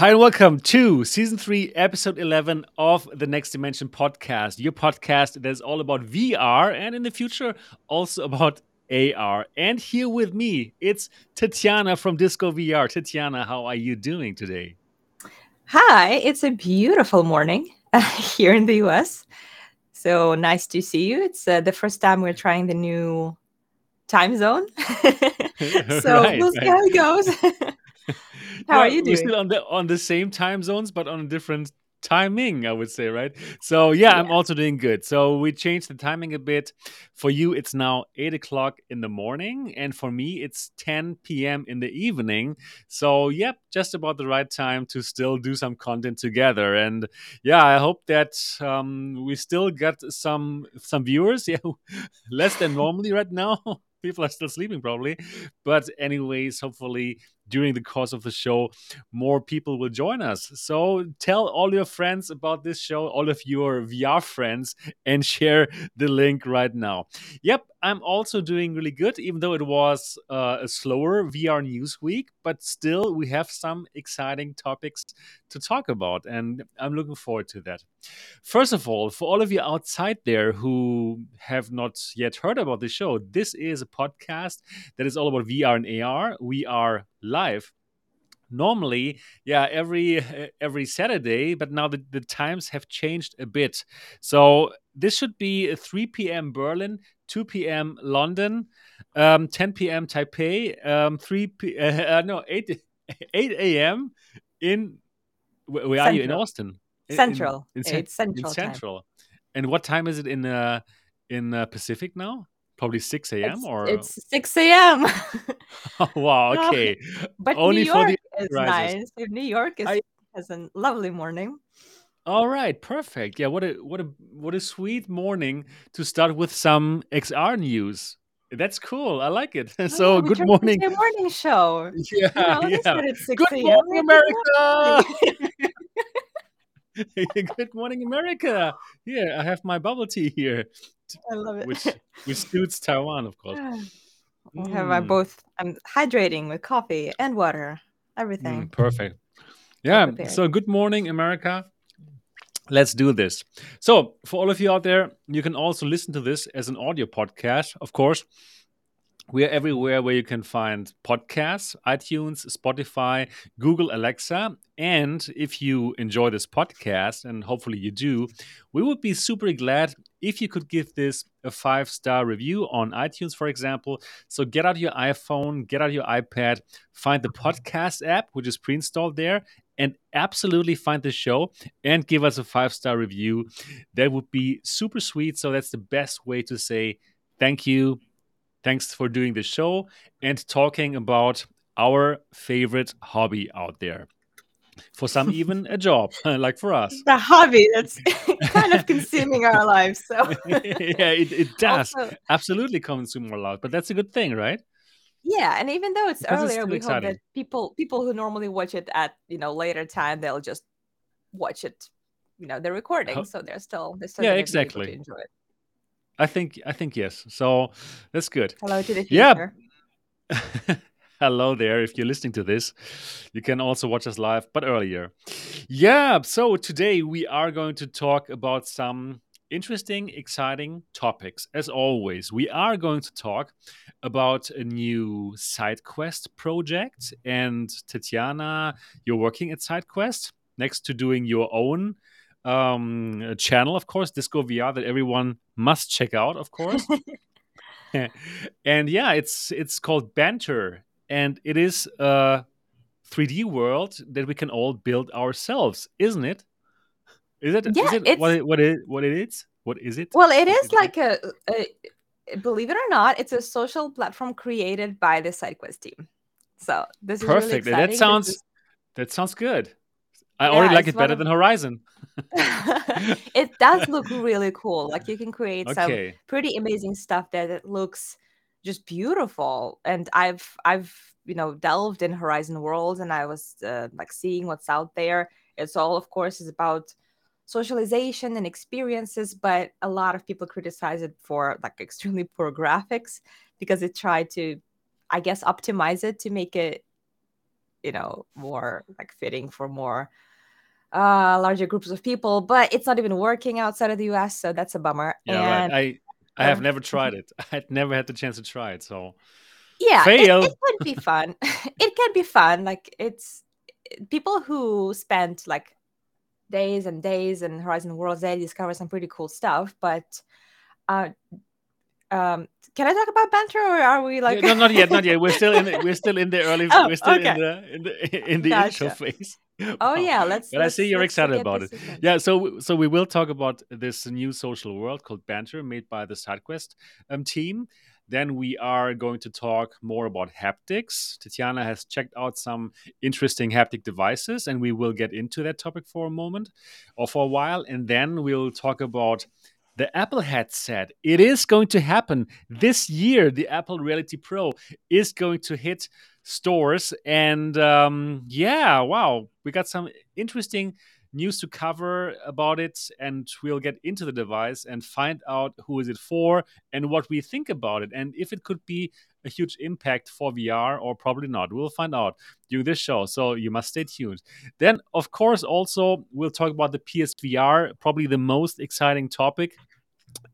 Hi, and welcome to season three, episode 11 of the Next Dimension podcast, your podcast that is all about VR and in the future also about AR. And here with me, it's Tatiana from Disco VR. Tatiana, how are you doing today? Hi, it's a beautiful morning uh, here in the US. So nice to see you. It's uh, the first time we're trying the new time zone. so Right, we'll see right. how it goes. How Yeah, are you doing? We're still on the on the same time zones, but on a different timing, I would say, right? So yeah, I'm also doing good. So we changed the timing a bit. For you, it's now eight o'clock in the morning, and for me, it's 10 p.m. in the evening. So yep, just about the right time to still do some content together. And yeah, I hope that um, we still got some some viewers. Yeah, less than normally right now. People are still sleeping probably, but anyways, hopefully during the course of the show, more people will join us. So tell all your friends about this show, all of your VR friends, and share the link right now. Yep, I'm also doing really good, even though it was uh, a slower VR news week, but still we have some exciting topics to talk about, and I'm looking forward to that. First of all, for all of you outside there who have not yet heard about the show, this is a podcast that is all about VR and AR. We are live normally yeah every every saturday but now the, the times have changed a bit so this should be 3 p.m berlin 2 p.m london um, 10 p.m taipei um, 3 p uh, no 8 8 a.m in where, where are you in Central. austin In- in- Central. in, It's Central in time. central and what time is it in uh in uh, pacific now probably 6 a.m It's, or it's 6 a.m. oh, wow No, okay but Only New for York the is nice. If New York is, I- has a lovely morning. All right, perfect. Yeah, what a what a what a sweet morning to start with some XR news. That's cool. I like it. Oh, so yeah, good morning. morning show. Yeah, You know, yeah. said it's 6 Good morning, America. good morning, America. Here, I have my bubble tea here, I love it. which which suits Taiwan, of course. We have our Mm, both. I'm hydrating with coffee and water. Everything. mm, perfect. Yeah. So good morning, America. Let's do this. So, for all of you out there, you can also listen to this as an audio podcast, of course. We are everywhere where you can find podcasts iTunes, Spotify, Google, Alexa. And if you enjoy this podcast, and hopefully you do, we would be super glad if you could give this a five star review on iTunes, for example. So get out your iPhone, get out your iPad, find the podcast app, which is pre installed there, and absolutely find the show and give us a five star review. That would be super sweet. So that's the best way to say thank you. Thanks for doing the show and talking about our favorite hobby out there. For some, even a job, like for us. The hobby that's kind of consuming our lives. So yeah, it, it does Also, absolutely consume our lives, but that's a good thing, right? yeah, and even though it's Because earlier, still we hope that people people who normally watch it at you know later time, they'll just watch it, you know, the recording. Ho- So they're still they're still Yeah, gonna be able exactly. enjoy it. I think I think yes. So that's good. Hello to the Yeah. Hello there. If you're listening to this, you can also watch us live, but earlier. Yeah. So today we are going to talk about some interesting, exciting topics. As always, we are going to talk about a new SideQuest project. And Tatiana, you're working at SideQuest next to doing your own um channel of course disco vr that everyone must check out of course and yeah, it's it's called Banter, and it is a 3D world that we can all build ourselves, isn't it? Is it? is Yeah, it what it, what it what it is? What is it? Well, it is it like a, a believe it or not, it's a social platform created by the SideQuest team. So this is really Perfect. exciting. that sounds is- that sounds good. I Yeah, already like it better of than Horizon. it does look really cool. Like you can create some pretty amazing stuff there that looks just beautiful. And I've I've you know delved in Horizon Worlds and I was uh, like seeing what's out there. It's all of course is about socialization and experiences, but a lot of people criticize it for like extremely poor graphics because it tried to I guess optimize it to make it you know more like fitting for more uh larger groups of people but it's not even working outside of the us so that's a bummer Yeah, right. and I I have uh, never tried it. I had never had the chance to try it. So yeah it, fail. it can be fun it can be fun like it's people who spent like days and days in horizon worlds they discover some pretty cool stuff but uh um can i talk about banter or are we like no, not yet, not yet. We're still in the, we're still in the early Oh, we're still okay. in the in the in the intro phase. oh yeah let's But I let's, see you're excited about it. sequence. Yeah, so so we will talk about this new social world called Banter, made by the SideQuest um, team. Then we are going to talk more about haptics. Tatiana has checked out some interesting haptic devices, and we will get into that topic for a moment or for a while. And then we'll talk about the Apple headset. It is going to happen this year. The Apple Reality Pro is going to hit stores. And um, yeah, wow, we got some interesting news to cover about it and we'll get into the device and find out who is it for and what we think about it and if it could be a huge impact for VR or probably not. We'll find out during this show, so you must stay tuned. Then, of course, also we'll talk about the PSVR, probably the most exciting topic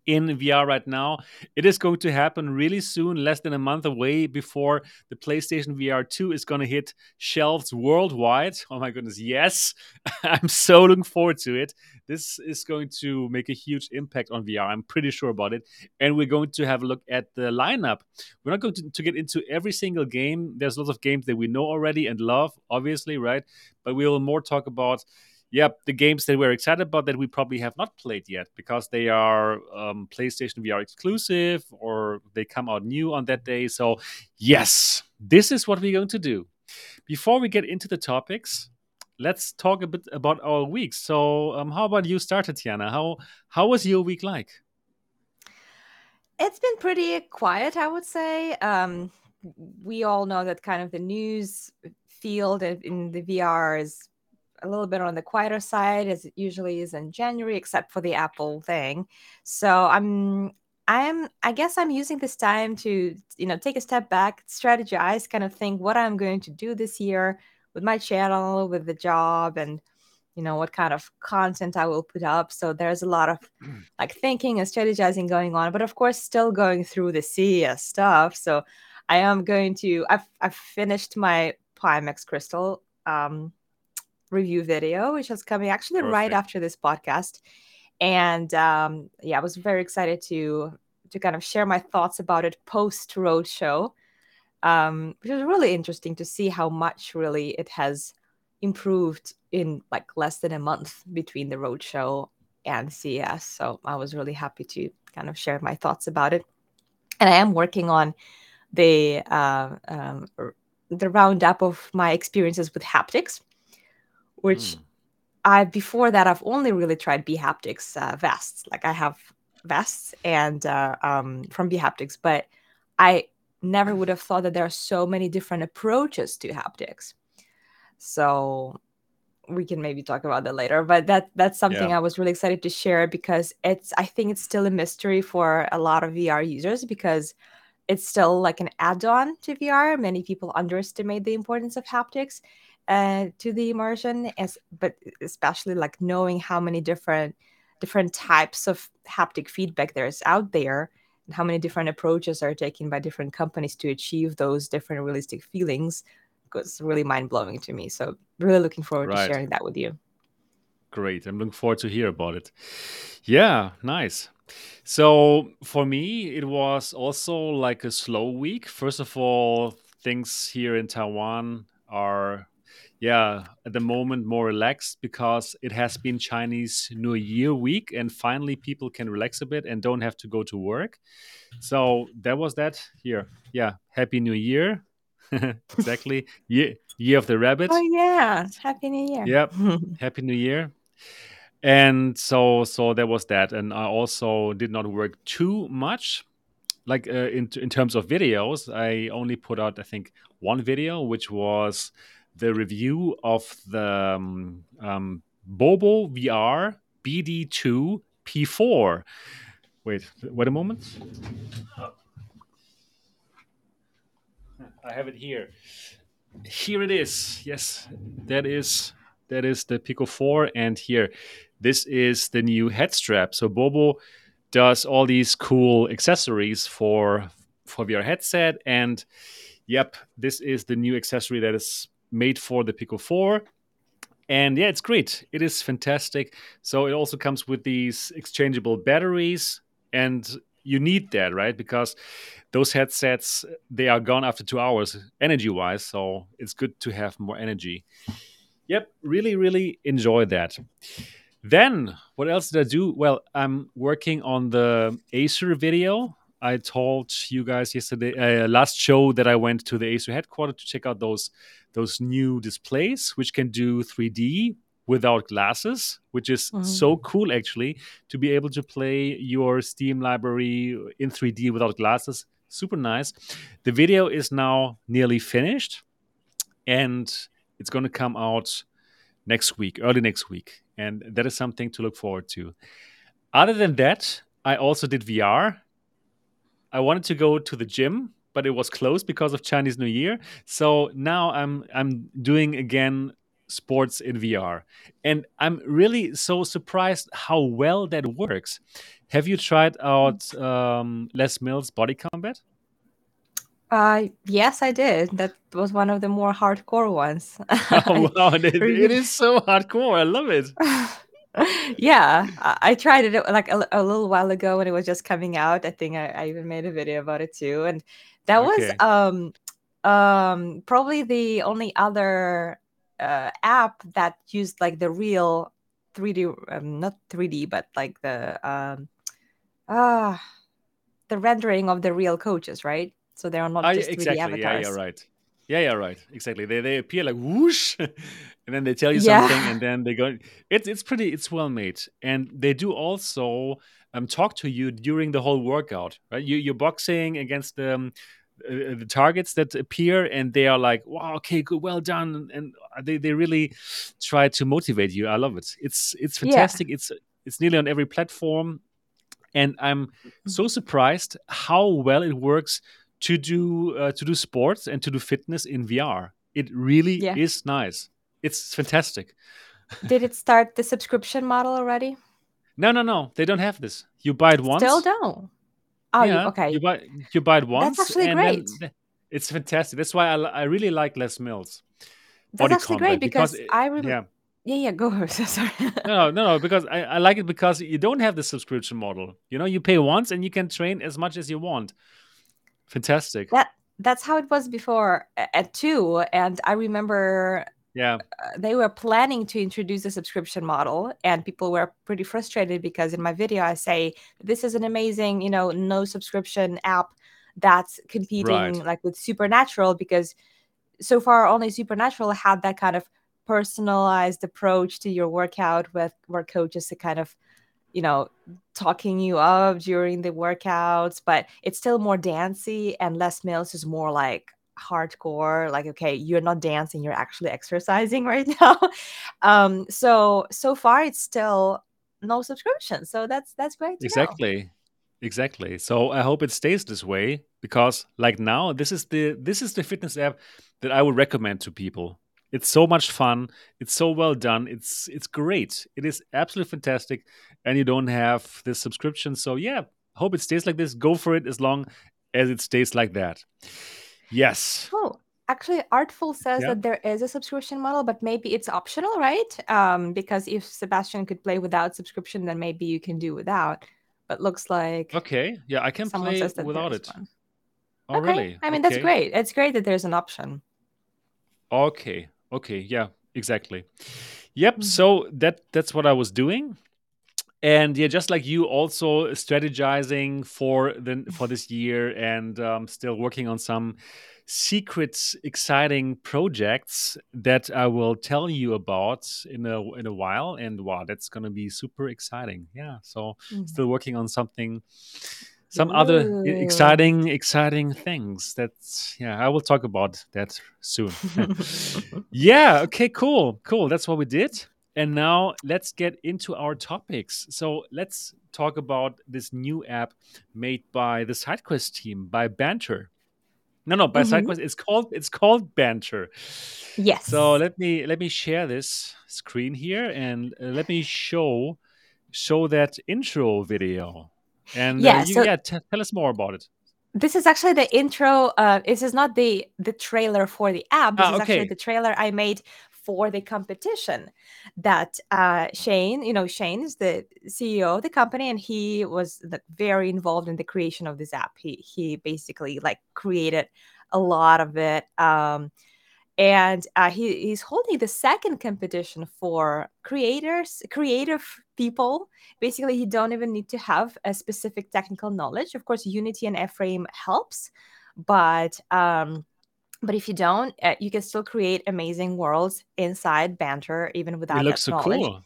in VR right now. It is going to happen really soon, less than a month away before the PlayStation VR 2 is going to hit shelves worldwide. Oh my goodness, yes. I'm so looking forward to it. This is going to make a huge impact on VR. I'm pretty sure about it. And we're going to have a look at the lineup. We're not going to, to get into every single game. There's lots of games that we know already and love, obviously, right? But we will more talk about yeah, the games that we're excited about that we probably have not played yet because they are um, PlayStation VR exclusive or they come out new on that day. So, yes, this is what we're going to do. Before we get into the topics, let's talk a bit about our week. So, um, how about you start, Tatiana? How how was your week like? It's been pretty quiet, I would say. Um, we all know that kind of the news field in the VR is a little bit on the quieter side, as it usually is in January, except for the Apple thing. So I'm, I'm, I guess I'm using this time to, you know, take a step back, strategize, kind of think what I'm going to do this year with my channel, with the job, and you know what kind of content I will put up. So there's a lot of like thinking and strategizing going on, but of course still going through the CES stuff. So I am going to I've I've finished my Pimax Crystal um review video, which is coming actually right after this podcast. And um yeah, I was very excited to to kind of share my thoughts about it post roadshow. Um, which was really interesting to see how much really it has improved in like less than a month between the roadshow and CES. So I was really happy to kind of share my thoughts about it. And I am working on the uh, um, the roundup of my experiences with haptics, which Mm. I before that I've only really tried bHaptics uh, vests. Like I have vests and uh, um, from bHaptics, but I never would have thought that there are so many different approaches to haptics. So we can maybe talk about that later but that that's something Yeah. i was really excited to share because it's i think it's still a mystery for a lot of vr users because it's still like an add-on to vr many people underestimate the importance of haptics uh, to the immersion as but especially like knowing how many different different types of haptic feedback there's out there and how many different approaches are taken by different companies to achieve those different realistic feelings was really mind-blowing to me so really looking forward Right. to sharing that with you Great. I'm looking forward to hear about it. Yeah, nice. So for me, it was also like a slow week. First of all, things here in Taiwan are, yeah, at the moment more relaxed because it has been Chinese New Year week and finally people can relax a bit and don't have to go to work. So that was that here. Yeah, Happy New Year. exactly. Year, year of the rabbit. Oh yeah, happy New Year. Yep. Happy New Year. And so, so there was that, and I also did not work too much, like uh, in in terms of videos. I only put out, I think, one video, which was the review of the um, um, Bobo VR BD2 P4. Wait, wait a moment. I have it here. Here it is. Yes, that is that is the Pico 4 and here this is the new head strap. So Bobo does all these cool accessories for for VR headset and yep, this is the new accessory that is made for the Pico 4 and yeah, it's great. It is fantastic. So it also comes with these exchangeable batteries and you need that, right? Because those headsets they are gone after 2 hours energy wise, so it's good to have more energy. Yep, really really enjoy that. Then, what else did I do? Well, I'm working on the Acer video. I told you guys yesterday, uh, last show, that I went to the Acer headquarters to check out those those new displays, which can do 3D without glasses, which is mm-hmm. so cool actually to be able to play your Steam library in 3D without glasses. Super nice. The video is now nearly finished, and it's going to come out next week, early next week. And that is something to look forward to. Other than that, I also did VR. I wanted to go to the gym, but it was closed because of Chinese New Year. So now I'm I'm doing again sports in VR. And I'm really so surprised how well that works. Have you tried out um, Les Mills Body Combat? Uh, yes, I did. That was one of the more hardcore ones. oh, wow. It, it is so hardcore. I love it. yeah, I, I, tried it like a, a, little while ago when it was just coming out. I think I, I even made a video about it too. And that okay. was um um probably the only other uh, app that used like the real 3D, um, not 3D, but like the um, uh, the rendering of the real coaches, right? So they are not just 3D exactly. avatars. Yeah, you're right. Yeah, yeah, right. Exactly. They they appear like whoosh, and then they tell you yeah. something, and then they go. It's it's pretty. It's well made, and they do also um talk to you during the whole workout. Right, you you're boxing against the um, uh, the targets that appear and they are like wow okay good well done and they, they really try to motivate you i love it it's it's fantastic yeah. it's it's nearly on every platform and i'm mm-hmm. so surprised how well it works to do uh, to do sports and to do fitness in vr it really yeah. is nice it's fantastic did it start the subscription model already no no no they don't have this you buy it once still don't Oh, yeah, you, okay. You buy you buy it once. That's actually great. it's fantastic. That's why I, I really like Les Mills. That's actually great because, because I remember. Yeah. Yeah, yeah, go. Sorry. no, no, no, because I, I like it because you don't have the subscription model. You know, you pay once and you can train as much as you want. Fantastic. That that's how it was before at two, and I remember yeah uh, they were planning to introduce a subscription model and people were pretty frustrated because in my video i say this is an amazing you know no subscription app that's competing right. like with supernatural because so far only supernatural had that kind of personalized approach to your workout with where coaches to kind of you know talking you up during the workouts but it's still more dancey and Les Mills is more like hardcore like okay you're not dancing you're actually exercising right now. Um so so far it's still no subscription so that's that's great exactly know. exactly. So i hope it stays this way because like now this is the this is the fitness app that i would recommend to people it's so much fun it's so well done it's it's great it is absolutely fantastic and you don't have this subscription so yeah hope it stays like this go for it as long as it stays like that Yes. Oh, actually, Artful says yeah. that there is a subscription model, but maybe it's optional, right? Um, because if Sebastian could play without subscription, then maybe you can do without. But looks like okay, yeah, I can play without it. One. Oh, okay. really? I mean, okay. that's great. It's great that there's an option. Okay. Okay. Yeah. Exactly. Yep. Mm-hmm. So that that's what I was doing and yeah just like you also strategizing for the for this year and um, still working on some secret, exciting projects that I will tell you about in a in a while. And wow, that's gonna be super exciting. Yeah. So Mm. still working on something, some other e- exciting, exciting things. That's yeah. I will talk about that soon. yeah. Okay. Cool. Cool. That's what we did. And now let's get into our topics. So let's talk about this new app made by the SideQuest team by Banter. No, no, by Mhm. SideQuest. It's called it's called Banter. Yes. So let me let me share this screen here and uh, let me show show that intro video. And uh, Yeah, you, so- yeah, t- tell us more about it. this is actually the intro. Uh, this is not the the trailer for the app. This Ah, is okay. actually the trailer I made for the competition that uh, Shane, you know, Shane is the CEO of the company, and he was like, very involved in the creation of this app. He he basically like created a lot of it. Um, and uh, he, he's holding the second competition for creators creative people basically you don't even need to have a specific technical knowledge of course unity and frame helps but um but if you don't uh, you can still create amazing worlds inside banter even without It looks so knowledge cool.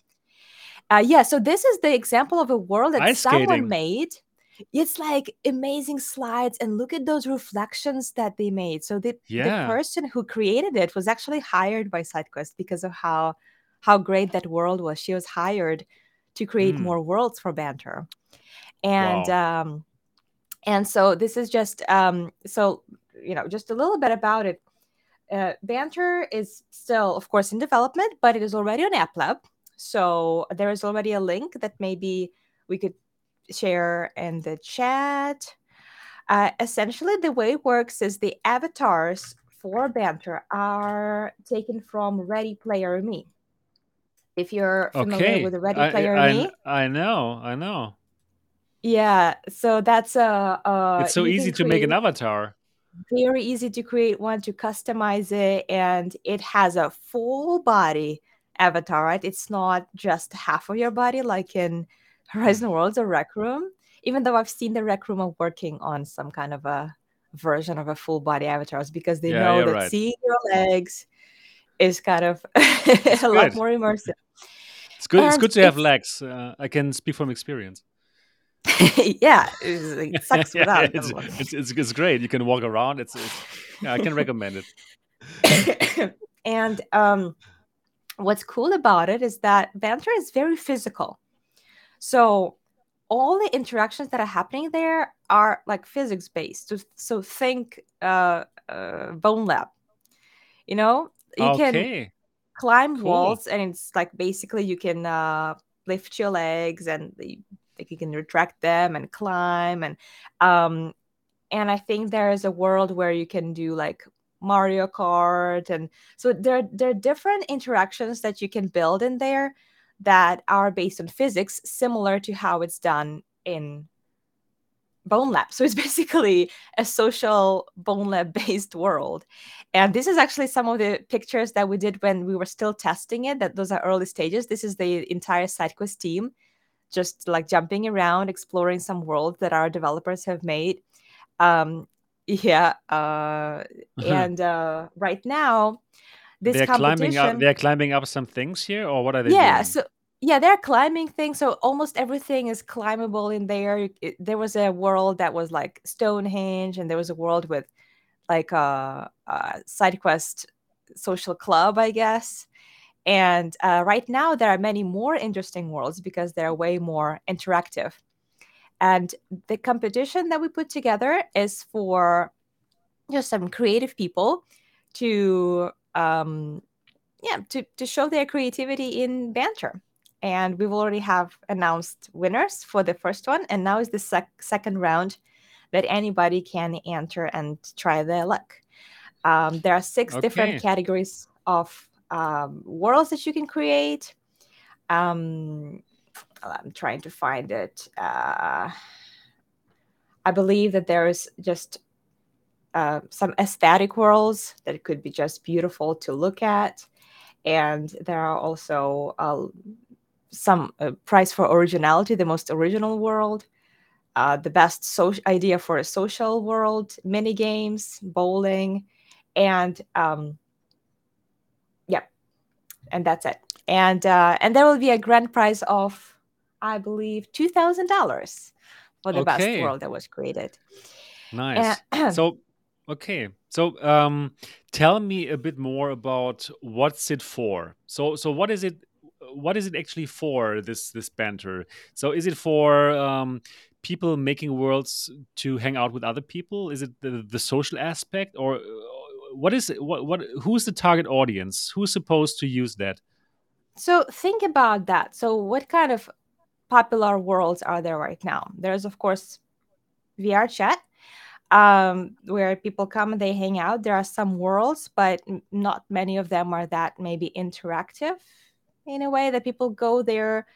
uh, yeah, so this is the example of a world that Ice someone skating. made. It's like amazing slides, and look at those reflections that they made. So the, Yeah. the person who created it was actually hired by SideQuest because of how how great that world was. She was hired to create Mm. more worlds for Banter, and um, and so this is just um, so you know just a little bit about it. Uh, Banter is still, of course, in development, but it is already on App Lab. So there is already a link that maybe we could share in the chat. Uh, essentially, the way it works is the avatars for Banter are taken from Ready Player Me. If you're familiar Okay. with Ready I, Player I, Me, I know. I know. yeah. So that's a. Uh, it's so easy to make an avatar. very easy to create one to customize it and it has a full body avatar right it's not just half of your body like in horizon worlds or rec room even though i've seen the rec room are working on some kind of a version of a full body avatars because they Yeah, know that right. seeing your legs is kind of a lot more immersive It's good. it's good to have legs. Uh, I can speak from experience. yeah it's- it sucks Yeah, without it's, it's, it's, it's great. You can walk around. It's, it's yeah, I can recommend it. and um, what's cool about it is that banter is very physical. So all the interactions that are happening there are like physics based. So, so think uh, uh, Bonelab. You know, you can climb Cool. walls, and it's like basically you can uh, lift your legs and the, like you can retract them and climb and um, and I think there is a world where you can do like Mario Kart and so there there are different interactions that you can build in there that are based on physics similar to how it's done in Bonelab. So it's basically a social Bonelab based world. And this is actually some of the pictures that we did when we were still testing it. That those are early stages. This is the entire SideQuest team just like jumping around, exploring some worlds that our developers have made. Um, yeah, uh, and uh, right now, this they're climbing up. They're climbing up some things here, or what are they yeah, doing? so yeah, they're climbing things. So almost everything is climbable in there. It- there was a world that was like Stonehenge, and there was a world with like a, a side quest social club, I guess. And uh, right now, there are many more interesting worlds because they're way more interactive. And the competition that we put together is for just some creative people to, um, yeah, to, to show their creativity in banter. And we've already have announced winners for the first one, and now is the sec- second round that anybody can enter and try their luck. Um, there are six Okay. different categories of um, worlds that you can create. Um, I'm trying to find it. Uh, I believe that there is just uh, some aesthetic worlds that could be just beautiful to look at, and there are also uh, some uh, prize for originality, the most original world. uh, the best social idea for a social world, mini games, bowling, and um, yeah, and that's it. And uh, and there will be a grand prize of, I believe, two thousand dollars for the best world that was created. Nice. And So, okay. So, um, tell me a bit more about what's it for. So, so what is it? What is it actually for? This this banter. So, is it for um, people making worlds to hang out with other people? Is it the, the social aspect, or uh, what is it? What what? Who's the target audience? Who's supposed to use that? so think about that. So what kind of popular worlds are there right now? There's of course VR chat, um, where people come and they hang out. There are some worlds, but not many of them are that maybe interactive in a way that people go there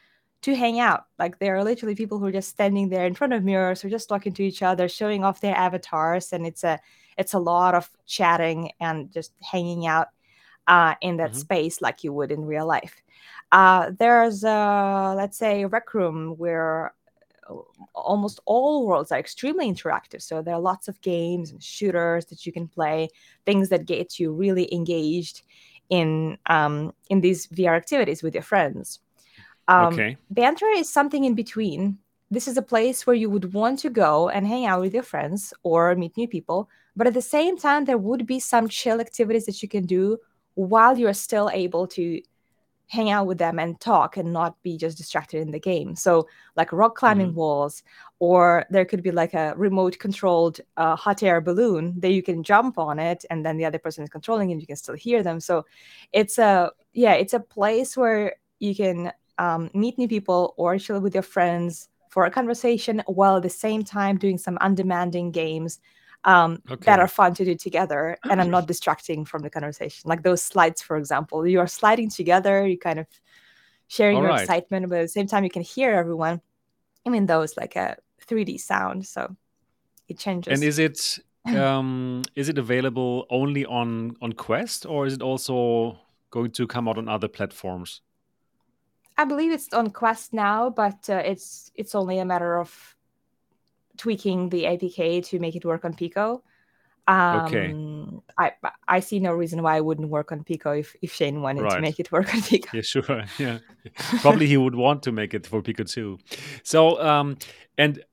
to hang out. Like there are literally people who are just standing there in front of mirrors or just talking to each other, showing off their avatars, and it's a it's a lot of chatting and just hanging out uh, in that hmm space like you would in real life. Uh, there's a let's say a rec room where almost all worlds are extremely interactive. So there are lots of games and shooters that you can play, things that get you really engaged in um, in these VR activities with your friends. Um, Okay. banter is something in between. This is a place where you would want to go and hang out with your friends or meet new people, but at the same time, there would be some chill activities that you can do while you're still able to hang out with them and talk and not be just distracted in the game. So, like rock climbing hmm walls, or there could be like a remote controlled uh, hot air balloon that you can jump on it, and then the other person is controlling it. You can still hear them. So, it's a yeah, it's a place where you can um, meet new people or chill with your friends for a conversation while at the same time doing some undemanding games um, that are fun to do together and i'm not distracting from the conversation. Like those slides, for example, you are sliding together, you kind of sharing All your right. excitement, but at the same time, you can hear everyone, even though it's like a 3D sound. So it changes And is it um is it available only on on Quest or is it also going to come out on other platforms? I believe it's on Quest now, but uh, it's it's only a matter of tweaking the APK to make it work on Pico. Okay. Um, I I see no reason why it wouldn't work on Pico if if Shane wanted to make it work on Pico. Yeah, sure. Yeah. Probably he would want to make it for Pico too. So um and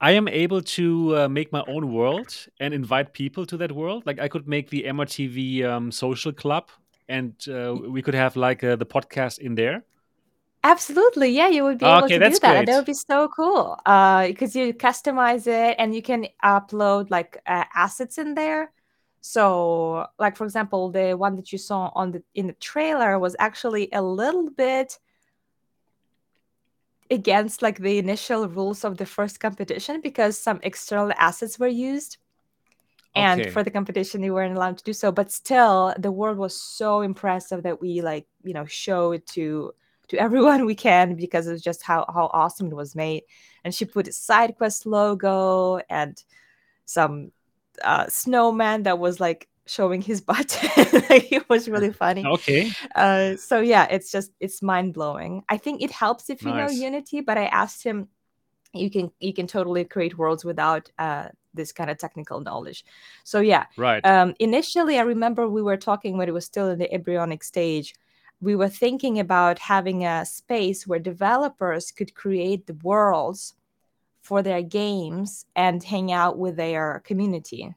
I am able to uh, make my own world and invite people to that world. Like I could make the MRTV um, social club and uh, we could have like uh, the podcast in there. Absolutely, yeah, you would be able Okay, to do that, and that would be so cool. Uh, because you customize it and you can upload like uh, assets in there. So, like for example, the one that you saw on the in the trailer was actually a little bit against like the initial rules of the first competition because some external assets were used and Okay. for the competition they weren't allowed to do so but still the world was so impressive that we like you know showed to to everyone we can because it's just how how awesome it was made. And she put a side quest logo and some uh snowman that was like showing his butt like, it was really funny. Okay. uh so yeah it's just it's mind-blowing. I think it helps if you know unity but i asked him you can you can totally create worlds without uh this kind of technical knowledge. So yeah Right. um initially i remember we were talking when it was still in the embryonic stage we were thinking about having a space where developers could create the worlds for their games and hang out with their community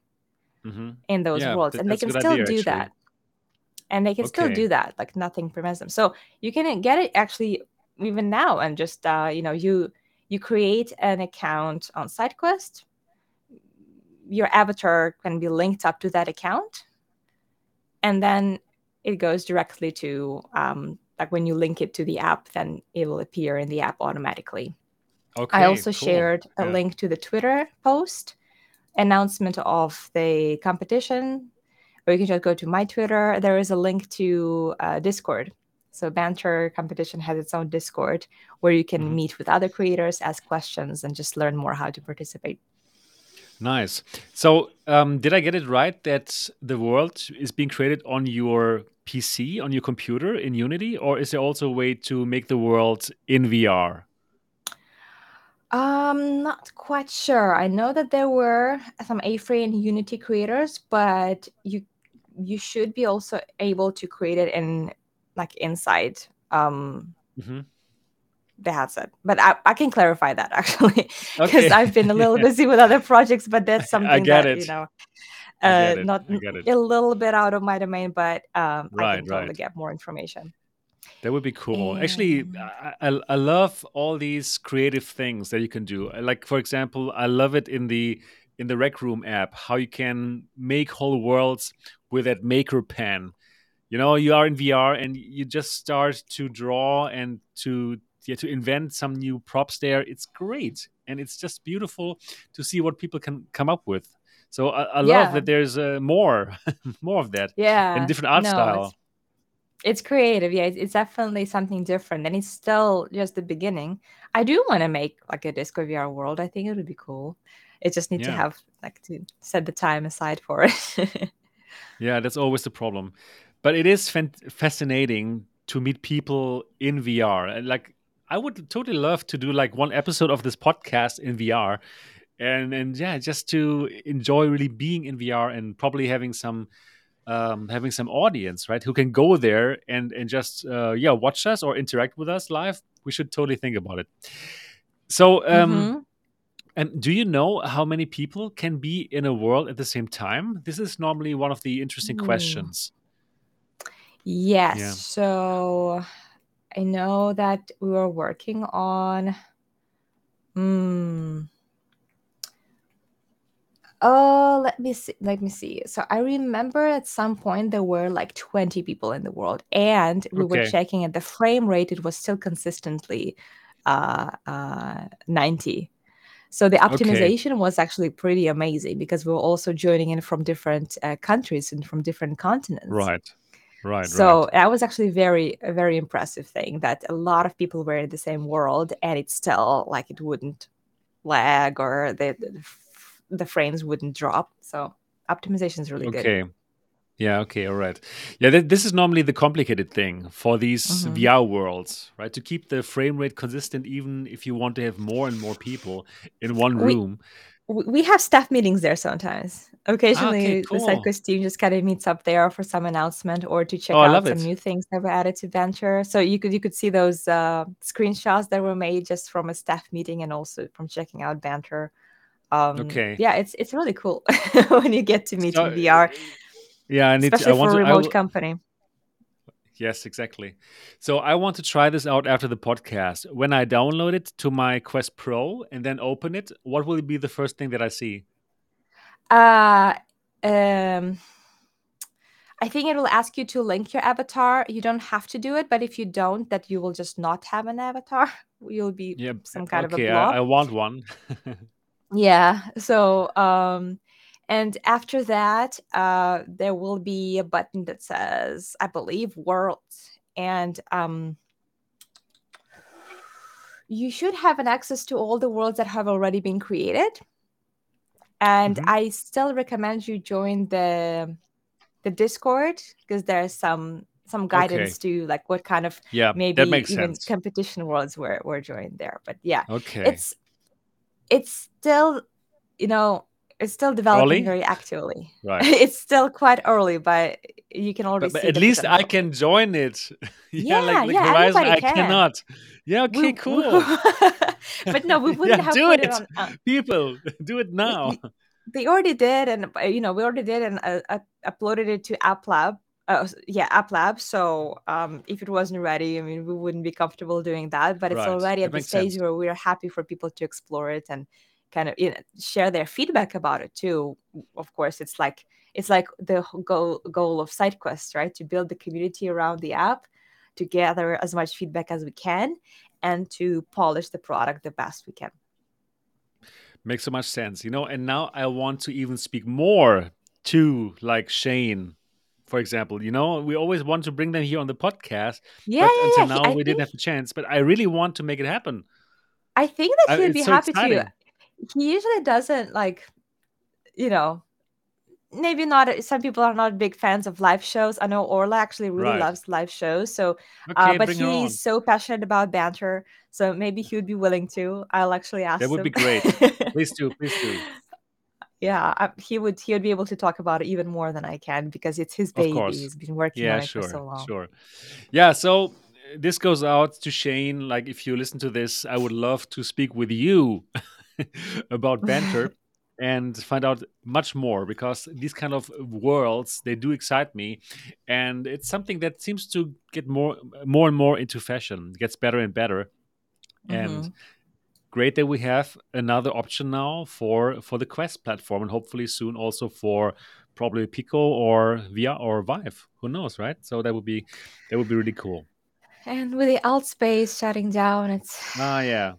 hmm in those Yeah, worlds. and they can still idea do actually. that and they can still do that like nothing prevents them so you can get it actually even now and just uh you know you you create an account on sidequest. Your avatar can be linked up to that account. And then it goes directly to um like when you link it to the app then it will appear in the app automatically Okay, i also Cool. shared a Yeah. link to the twitter post announcement of the competition or you can just go to my twitter there is a link to uh, discord so banter competition has its own discord where you can Mhm. meet with other creators ask questions and just learn more how to participate Nice. So, um, did I get it right that the world is being created on your PC, on your computer in Unity, or is there also a way to make the world in VR? Um, not quite sure. I know that there were some A-Frame and Unity creators, but you you should be also able to create it in like inside um hmm the headset. But I, I can clarify that actually because Okay. I've been a little busy with other projects, but that's something I get that you it. know I uh not I get it. a little bit out of my domain, but um I can totally right. get more information. That would be cool. Actually, I, I I love all these creative things that you can do. Like for example, I love it in the in the Rec Room app how you can make whole worlds with that maker pen. You know, you are in VR and you just start to draw and to yeah, to invent some new props there. It's great and it's just beautiful to see what people can come up with. So I, I love yeah, that there's uh, more more of that and yeah, different art no, style. it's it's creative. Yeah, it's, it's definitely something different, and it's still just the beginning. I do want to make like a Disco VR world. I think it would be cool. It just need to have like to set the time aside for it. Yeah, that's always the problem. But it is fan- fascinating to meet people in VR. And like, I would totally love to do like one episode of this podcast in VR, and and yeah, just to enjoy really being in VR and probably having some um, having some audience, right, who can go there and and just uh, yeah watch us or interact with us live. We should totally think about it. So, um, hmm and do you know how many people can be in a world at the same time? This is normally one of the interesting questions. Yes. Yeah. So I know that we were working on. Mm, oh, let me see. Let me see. So I remember at some point there were like 20 people in the world, and we were checking at the frame rate, it was still consistently uh, uh, 90. So the Okay. optimization was actually pretty amazing because we were also joining in from different uh, countries and from different continents. Right. Right. Right. So that was actually very a very impressive thing that a lot of people were in the same world and it's still like it wouldn't lag or the the, frames wouldn't drop. So optimization is really good. Okay. Yeah. Okay. All right. Yeah. Th- this is normally the complicated thing for these hmm VR worlds, right? To keep the frame rate consistent, even if you want to have more and more people in one room. we we have staff meetings there sometimes. Ah, okay. Occasionally, the Cool. Team just kind of meets up there for some announcement or to check Oh, out some it. new things that were added to Banter. So you could you could see those uh, screenshots that were made just from a staff meeting and also from checking out Banter. Um, Okay. yeah, it's it's really cool when you get to meet So, in VR, yeah, I need. To, I especially want for. I remote company. Yes, exactly. So I want to try this out after the podcast. When I download it to my Quest Pro and then open it, what will be the first thing that I see? Uh, um, I think it will ask you to link your avatar. You don't have to do it, but if you don't, that you will just not have an avatar. You'll be Yeah. some kind of a Okay. blob. I, I want one. Yeah. So, um, and after that, uh, there will be a button that says, I believe, worlds. And um, you should have an access to all the worlds that have already been created. And Mhm. I still recommend you join the the Discord because there's some some Okay. guidance to like what kind of Yeah, maybe even sense. competition worlds were were joined there. But yeah, Okay. it's it's still you know it's still developing Early? very actively Right. it's still quite early but you can already But, but at the least I can join it. yeah, yeah like like yeah Horizon, I can cannot. Yeah, we, okay, cool. but no we wouldn't have do put it it. on uh, People, do it now. we, they already did and uh, you know we already did and uh, uh, uploaded it to app lab uh, yeah app lab so um if it wasn't ready i mean we wouldn't be comfortable doing that but it's Right. already That at the stage sense. where we're happy for people to explore it and kind of you know, share their feedback about it too of course it's like it's like the goal goal of SideQuest, right to build the community around the app to gather as much feedback as we can and to polish the product the best we can Makes so much sense, you know. And now I want to even speak more to like Shane, for example. You know, we always want to bring them here on the podcast, yeah but yeah until yeah now i we didn't have a chance. But I really want to make it happen. i think that I, he would it's be so happy to exciting. He usually doesn't like you know maybe not some people are not big fans of live shows i know orla actually really Right. loves live shows so Okay, uh, but he's so passionate about banter so maybe he would be willing to i'll actually ask That would him be great. Please do, please do. yeah I, he would he would be able to talk about it even more than i can because it's his baby he's been working Yeah, on it for so sure, long sure. Yeah, so uh, this goes out to Shane. Like, if you listen to this, I would love to speak with you about banter and find out much more because these kind of worlds they do excite me, and it's something that seems to get more, more and more into fashion. It gets better and better, and Mhm. great that we have another option now for for the Quest platform, and hopefully soon also for probably Pico or VR or Vive. Who knows, right? So that would be that would be really cool. and with the Altspace shutting down it's Ah, yeah,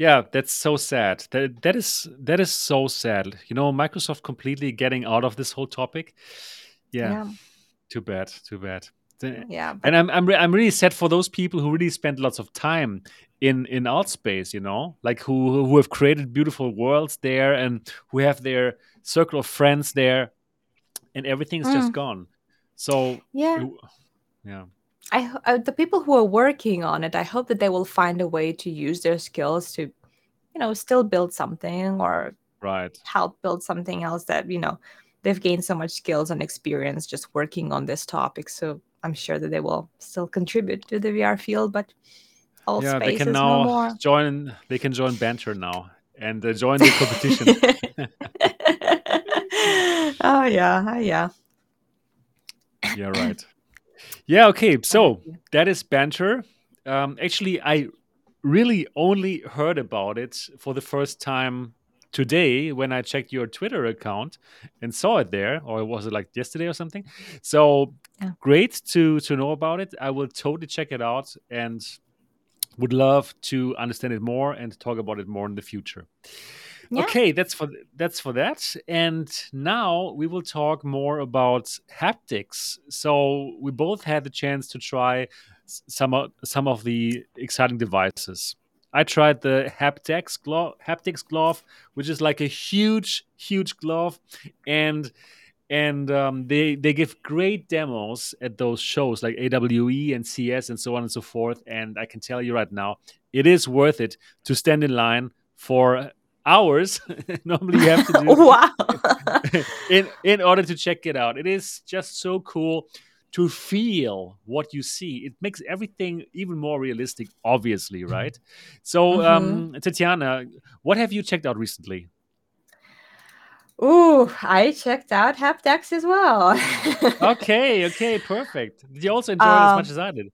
yeah. That's so sad. That that is that is so sad. You know, Microsoft completely getting out of this whole topic. Yeah, yeah too bad. Too bad. Yeah and I'm I'm, re- I'm really sad for those people who really spend lots of time in in Altspace you know like who who have created beautiful worlds there and who have their circle of friends there and everything's just Mm. gone so yeah yeah I, ho- uh, the people who are working on it, I hope that they will find a way to use their skills to, you know, still build something or right help build something else that you know they've gained so much skills and experience just working on this topic. So I'm sure that they will still contribute to the VR field, but all yeah they can now no more. join they can join banter now and uh, join the competition oh yeah, yeah. yeah right yeah okay so that is banter. Um actually i really only heard about it for the first time today when i checked your twitter account and saw it there or was it like yesterday or something? So Yeah. great to to know about it. I will totally check it out and would love to understand it more and talk about it more in the future Yeah. Okay, that's for that's for that. And now we will talk more about HaptX. So we both had the chance to try some of, some of the exciting devices. I tried the HaptX glove, haptics glove, which is like a huge, huge glove, and and um, they they give great demos at those shows like AWE and CES and so on and so forth. And I can tell you right now, it is worth it to stand in line for hours. Normally, you have to do wow. in in order to check it out. It is just so cool to feel what you see. It makes everything even more realistic, obviously, right? So, um, Tatiana, what have you checked out recently? Ooh, I checked out HaptX as well. Okay, okay, perfect. Did you also enjoy it as Um, much as I did?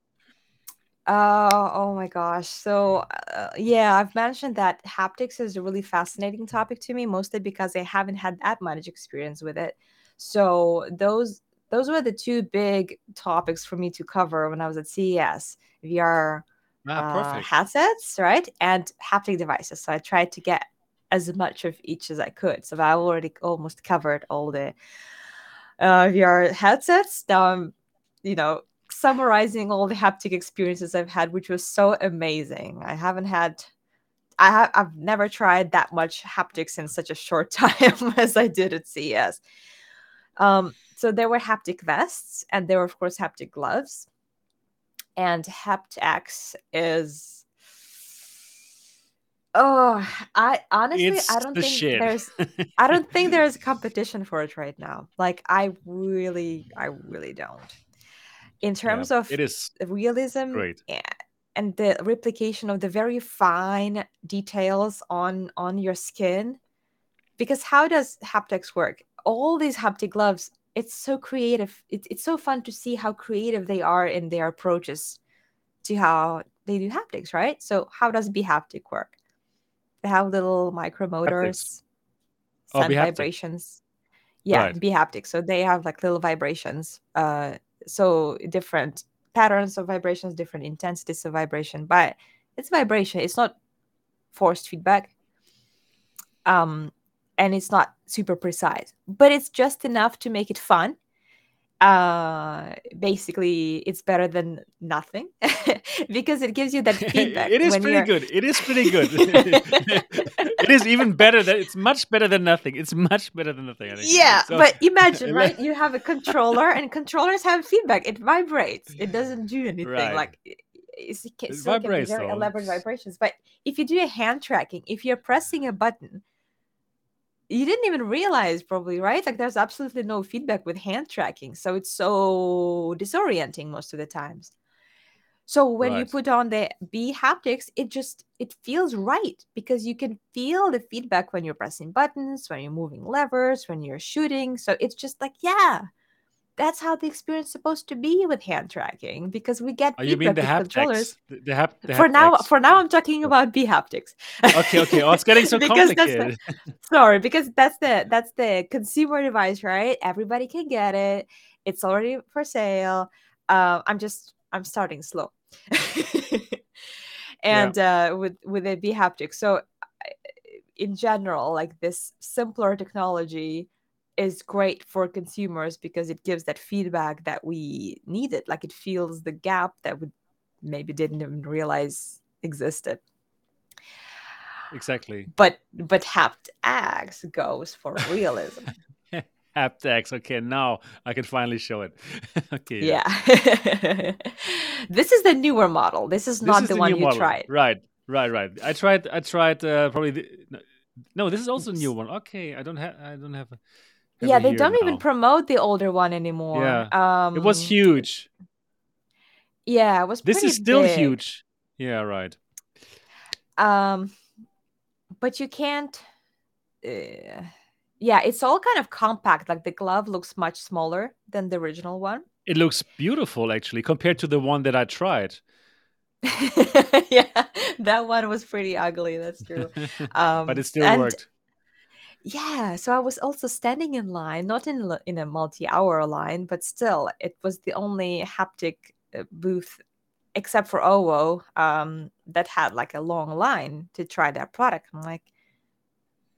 Oh, oh my gosh. So, uh, yeah, I've mentioned that haptics is a really fascinating topic to me, mostly because I haven't had that much experience with it. So, those those were the two big topics for me to cover when I was at CES. VR Ah, uh, headsets, right? And haptic devices. So I tried to get as much of each as I could. So I already almost covered all the uh, VR headsets. Now I'm, you know, summarizing all the haptic experiences I've had, which was so amazing. I haven't had. I have I've never tried that much haptics in such a short time as I did at CES. Um, so there were haptic vests, and there were of course haptic gloves and HaptX is oh i honestly It's i don't the think shit. there's i don't think there's competition for it right now like i really i really don't in terms Yeah, of it is realism great. and the replication of the very fine details on on your skin because how does haptics work? All these haptic gloves it's so creative. It's, it's so fun to see how creative they are in their approaches to how they do haptics right? So how does bHaptic work? They have little micromotors Oh, vibrations. Yeah Right. bHaptic so they have like little vibrations uh so different patterns of vibrations different intensities of vibration but it's vibration it's not forced feedback um and it's not super precise but it's just enough to make it fun uh basically it's better than nothing because it gives you that feedback it is pretty you're good. It is pretty good. it is even better than it's much better than nothing. It's much better than nothing. I think. yeah So- but imagine right you have a controller and controllers have feedback it vibrates it doesn't do anything Right. like it's, it It be vibrates, very though. elaborate vibrations but if you do a hand tracking if you're pressing a button you didn't even realize probably right like there's absolutely no feedback with hand tracking so it's so disorienting most of the times so when you put on the bHaptics it just it feels right because you can feel the feedback when you're pressing buttons when you're moving levers when you're shooting. So it's just like yeah that's how the experience is supposed to be with hand tracking because we get Oh, you mean the HaptX? The, the, hap, the for now for now i'm talking about bHaptics. Okay, okay. Oh, it's getting so Because that's the- complicated. sorry because that's the that's the consumer device right? Everybody can get it. It's already for sale. Uh, i'm just i'm starting slow. And uh with with the bHaptic? So in general like this simpler technology is great for consumers because it gives that feedback that we needed. Like it fills the gap that we maybe didn't even realize existed. Exactly. but but HaptX goes for realism HaptX. Okay, now I can finally show it. okay. yeah this is the newer model this is This not is the, the one you model. tried Right, right, right. I tried. I tried. Uh, probably. The, no- this is also a new one. Okay, I don't have. I don't have. A, yeah they don't even promote the older one anymore Yeah, um It was huge. yeah it was This is still big. huge. Yeah, right. um but you can't uh, yeah it's all kind of compact like the glove looks much smaller than the original one It looks beautiful actually compared to the one that I tried. yeah that one was pretty ugly that's true um but it still and worked. yeah so i was also standing in line not in in a multi-hour line but still it was the only haptic uh, booth except for owo um that had like a long line to try that product i'm like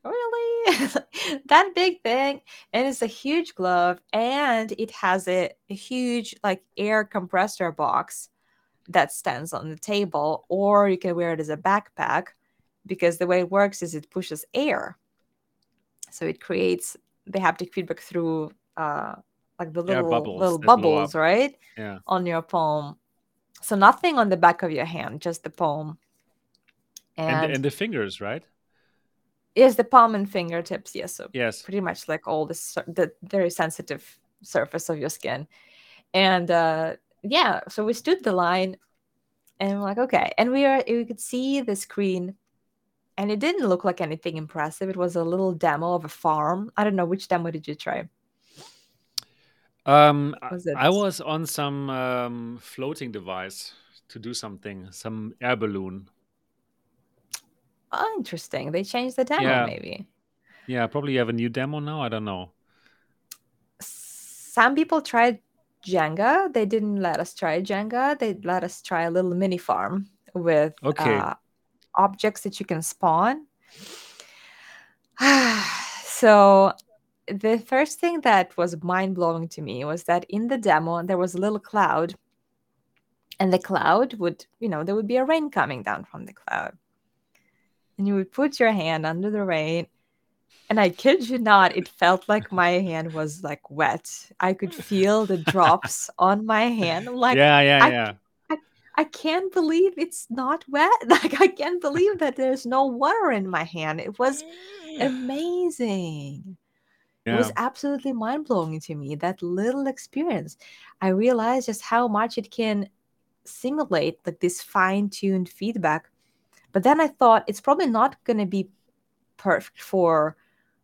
really? That big thing and it's a huge glove and it has a, a huge like air compressor box that stands on the table or you can wear it as a backpack because the way it works is it pushes air. So it creates the haptic feedback through uh like the little bubbles little bubbles right Yeah. on your palm. So nothing on the back of your hand just the palm. And, and, and the fingers, right? Yes the palm and fingertips yes so Yes. pretty much like all the the very sensitive surface of your skin. And uh yeah so we stood the line and we're like okay. And we are we could see the screen and it didn't look like anything impressive. It was a little demo of a farm. I don't know which demo did you try? Um, Was I was on some um, floating device to do something, some air balloon. Oh interesting they changed the demo Yeah. maybe Yeah, probably have a new demo now. I don't know. some people tried jenga they didn't let us try jenga they let us try a little mini farm with Okay. uh, objects that you can spawn so the first thing that was mind-blowing to me was that in the demo there was a little cloud and the cloud would you know there would be a rain coming down from the cloud and you would put your hand under the rain and i kid you not it felt like my hand was like wet i could feel the drops on my hand i'm like yeah, yeah, I- yeah. I can't believe it's not wet. Like I can't believe that there's no water in my hand. It was amazing. Yeah. It was absolutely mind blowing to me. That little experience. I realized just how much it can simulate like this fine tuned feedback. But then I thought it's probably not going to be perfect for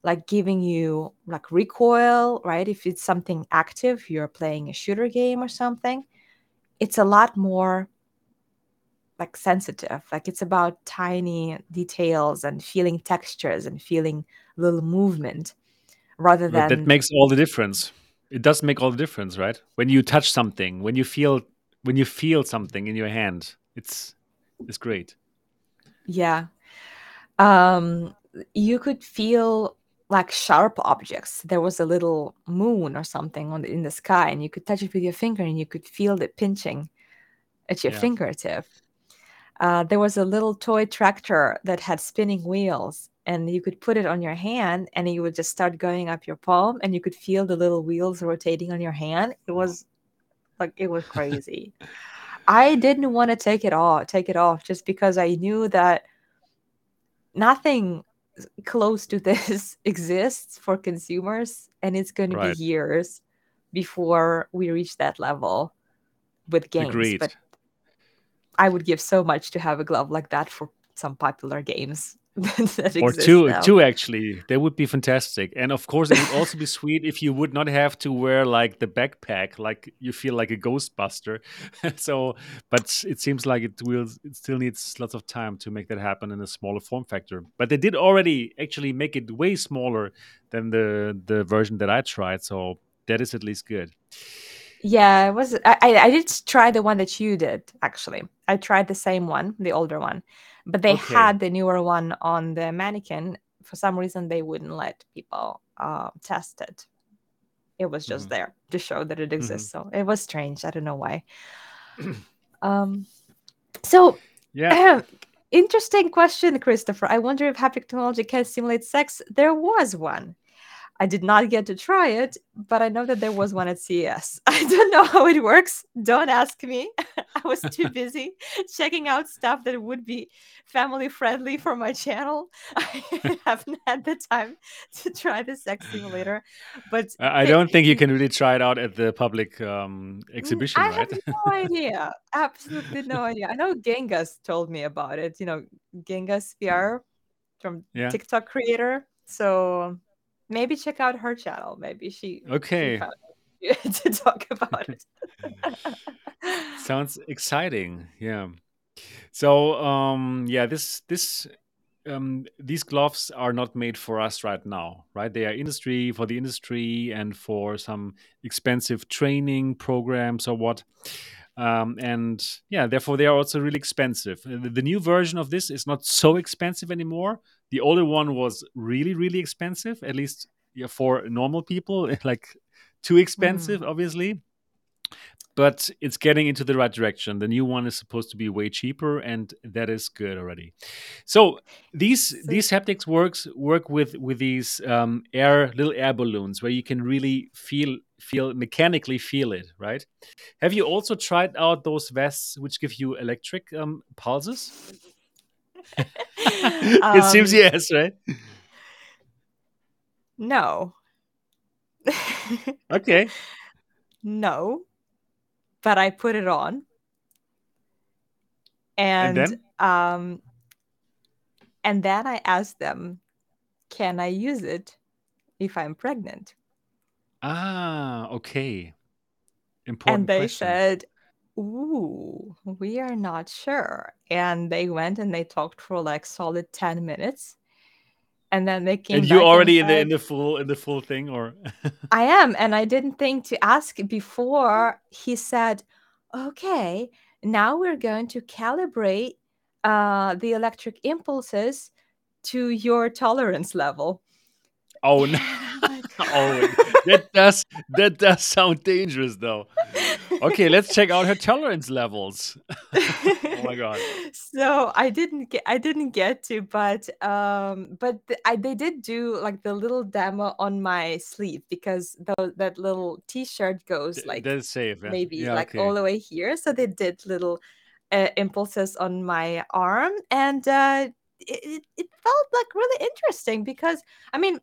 like giving you like recoil, right? If it's something active, you're playing a shooter game or something, it's a lot more like sensitive. Like it's about tiny details and feeling textures and feeling little movement rather But than that makes all the difference. It does make all the difference, right? When you touch something, when you feel when you feel something in your hand, it's it's great. Yeah. Um, you could feel like sharp objects. There was a little moon or something on the, in the sky, and you could touch it with your finger, and you could feel the pinching at your Yeah. fingertip. Uh, there was a little toy tractor that had spinning wheels, and you could put it on your hand, and you would just start going up your palm, and you could feel the little wheels rotating on your hand. It was like it was crazy. I didn't want to take it off, take it off, just because I knew that nothing close to this exists for consumers, and it's going to be years before we reach that level with games. Agreed. But I would give so much to have a glove like that for some popular games that or two now. two actually they would be fantastic and of course it would also be sweet if you would not have to wear like the backpack like you feel like a ghostbuster so but it seems like it will it still needs lots of time to make that happen in a smaller form factor but they did already actually make it way smaller than the the version that i tried so that is at least good Yeah, it was. I, I I did try the one that you did actually. I tried the same one, the older one, but they Okay. had the newer one on the mannequin. For some reason, they wouldn't let people uh, test it. It was just Mhm. there to show that it exists. So it was strange. I don't know why. um, so yeah interesting question, Christopher. I wonder if haptic technology can simulate sex. There was one. I did not get to try it, but I know that there was one at CES. I don't know how it works. Don't ask me. I was too busy checking out stuff that would be family friendly for my channel. I haven't had the time to try the sex simulator. But i don't think you can really try it out at the public um, Mm, exhibition I right have no idea. Absolutely no idea. I know Gengas told me about it. You know, Gengas VR from Yeah. TikTok creator. So maybe check out her channel. Maybe she, she Okay. it to talk about it. Sounds exciting. Yeah. So um yeah, this this um these gloves are not made for us right now, right? They are industry for the industry and for some expensive training programs or what. Um, and yeah, therefore they are also really expensive. Uh, The, new version of this is not so expensive anymore. The older one was really, really expensive, at least for normal people, like too expensive, obviously but it's getting into the right direction. The new one is supposed to be way cheaper, and that is good already. So these So- these haptics works work with with these um, air little air balloons where you can really feel feel mechanically feel it. Right? Have you also tried out those vests which give you electric um, pulses? it seems Um, yes, right? No. Okay. no. But I put it on. And And, then? um and then I asked them, can I use it if I'm pregnant? Ah, okay. Important and they question. said, Ooh, we are not sure. And they went and they talked for like solid 10 minutes. And then they came and back you already in the in the full in the full thing, or I am. And I didn't think to ask before he said, okay, now we're going to calibrate uh, the electric impulses to your tolerance level. oh no. And I'm like, Oh, that does that does sound dangerous though. Okay, let's check out her tolerance levels. oh my god. so i didn't get i didn't get to but um but I, they did do like the little demo on my sleeve because the, that little t-shirt goes Th- like That's safe. Yeah. maybe yeah, like okay. all the way here so they did little uh, impulses on my arm and uh it, it felt like really interesting because i mean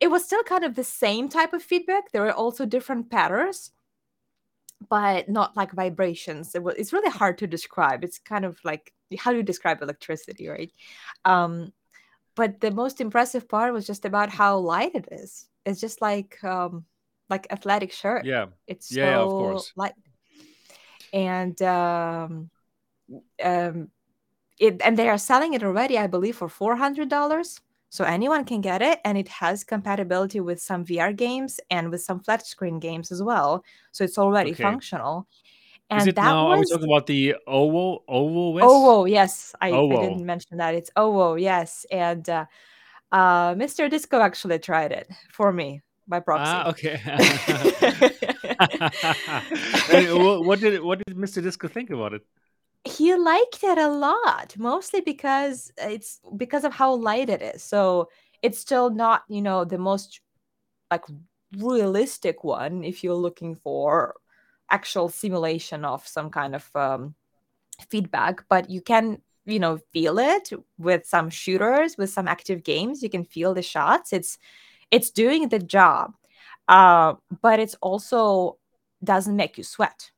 it was still kind of the same type of feedback. There were also different patterns but not like vibrations. It was, it's really hard to describe. It's kind of like how do you describe electricity right? Um but the most impressive part was just about how light it is. It's just like um like athletic shirt. Yeah. it's Yeah, yeah, of course. light. And um um it and they are selling it already i believe for $400 so anyone can get it and it has compatibility with some vr games and with some flat screen games as well so it's already Okay. functional and Is it that now? Are we was talking about the OWO West? OWO, yes, I, I didn't mention that. It's OWO, yes, and uh, Uh, Mr. Disco actually tried it for me by proxy. Ah, okay. What did what did Mr. Disco think about it? He liked it a lot, mostly because it's because of how light it is. So it's still not, you know, the most like realistic one if you're looking for actual simulation of some kind of um, feedback, but you can, you know, feel it with some shooters, with some active games. You can feel the shots. It's it's doing the job, uh, but it's also doesn't make you sweat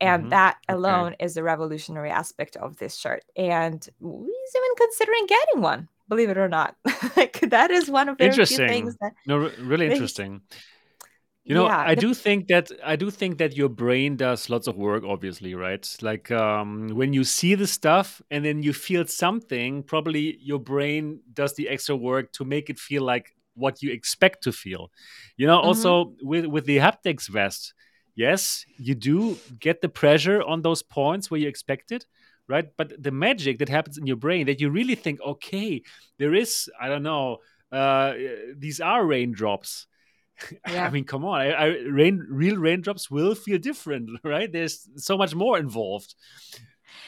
and Mhm. that Okay. alone is a revolutionary aspect of this shirt and he's even considering getting one believe it or not like that is one of very few things Interesting. that No, really interesting. You know, yeah I the- do think that I do think that your brain does lots of work. Obviously, right? Like um, when you see the stuff and then you feel something, probably your brain does the extra work to make it feel like what you expect to feel. You know, Mhm. also with with the haptics vest, yes, you do get the pressure on those points where you expect it, right? But the magic that happens in your brain that you really think, okay, there is, I don't know, uh, these are raindrops. Yeah. I mean, come on, I, I, rain, real raindrops will feel different, right? There's so much more involved,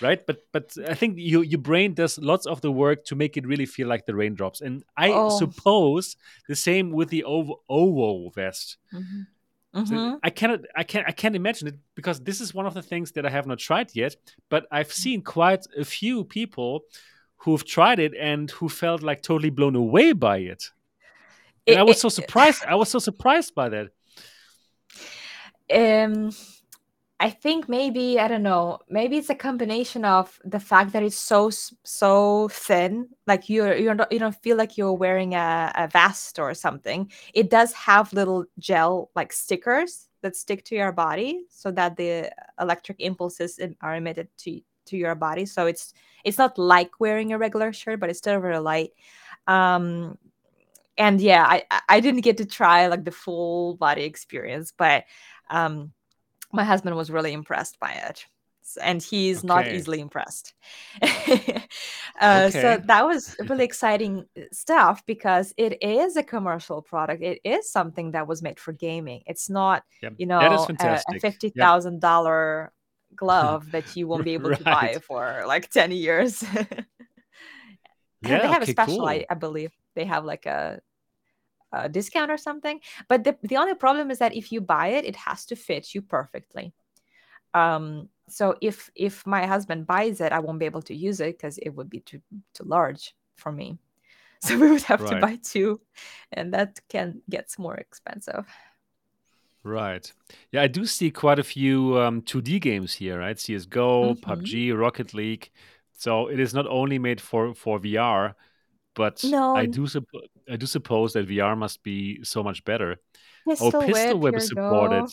right? But but I think you, your brain does lots of the work to make it really feel like the raindrops, and I Oh. suppose the same with the OWO, OWO vest. Mhm. So. I cannot, I can't, I can't imagine it because this is one of the things that I have not tried yet. But I've seen quite a few people who've tried it and who felt like totally blown away by it. And It- I was so surprised. I was so surprised by that. um i think maybe i don't know maybe it's a combination of the fact that it's so so thin like you're you're not you don't feel like you're wearing a, a vest or something. It does have little gel like stickers that stick to your body so that the electric impulses are emitted to to your body. So it's it's not like wearing a regular shirt but it's still very light. Um and yeah i I- didn't get to try like the full body experience but um my husband was really impressed by it and he's not easily impressed. Uh, so that was really exciting uh, stuff because it is a commercial product. It is something that was made for gaming. It's not Yeah, you know a- a, fifty thousand dollar glove that you won't be able to buy for like 10 years. Yeah, they have okay, a special cool. I, I believe they have like a, discount or something but the, the only problem is that if you buy it it has to fit you perfectly um so if if my husband buys it i won't be able to use it because it would be too too large for me so we would have to buy two and that can gets more expensive Right. Yeah, I do see quite a few um, 2D games here, right? CS:GO, Mhm. PUBG, Rocket League. So it is not only made for for VR, but No, I do suppo- I do suppose that VR must be so much better. Oh, pistol, Pistol whip Whip is supported. go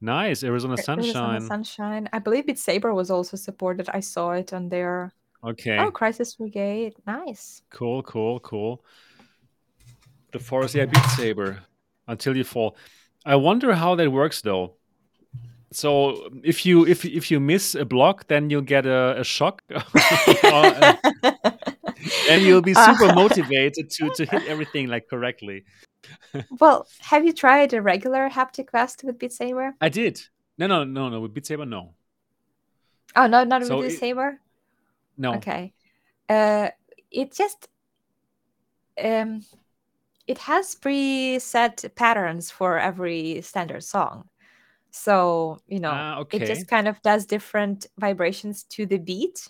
Nice, Arizona Ar- Arizona Sunshine. sunshine i believe Beat saber was also supported i saw it on there Okay, oh crisis brigade nice cool, cool, cool. The Forest, yeah, Beat Saber. Until you fall. I wonder how that works though. So if you if if you miss a block, then you'll get a, a shock, or, uh, and you'll be super Uh, motivated to to hit everything like correctly. well, have you tried a regular haptic vest with Beat Saber? I did. No, no, no, no. With Beat Saber, no, Oh, no, not So with Beat it- Saber. no. Okay. Uh, it just um, it has preset patterns for every standard song. So you know, Ah, it just kind of does different vibrations to the beat,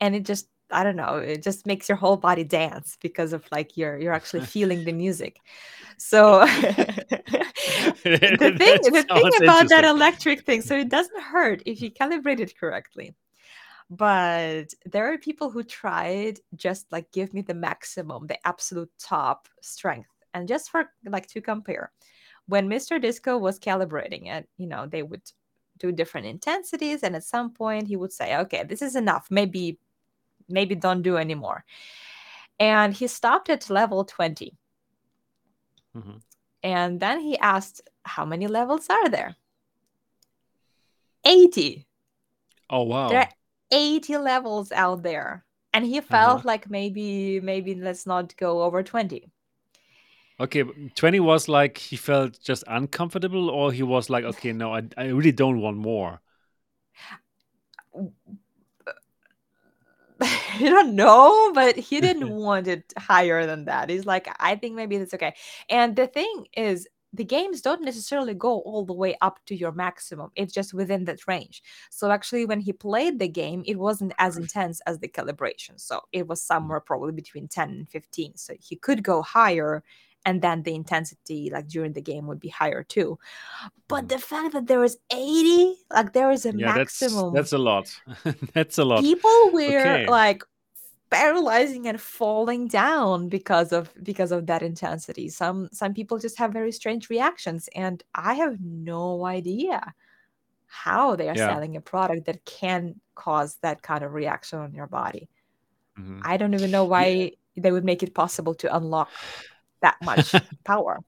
and it just I don't know, it just makes your whole body dance because of like you're you're actually feeling the music. So the thing the thing about that electric thing so it doesn't hurt if you calibrate it correctly but there are people who tried just like give me the maximum the absolute top strength and just for like to compare when mr disco was calibrating it you know they would do different intensities and at some point he would say okay this is enough maybe maybe don't do anymore and he stopped at level 20 Mhm. and then he asked, How many levels are there? 80. Oh wow. There are 80 levels out there. and he Uh-huh. felt like maybe maybe let's not go over 20 Okay, 20 was like he felt just uncomfortable, or he was like, okay, no, I, I really don't want more. I don't know, but he didn't want it higher than that. He's like, I think maybe that's okay. And the thing is, the games don't necessarily go all the way up to your maximum. It's just within that range. So actually, when he played the game, it wasn't as intense as the calibration. So it was mm. somewhere probably between 10 and 15. So he could go higher and then the intensity like during the game would be higher too. But Mhm. the fact that there was 80, like there is a Yeah, that's maximum that's a lot. that's a lot. people were Okay. like paralyzing and falling down because of because of that intensity some some people just have very strange reactions and i have no idea how they are Yeah. selling a product that can cause that kind of reaction on your body Mhm. i don't even know why they would make it possible to unlock that much power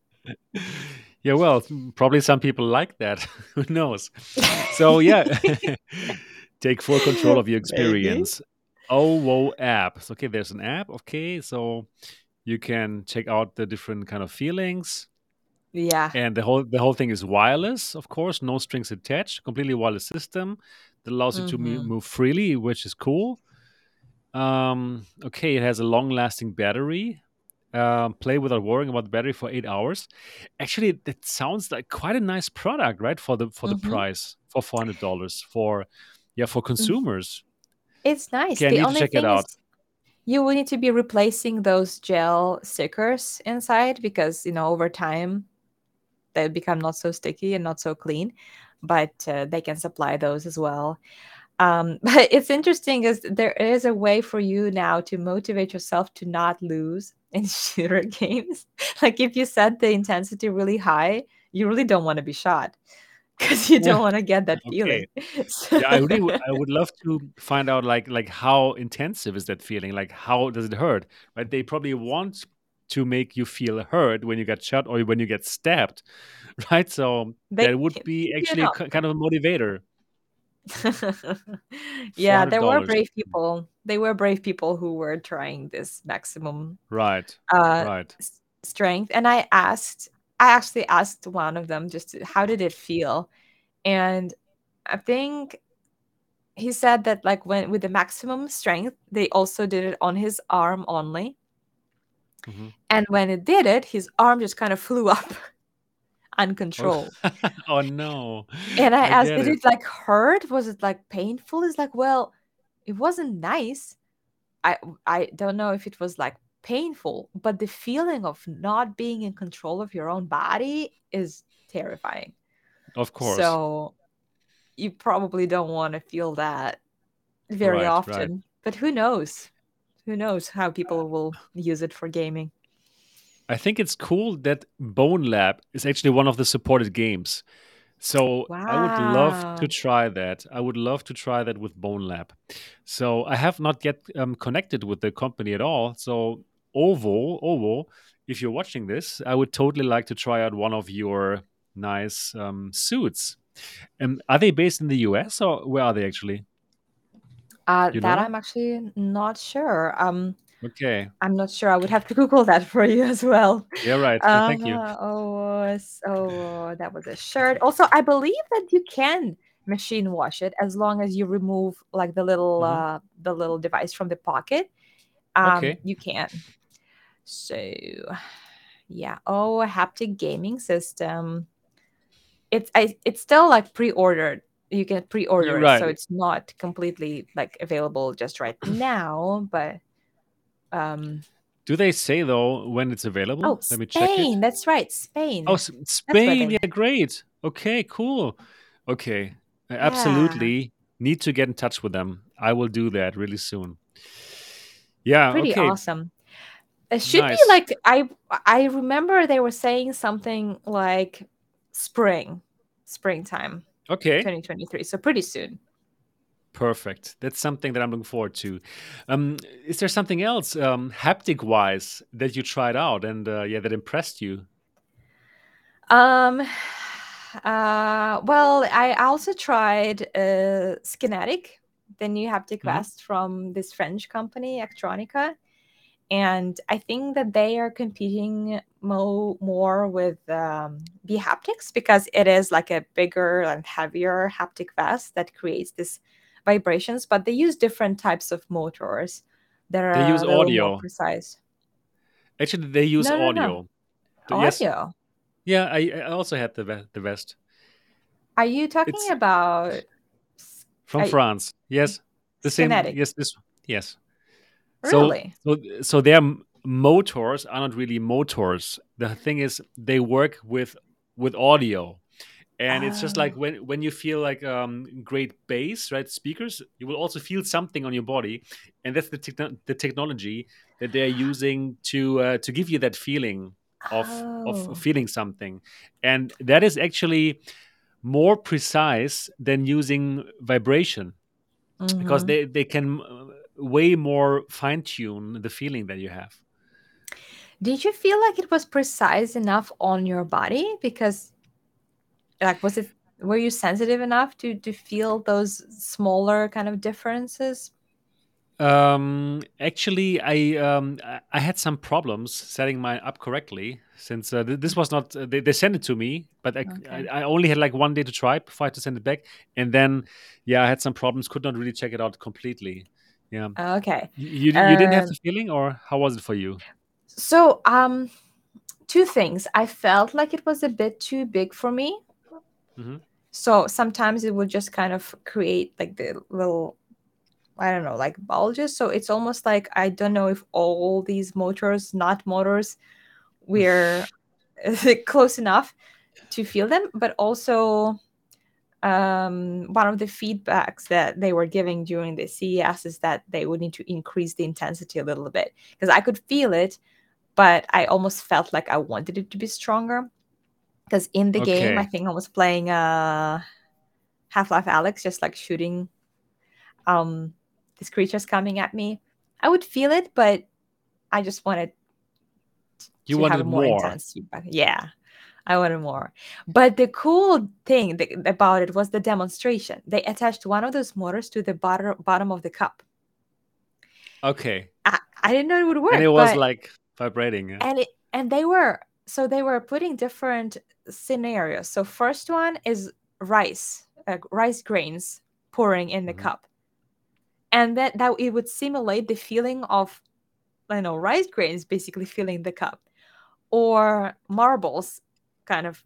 Yeah, well, probably some people like that. Who knows? So yeah, take full control of your experience. OWO apps. Okay, there's an app. Okay, so you can check out the different kind of feelings, yeah and the whole the whole thing is wireless, of course, no strings attached, completely wireless system that allows you to Mhm. move freely, which is cool. Um, okay, it has a long-lasting battery. Um, play without worrying about the battery for eight hours. Actually, that sounds like quite a nice product, right? For the for the Mhm. price for four hundred dollars for yeah for Mm. consumers. it's nice I the need to check it out. is you will need to be replacing those gel stickers inside because you know over time they become not so sticky and not so clean but uh, they can supply those as well um, but it's interesting is there is a way for you now to motivate yourself to not lose in shooter games like if you set the intensity really high you really don't want to be shot because you don't want to get that feeling Okay. Yeah, I really would, I would love to find out like like how intensive is that feeling? Like how does it hurt? Right? They probably want to make you feel hurt when you get shot or when you get stabbed, right? So They that would be you actually know. kind of a motivator. yeah, there were brave people. They were brave people who were trying this maximum Right. uh, right. s- strength. And I asked, I actually asked one of them just how did it feel, and I think he said that like when with the maximum strength, they also did it on his arm only, Mhm. and when it did it, his arm just kind of flew up, Oh, uncontrolled. oh no. And I, asked, did it. it. like hurt? Was it like painful? It's like, well, it wasn't nice. I I don't know if it was like painful, but the feeling of not being in control of your own body is terrifying. Of course. So you probably don't want to feel that very Right, right. often. But who knows? Who knows how people will use it for gaming? I think it's cool that Bonelab is actually one of the supported games. So I would love to try that. I would love to try that with Bonelab. So I have not yet um, connected with the company at all. So OWO, OWO, if you're watching this, I would totally like to try out one of your nice um, suits. Um, are they based in the US or where are they actually? Uh, that know? I'm actually not sure. Um, Okay. I'm not sure. I would have to Google that for you as well. Yeah, right. Thank you. Oh, s- oh, that was a shirt. Also, I believe that you can machine wash it as long as you remove like the little Mhm. uh the little device from the pocket. Um, Okay. you can. So, yeah. Oh, a haptic gaming system. It's I it's still like pre-ordered. You can pre-order You're it, so it's not completely like available just right now. But um, Do they say though when it's available? oh, Let me check it. Spain. That's right, Spain. Oh, S- Spain. Yeah, great. Okay, cool. Okay, I absolutely need to get in touch with them. I will do that really soon. Yeah. pretty okay. awesome. It should Nice. be like I I remember they were saying something like spring, springtime, Okay. 2023. So pretty soon. Perfect. That's something that I'm looking forward to. Um, is there something else, um, haptic wise, that you tried out and uh, yeah, that impressed you? Um uh well, I also tried uh Skinetic, the new haptic Mhm. vest from this French company, Actronika. And I think that they are competing mo- more with um, bHaptics because it is like a bigger and heavier haptic vest that creates this vibrations, but they use different types of motors that are They use a little more audio. precise. Actually, they use No, no, no. audio. Yes. Yeah, I, I also had the the vest Are you talking It's- about from I- France. Yes, the same. Skinetic? Yes, this. Yes. So- Really? So, so their motors are not really motors. The thing is, they work with with audio, and it's just like Ah. when when you feel like um, great bass, right? Speakers, you will also feel something on your body, and that's the techno- the technology that they are using to uh, to give you that feeling of Oh. of feeling something, and that is actually more precise than using vibration because Mhm. they they can uh, way more fine tune the feeling that you have. Did you feel like it was precise enough on your body? Because, like, was it were you sensitive enough to to feel those smaller kind of differences? Um, actually, I um, I- had some problems setting mine up correctly since uh, th- this was not uh, they, they sent it to me, but I, Okay. I I only had like one day to try it before I had to send it back, and then yeah, I had some problems, could not really check it out completely. Yeah, Okay. you you, you didn't have Um, the feeling, or how was it for you? So, um, two things. I felt like it was a bit too big for me. Mhm. So sometimes it would just kind of create like the little, I don't know, like bulges. So it's almost like I don't know if all these motors, not motors, we're close enough to feel them, but also um, one of the feedbacks that they were giving during the CES is that they would need to increase the intensity a little bit because I could feel it, but I almost felt like I wanted it to be stronger. Because in the game, I think I was playing uh, Half-Life: Alyx, just like shooting um, these creatures coming at me. I would feel it, but I just wanted You to wanted more, more. intense feedback. Yeah, I wanted more. But the cool thing th- about it was the demonstration. They attached one of those motors to the bottom bottom of the cup. Okay, I, I didn't know it would work. and it was like vibrating. yeah? and it and they were so they were putting different scenarios. So first one is rice, uh, rice grains pouring in the Mhm. cup, and that that it would simulate the feeling of, you know, rice grains basically filling the cup, or marbles, kind of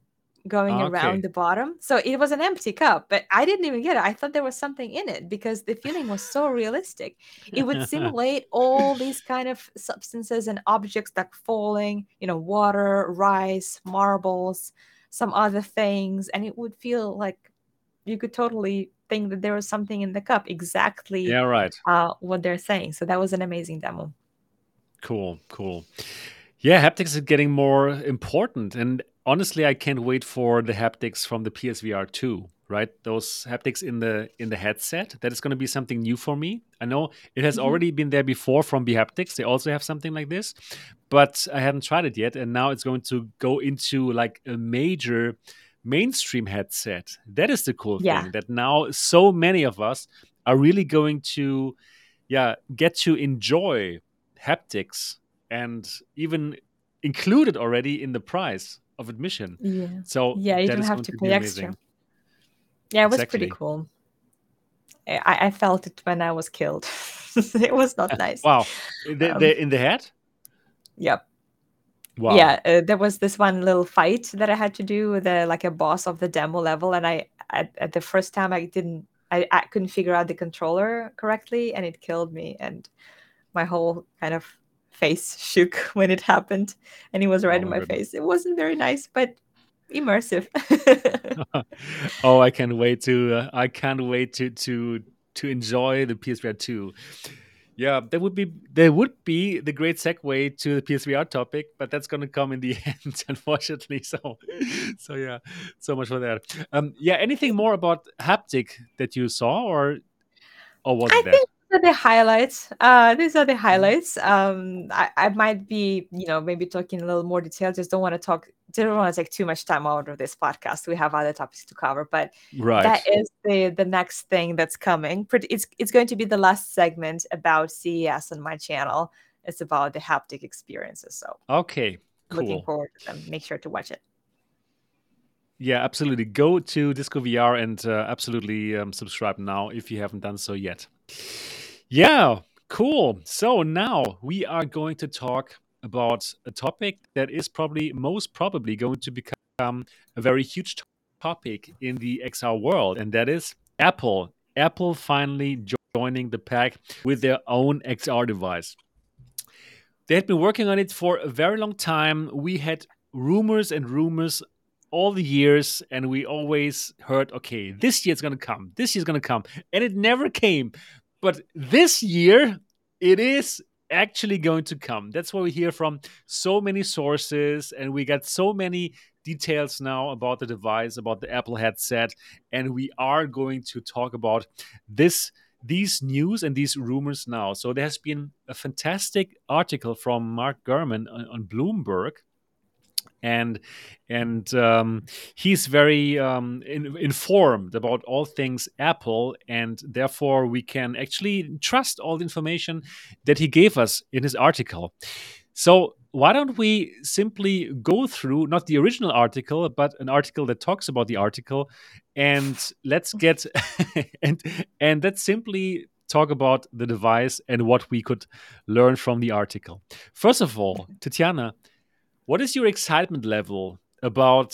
going Ah, around the bottom. So it was an empty cup, but I didn't even get it. I thought there was something in it because the feeling was so realistic it would simulate all these kind of substances and objects like falling you know water rice marbles some other things and it would feel like you could totally think that there was something in the cup exactly yeah, right. uh, what they're saying so that was an amazing demo Cool, cool. Yeah, haptics is getting more important. And honestly, I can't wait for the haptics from the PSVR 2, right? Those haptics in the in the headset. That is going to be something new for me. I know it has Mhm. already been there before from bHaptics. They also have something like this, but I haven't tried it yet. And now it's going to go into like a major mainstream headset. That is the cool Yeah. thing that now so many of us are really going to yeah, get to enjoy haptics and even included already in the price of admission. yeah So Yeah, you don't have to pay extra. amazing. yeah it was pretty cool I, I felt it when i was killed it was not nice Wow, Um, in the head. yep Wow. Yeah, uh, there was this one little fight that I had to do with a, like a boss of the demo level, and I at, at the first time I didn't, I, I couldn't figure out the controller correctly, and it killed me, and my whole kind of face shook when it happened, and he was right Oh in my goodness. face. It wasn't very nice, but immersive. oh, I can't wait to. Uh, I can't wait to to to enjoy the PSVR two. Yeah, that would be there would be the great segue to the PSVR topic, but that's going to come in the end, unfortunately. So, so yeah, so much for that. Um, yeah, anything more about haptic that you saw, or or was I it that? think are the highlights. Uh, these are the highlights. Um, I, I might be, you know, maybe talking a little more detail. Just don't want to talk. Don't want to take too much time out of this podcast. We have other topics to cover, but right. that is the the next thing that's coming. It's it's going to be the last segment about CES on my channel. It's about the haptic experiences. So okay, cool. looking forward to them. Make sure to watch it. Yeah, absolutely. Go to Disco VR and uh, absolutely um, subscribe now if you haven't done so yet. Yeah, cool. So now we are going to talk about a topic that is probably most probably going to become a very huge topic in the XR world, and that is Apple. Apple finally joining the pack with their own XR device. They had been working on it for a very long time. We had rumors and rumors all the years and we always heard okay this year's gonna come this year's gonna come and it never came but this year it is actually going to come. That's what we hear from so many sources and we got so many details now about the device about the apple headset and we are going to talk about this these news and these rumors now. So there has been a fantastic article from mark gurman on, on bloomberg and and um, he's very um, in, informed about all things Apple, and therefore we can actually trust all the information that he gave us in his article. So why don't we simply go through not the original article, but an article that talks about the article, and let's get and and let's simply talk about the device and what we could learn from the article. First of all, Tatiana what is your excitement level about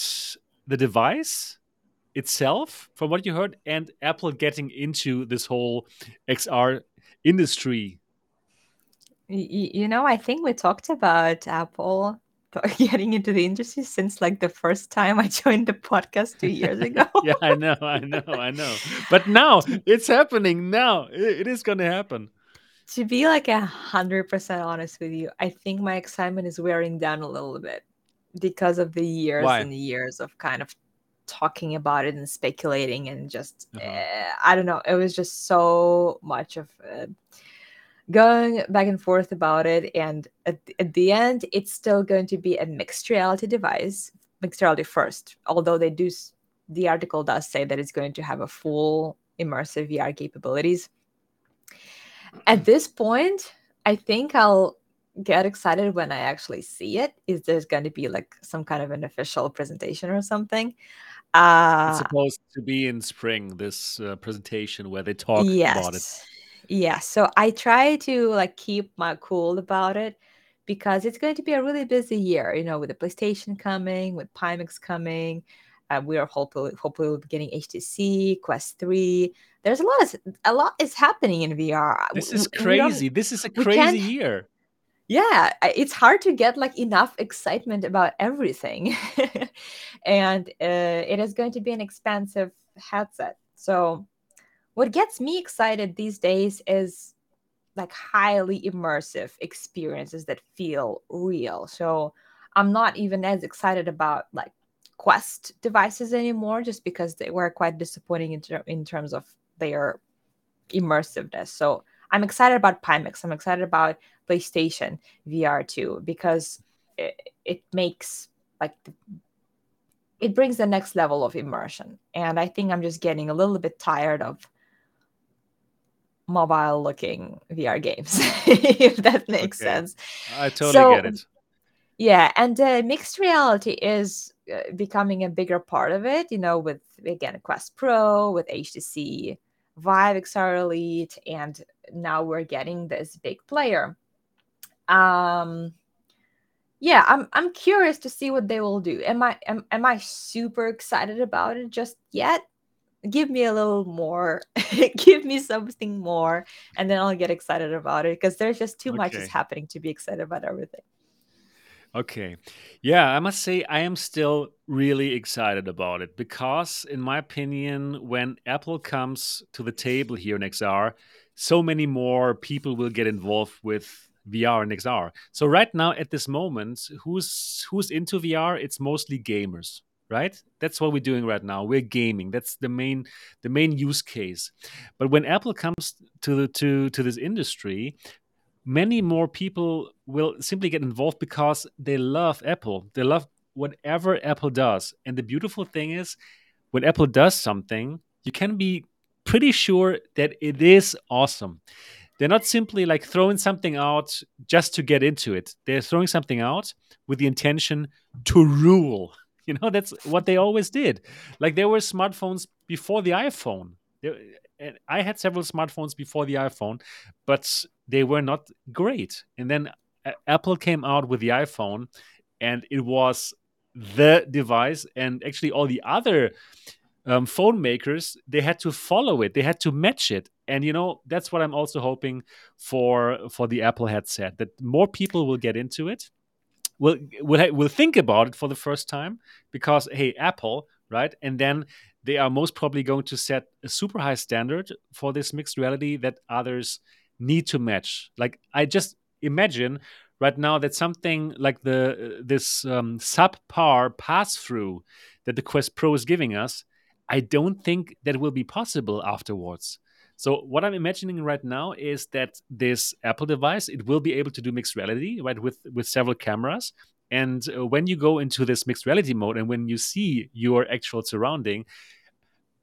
the device itself, from what you heard, and Apple getting into this whole XR industry? You know, I think we talked about Apple getting into the industry since like the first time I joined the podcast two years ago. yeah, I know, I know, I know. But now it's happening. Now it is going to happen to be like a hundred percent honest with you, I think my excitement is wearing down a little bit because of the years Why? and the years of kind of talking about it and speculating and just uh-huh. uh, I don't know. It was just so much of uh, going back and forth about it, and at, at the end, it's still going to be a mixed reality device, mixed reality first. Although they do, the article does say that it's going to have a full immersive VR capabilities at this point, I think I'll get excited when I actually see it. Is there's going to be like some kind of an official presentation or something? Uh, it's supposed to be in spring. This uh, presentation where they talk yes. about it. Yeah. So I try to like keep my cool about it because it's going to be a really busy year. You know, with the PlayStation coming, with Pimax coming. Uh, we are hopefully hopefully we'll be getting HTC Quest Three. There's a lot of a lot is happening in VR. This is crazy. This is a crazy year. Yeah, it's hard to get like enough excitement about everything, and uh, it is going to be an expensive headset. So, what gets me excited these days is like highly immersive experiences that feel real. So, I'm not even as excited about like Quest devices anymore, just because they were quite disappointing in, ter- in terms of their immersiveness. So I'm excited about Pimax. I'm excited about PlayStation VR too because it, it makes like the, it brings the next level of immersion. And I think I'm just getting a little bit tired of mobile looking VR games, if that makes okay. sense. I totally so, get it. Yeah, and uh, mixed reality is uh, becoming a bigger part of it, you know, with again Quest Pro, with HTC Vive XR Elite, and now we're getting this big player. Um, yeah, I'm I'm curious to see what they will do. Am I am, am I super excited about it just yet? Give me a little more, give me something more, and then I'll get excited about it because there's just too okay. much is happening to be excited about everything. Okay. Yeah, I must say I am still really excited about it because, in my opinion, when Apple comes to the table here in XR, so many more people will get involved with VR and XR. So right now, at this moment, who's who's into VR? It's mostly gamers. right that's what we're doing right now we're gaming that's the main the main use case but when apple comes to the to to this industry many more people will simply get involved because they love apple. They love whatever apple does. And the beautiful thing is when apple does something you can be pretty sure that it is awesome. They're not simply like throwing something out just to get into it. They're throwing something out with the intention to rule. You know that's what they always did. Like there were smartphones before the iphone. There, and i had several smartphones before the iphone but they were not great. And then apple came out with the iphone and it was the device. And actually all the other um, phone makers they had to follow it. They had to match it. And you know that's what i'm also hoping for for the apple headset that more people will get into it will will will think about it for the first time because hey apple right? And then they are most probably going to set a super high standard for this mixed reality that others need to match like i just imagine right now that something like the this um, subpar pass through that the quest pro is giving us i don't think that will be possible afterwards so what I'm imagining right now is that this Apple device it will be able to do mixed reality, right, with with several cameras. And uh, when you go into this mixed reality mode and when you see your actual surrounding,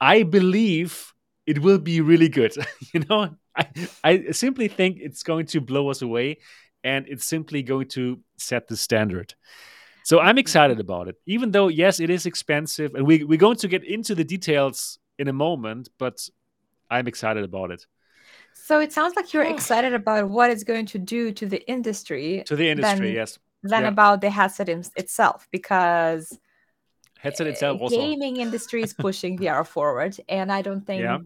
I believe it will be really good. you know, I, I simply think it's going to blow us away and it's simply going to set the standard. So I'm excited about it, even though, yes, it is expensive. And we, we're going to get into the details in a moment, but I'm excited about it. So it sounds like you're oh. excited about what it's going to do to the industry. To the industry, than, yes. Than yeah. about the headset itself, because headset itself also. gaming industry is pushing VR forward, and I don't think yeah.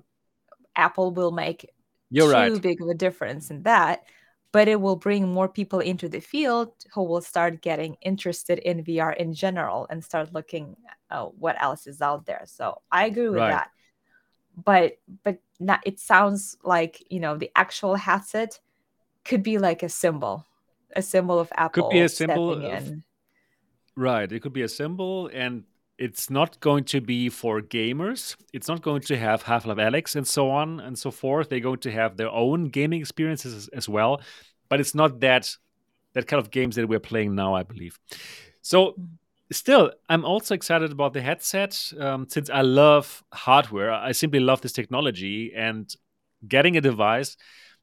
Apple will make you're too right. big of a difference in that. But it will bring more people into the field who will start getting interested in VR in general and start looking uh, what else is out there. So I agree with right. that but but not, it sounds like you know the actual headset could be like a symbol a symbol of apple could be a symbol of, right it could be a symbol and it's not going to be for gamers. It's not going to have Half-Life: Alyx and so on and so forth. They're going to have their own gaming experiences as, as well but it's not that that kind of games that we're playing now i believe. So still, I'm also excited about the headset um, since I love hardware. I simply love this technology and getting a device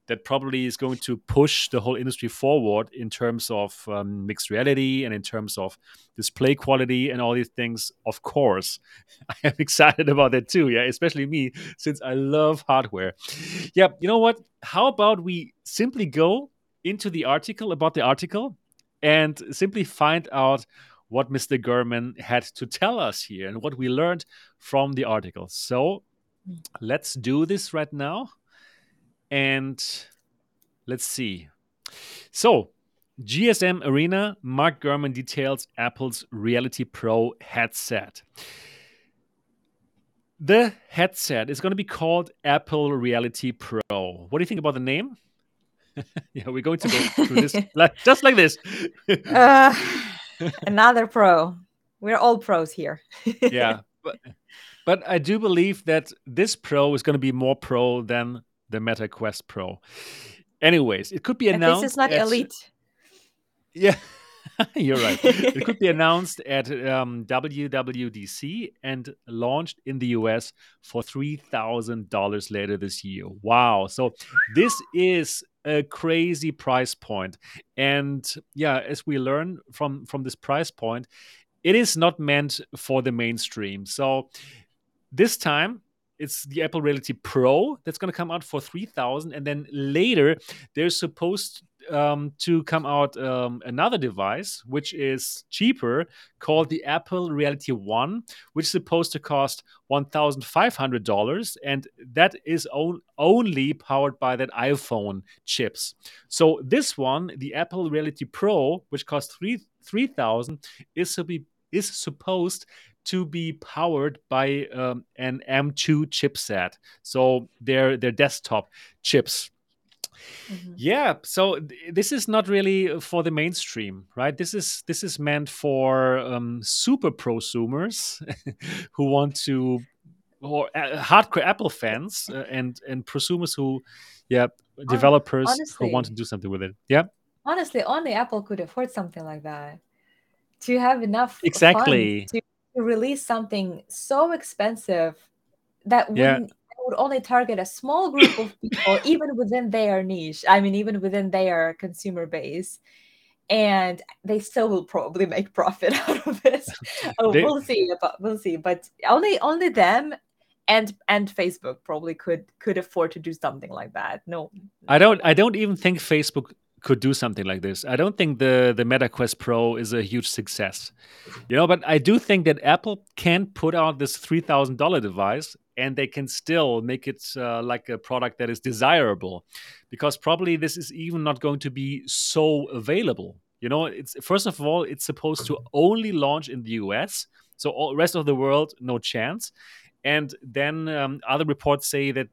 that probably is going to push the whole industry forward in terms of um, mixed reality and in terms of display quality and all these things. Of course, I am excited about that too. Yeah, especially me since I love hardware. Yeah, you know what? How about we simply go into the article about the article and simply find out what Mr. Gurman had to tell us here and what we learned from the article. So let's do this right now. And let's see. So, GSM Arena, Mark Gurman details Apple's Reality Pro headset. The headset is going to be called Apple Reality Pro. What do you think about the name? yeah, we're going to go through this like, just like this. uh, Another pro. We're all pros here. yeah. But, but I do believe that this pro is going to be more pro than the Meta Quest Pro. Anyways, it could be announced. this is not at, elite. Yeah. You're right. it could be announced at um, WWDC and launched in the US for $3,000 later this year. Wow. So this is a crazy price point. And yeah, as we learn from from this price point, it is not meant for the mainstream. So this time it's the Apple Reality Pro that's going to come out for 3000 and then later they're supposed um, to come out um, another device which is cheaper called the Apple Reality One, which is supposed to cost $1,500, and that is on- only powered by that iPhone chips. So this one, the Apple Reality Pro, which costs three three thousand, is to be is supposed to be powered by um, an M2 chipset. So their their desktop chips Mm-hmm. Yeah, so th- this is not really for the mainstream, right? This is this is meant for um, super prosumers who want to, or uh, hardcore Apple fans uh, and and prosumers who, yeah, developers Honestly, who want to do something with it. Yeah. Honestly, only Apple could afford something like that. To have enough exactly to, to release something so expensive that wouldn't yeah would only target a small group of people, even within their niche. I mean, even within their consumer base. And they still will probably make profit out of it. oh, they, we'll see. But we'll see. But only only them and and Facebook probably could could afford to do something like that. No, I don't. I don't even think Facebook could do something like this. I don't think the the Meta Quest Pro is a huge success, you know. But I do think that Apple can put out this three thousand dollar device and they can still make it uh, like a product that is desirable, because probably this is even not going to be so available. You know, it's first of all, it's supposed to only launch in the US, so all rest of the world, no chance. And then um, other reports say that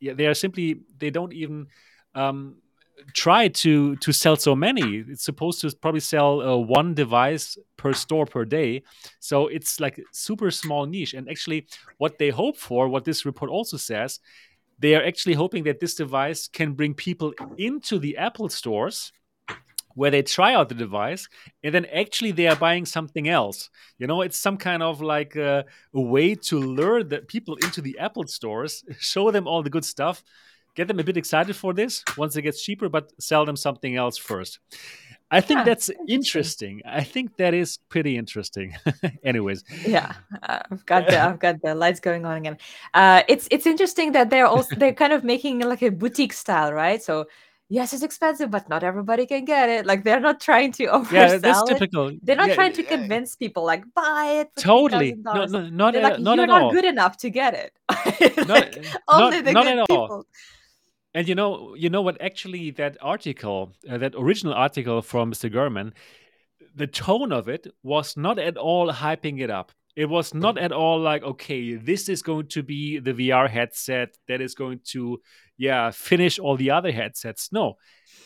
yeah, they are simply they don't even um, try to to sell so many. It's supposed to probably sell uh, one device per store per day. So it's like super small niche. And actually, what they hope for, what this report also says, they are actually hoping that this device can bring people into the Apple stores where they try out the device and then actually they are buying something else you know it's some kind of like a, a way to lure the people into the apple stores show them all the good stuff get them a bit excited for this once it gets cheaper, but sell them something else first. I think yeah, that's interesting. interesting. I think that is pretty interesting. Anyways, yeah, uh, I've got the I've got the lights going on again. Uh, it's it's interesting that they're also they're kind of making like a boutique style, right? So yes, it's expensive, but not everybody can get it. Like they're not trying to oversell yeah, that's typical. They're not yeah, trying to yeah. convince people like buy it. totally, no, no, not, like, not you're not all. good enough to get it. like, not, only not, the not good at people. all and you know, you know what? Actually, that article, uh, that original article from Mr. Gurman, the tone of it was not at all hyping it up. It was not at all like, okay, this is going to be the VR headset that is going to, yeah, finish all the other headsets. No.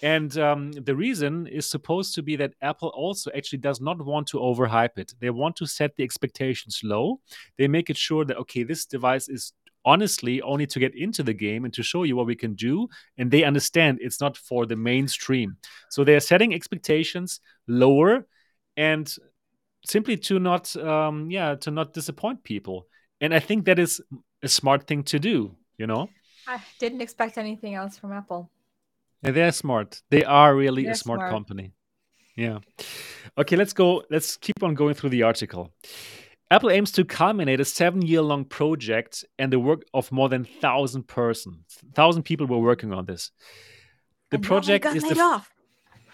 And um, the reason is supposed to be that Apple also actually does not want to overhype it. They want to set the expectations low. They make it sure that, okay, this device is honestly only to get into the game and to show you what we can do and they understand it's not for the mainstream. So they're setting expectations lower and simply to not um yeah to not disappoint people. And i think that is a smart thing to do you know? I didn't expect anything else from apple. Yeah, they're smart. They are really they're a smart, smart. company. Yeah. Okay let's go let's keep on going through the article Apple aims to culminate a seven-year-long project and the work of more than thousand persons. Thousand people were working on this. The and project is the off.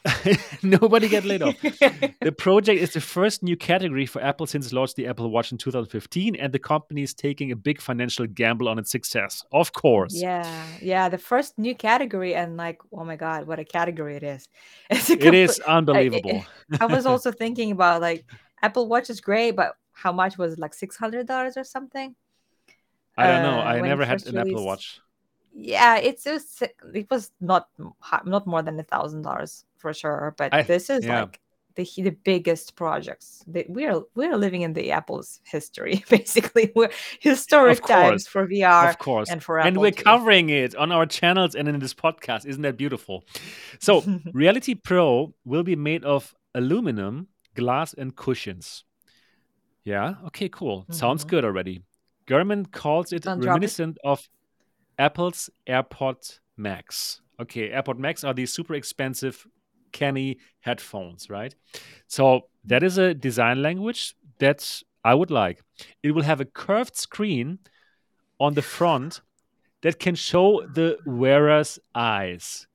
nobody get laid off. the project is the first new category for Apple since launched the Apple Watch in 2015, and the company is taking a big financial gamble on its success. Of course. Yeah, yeah, the first new category, and like, oh my god, what a category it is! It's it is unbelievable. I, I was also thinking about like Apple Watch is great, but how much was it, like six hundred dollars or something? I don't know. Uh, I never had an released. Apple Watch. Yeah, it's just it was not not more than a thousand dollars for sure. But I, this is yeah. like the the biggest projects. The, we're we're living in the Apple's history basically. We're historic times for VR, of course, and for Apple and we're too. covering it on our channels and in this podcast. Isn't that beautiful? So, Reality Pro will be made of aluminum, glass, and cushions. Yeah. Okay. Cool. Mm-hmm. Sounds good already. Gurman calls it Don't reminiscent it. of Apple's AirPod Max. Okay, AirPod Max are these super expensive, canny headphones, right? So that is a design language that I would like. It will have a curved screen on the front that can show the wearer's eyes.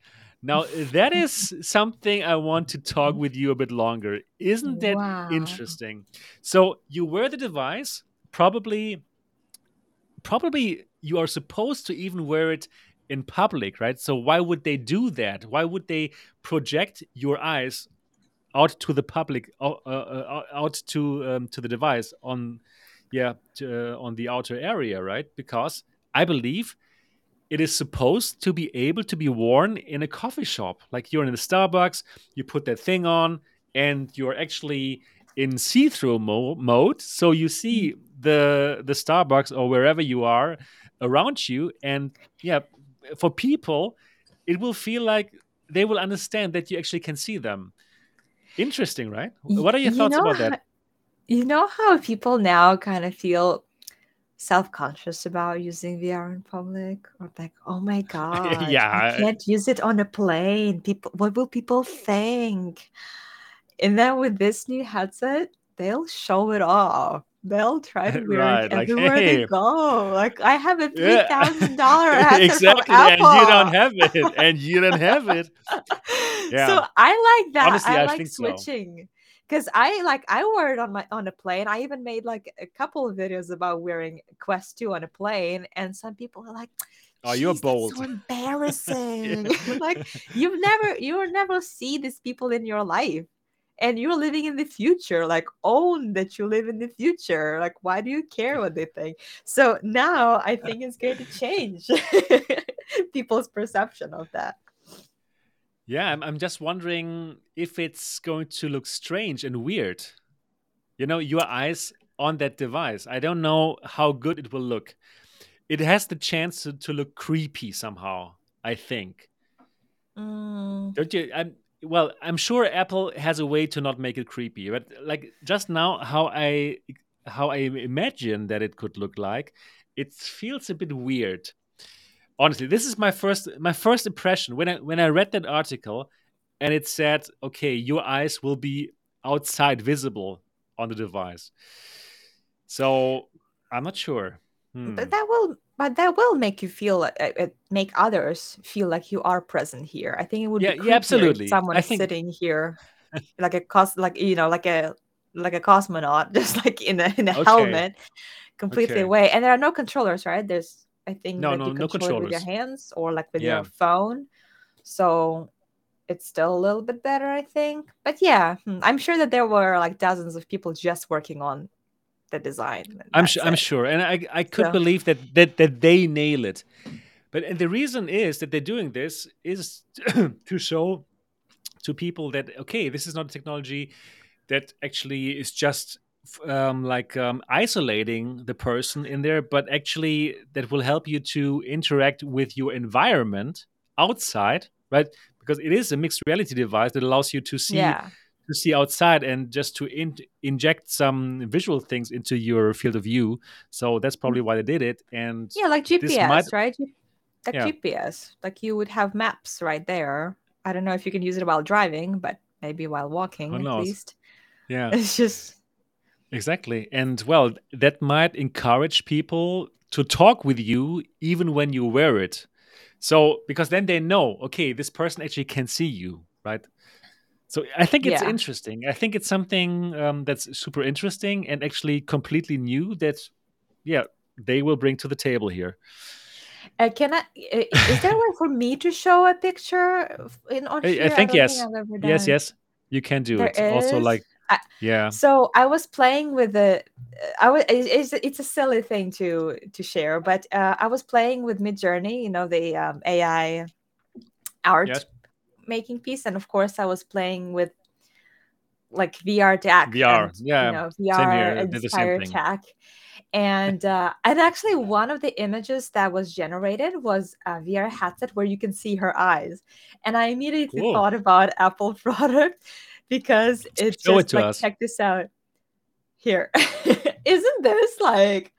Now, that is something I want to talk with you a bit longer. Isn't that wow. interesting? So, you wear the device, probably probably you are supposed to even wear it in public, right? So why would they do that? Why would they project your eyes out to the public, uh, uh, uh out to um, to the device on, yeah, to, uh, on the outer area, right? Because I believe it is supposed to be able to be worn in a coffee shop. Like you're in the Starbucks, you put that thing on, and you're actually in see-through mo- mode, so you see Mm. the the Starbucks or wherever you are around you, and yeah, for people, it will feel like they will understand that you actually can see them. Interesting, right? What are your you thoughts know about that? You know how people now kind of feel self-conscious about using VR in public or like, oh my god, Yeah. I can't use it on a plane. People, what will people think? And then with this new headset, they'll show it off. They'll try to wear Right, it like, everywhere hey. they go. Like I have a three thousand dollar headset exactly, from Apple. and you don't have it, and you don't have it. Yeah. So I like that. Honestly, I I like think so. Because I like I wore it on my on a plane. I even made like a couple of videos about wearing Quest 2 on a plane, and some people are like, Oh, you're "Jeez, that's bold." so embarrassing. like you've never you will never see these people in your life. And you're living in the future, like own that you live in the future. Like, why do you care what they think? So now I think it's going to change people's perception of that. Yeah, I'm, I'm just wondering if it's going to look strange and weird. You know, your eyes on that device. I don't know how good it will look. It has the chance to, to look creepy somehow, I think. Mm. Don't you? I'm, well, I'm sure Apple has a way to not make it creepy, but like just now, how I how I imagine that it could look like, it feels a bit weird. Honestly, this is my first my first impression when I when I read that article, and it said, "Okay, your eyes will be outside visible on the device." So I'm not sure. Hmm. But that will, but that will make you feel, uh, uh, make others feel like you are present here. I think it would Yeah, be yeah, absolutely. Someone think- sitting here, like a cos, like you know, like a like a cosmonaut, just like in a in a Okay. helmet, completely Okay. away. And there are no controllers, right? There's, I think, No, that no- you no control it with your hands or like with Yeah. your phone. So it's still a little bit better, I think. But yeah, hmm, I'm sure that there were like dozens of people just working on the design. I'm sure. I'm sure, and I I could So- believe that that that they nail it. But and the reason is that they're doing this is to show to people that okay, this is not a technology that actually is just um, like um, isolating the person in there, but actually that will help you to interact with your environment outside, right? Because it is a mixed reality device that allows you to see Yeah. to see outside and just to in- inject some visual things into your field of view. So that's probably why they did it. And Yeah, like GPS, might- right? Like Yeah. GPS. Like you would have maps right there. I don't know if you can use it while driving, but maybe while walking at least. yeah, It's just exactly. And well, that might encourage people to talk with you even when you wear it. So because then they know, okay, this person actually can see you, right? So I think it's Yeah. interesting. I think it's something um, that's super interesting and actually completely new. That, yeah, they will bring to the table here. uh, can I is there a way for me to show a picture in on I- I think yes. Yes, yes, you can do There it. Also, like, I- yeah, So I was playing with the. I was. It's, it's a silly thing to to share, but uh, I was playing with Midjourney. You know the um, AI art Yes. making piece, and of course I was playing with like VR tech. VR, and, yeah, You know VR here, I did the same inspired tech. And uh, and actually, one of the images that was generated was a VR headset where you can see her eyes, and I immediately Cool. thought about Apple product because it's Show it just to like us. check this out here. Isn't this like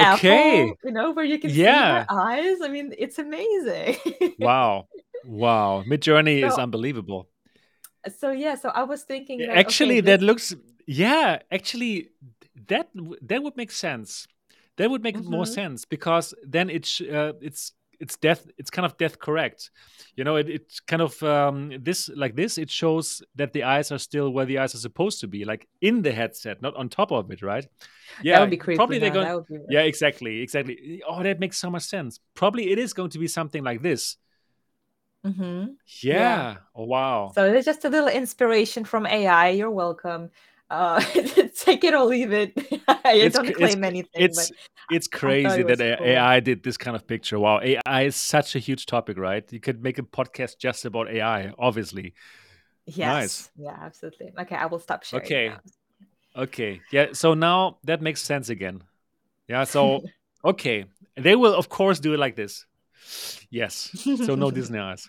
Okay. Apple? You know where you can Yeah. see her eyes. I mean, it's amazing. wow, wow. Midjourney is unbelievable. so yeah, so I was thinking. Actually, okay, that this- looks, yeah, actually, that that would make sense. That would make more Mhm. sense because then it's uh, it's it's death. It's kind of death correct. You know, it it kind of um, this like this. It shows that the eyes are still where the eyes are supposed to be, like in the headset, not on top of it, right? Yeah, that would be creepy. probably they're going. would be. Yeah, exactly, exactly. Oh, that makes so much sense. Probably it is going to be something like this. Mhm. Yeah. Yeah. Oh, wow. So it's just a little inspiration from AI. You're welcome. Uh, take it or leave it. I It's don't cr- it's claim anything, it's but it's crazy it that cool. AI did this kind of picture. Wow, AI is such a huge topic, right? You could make a podcast just about AI, obviously. Nice. Yes. Yeah, absolutely. Okay, I will stop sharing Okay. now. Okay. Yeah. So now that makes sense again. Yeah. So okay, they will of course do it like this. Yes. So no Disney eyes.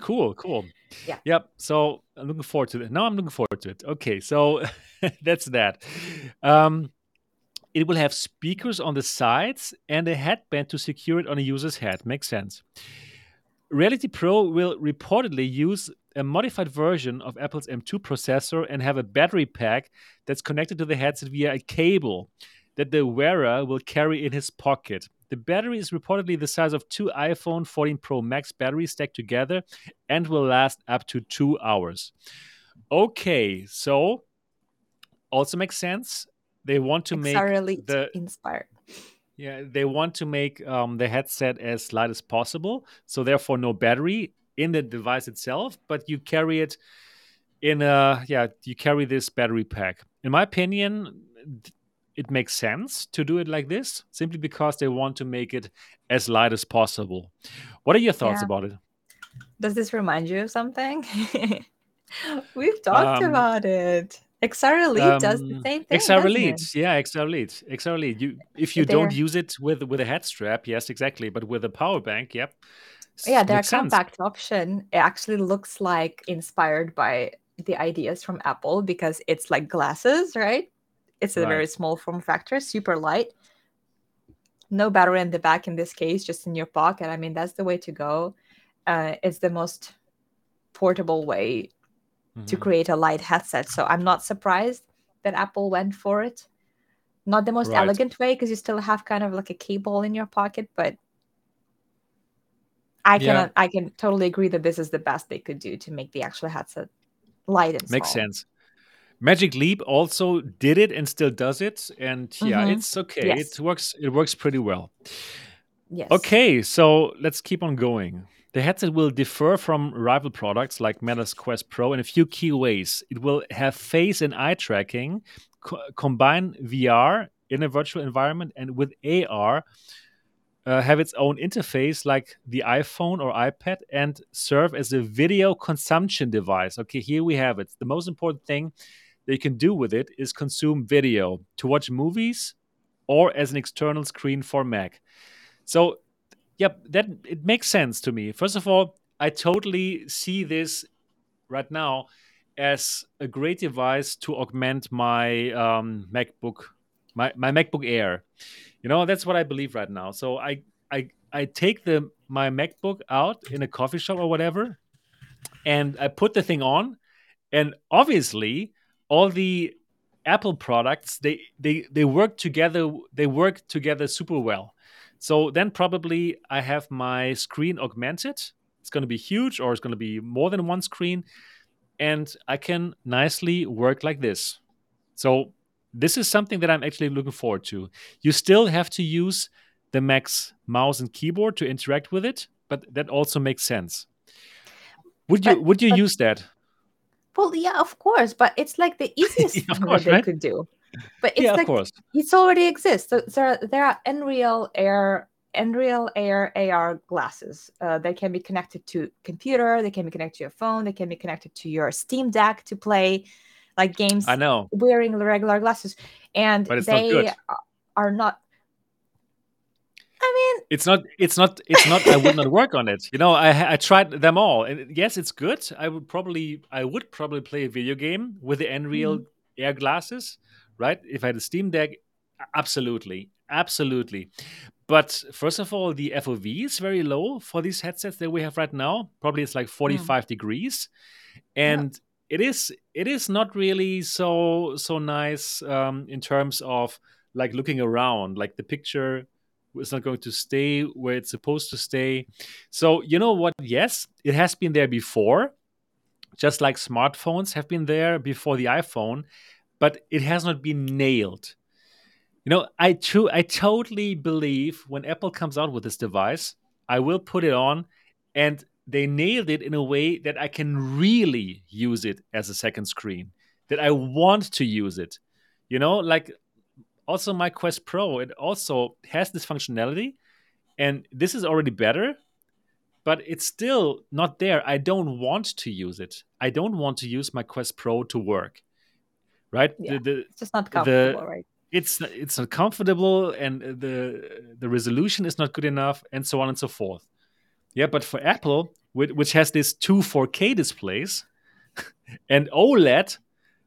cool. Cool. Yeah. Yep. So I'm looking forward to it. Now I'm looking forward to it. Okay. So that's that. Um, it will have speakers on the sides and a headband to secure it on a user's head. Makes sense. Reality Pro will reportedly use a modified version of Apple's M2 processor and have a battery pack that's connected to the headset via a cable that the wearer will carry in his pocket. The battery is reportedly the size of two iPhone 14 Pro Max batteries stacked together and will last up to two hours. Okay, so also makes sense. They want to make the inspired. yeah, they want to make um, the headset as light as possible, so therefore no battery in the device itself, but you carry it in a yeah, you carry this battery pack. In my opinion, it makes sense to do it like this, simply because they want to make it as light as possible. What are your thoughts Yeah. about it? Does this remind you of something? We've talked Um, about it. XR Elite does the Um, same thing. XR Elite, it? yeah, XR Elite, XR Elite. You, if you don't use it with with a head strap, yes, exactly, but with a power bank, yep. Yeah, their makes sense. compact option it actually looks like inspired by the ideas from Apple because it's like glasses, right? It's a very small form factor, super light. No battery in the back in this case, just in your pocket. I mean, that's the way to go. Uh, it's the most portable way to Mhm. create a light headset. So I'm not surprised that Apple went for it. Not the most Right. elegant way because you still have kind of like a cable in your pocket, but I Yeah. can I can totally agree that this is the best they could do to make the actual headset light and Makes small. sense. Magic Leap also did it and still does it, and yeah, Mhm. it's okay. Yes. It works. It works pretty well. Yes. Okay, so let's keep on going. The headset will differ from rival products like Meta's Quest Pro in a few key ways. It will have face and eye tracking, co- combine VR in a virtual environment, and with AR, uh, have its own interface like the iPhone or iPad, and serve as a video consumption device. Okay, here we have it. The most important thing that you can do with it is consume video to watch movies or as an external screen for Mac. So, yep, that it makes sense to me. First of all, I totally see this right now as a great device to augment my um, MacBook, my, my MacBook Air. You know, that's what I believe right now. So I I I take the my MacBook out in a coffee shop or whatever, and I put the thing on, and obviously all the Apple products they they they work together. They work together super well. So then probably I have my screen augmented. It's going to be huge, or it's going to be more than one screen, and I can nicely work like this. So this is something that I'm actually looking forward to. You still have to use the Mac's mouse and keyboard to interact with it, but that also makes sense. Would you But- would you but- use that? Well, yeah, of course, but it's like the easiest Yeah, thing course, they right? could do. But it's yeah, like of course. it's already exists. So there are, there are Nreal Air Nreal Air AR glasses. Uh, they can be connected to computer. They can be connected to your phone. They can be connected to your Steam Deck to play like games I know, wearing the regular glasses. And not they good. are not. I mean, It's not. It's not. It's not. I would not work on it. You know, I I tried them all, and yes, it's good. I would probably I would probably play a video game with the Nreal Mm-hmm. Air glasses, right? If I had a Steam Deck, absolutely, absolutely. But first of all, the FOV is very low for these headsets that we have right now. Probably it's like Hmm. 45 degrees, and it is it is not really so so nice um, in terms of like looking around. Like the picture is not going to stay where it's supposed to stay. So you know what? Yes, it has been there before, just like smartphones have been there before the iPhone, but it has not been nailed. You know, I too, I totally believe when Apple comes out with this device, I will put it on, and they nailed it in a way that I can really use it as a second screen. that I want to use it. You know, like also my Quest Pro, it also has this functionality, and this is already better, but it's still not there. I don't want to use it. I don't want to use my Quest Pro to work. Right? Yeah, the, the, it's just not comfortable, the, right? It's it's not comfortable, and the the resolution is not good enough, and so on and so forth. Yeah, but for Apple, which has this two 4K displays and OLED,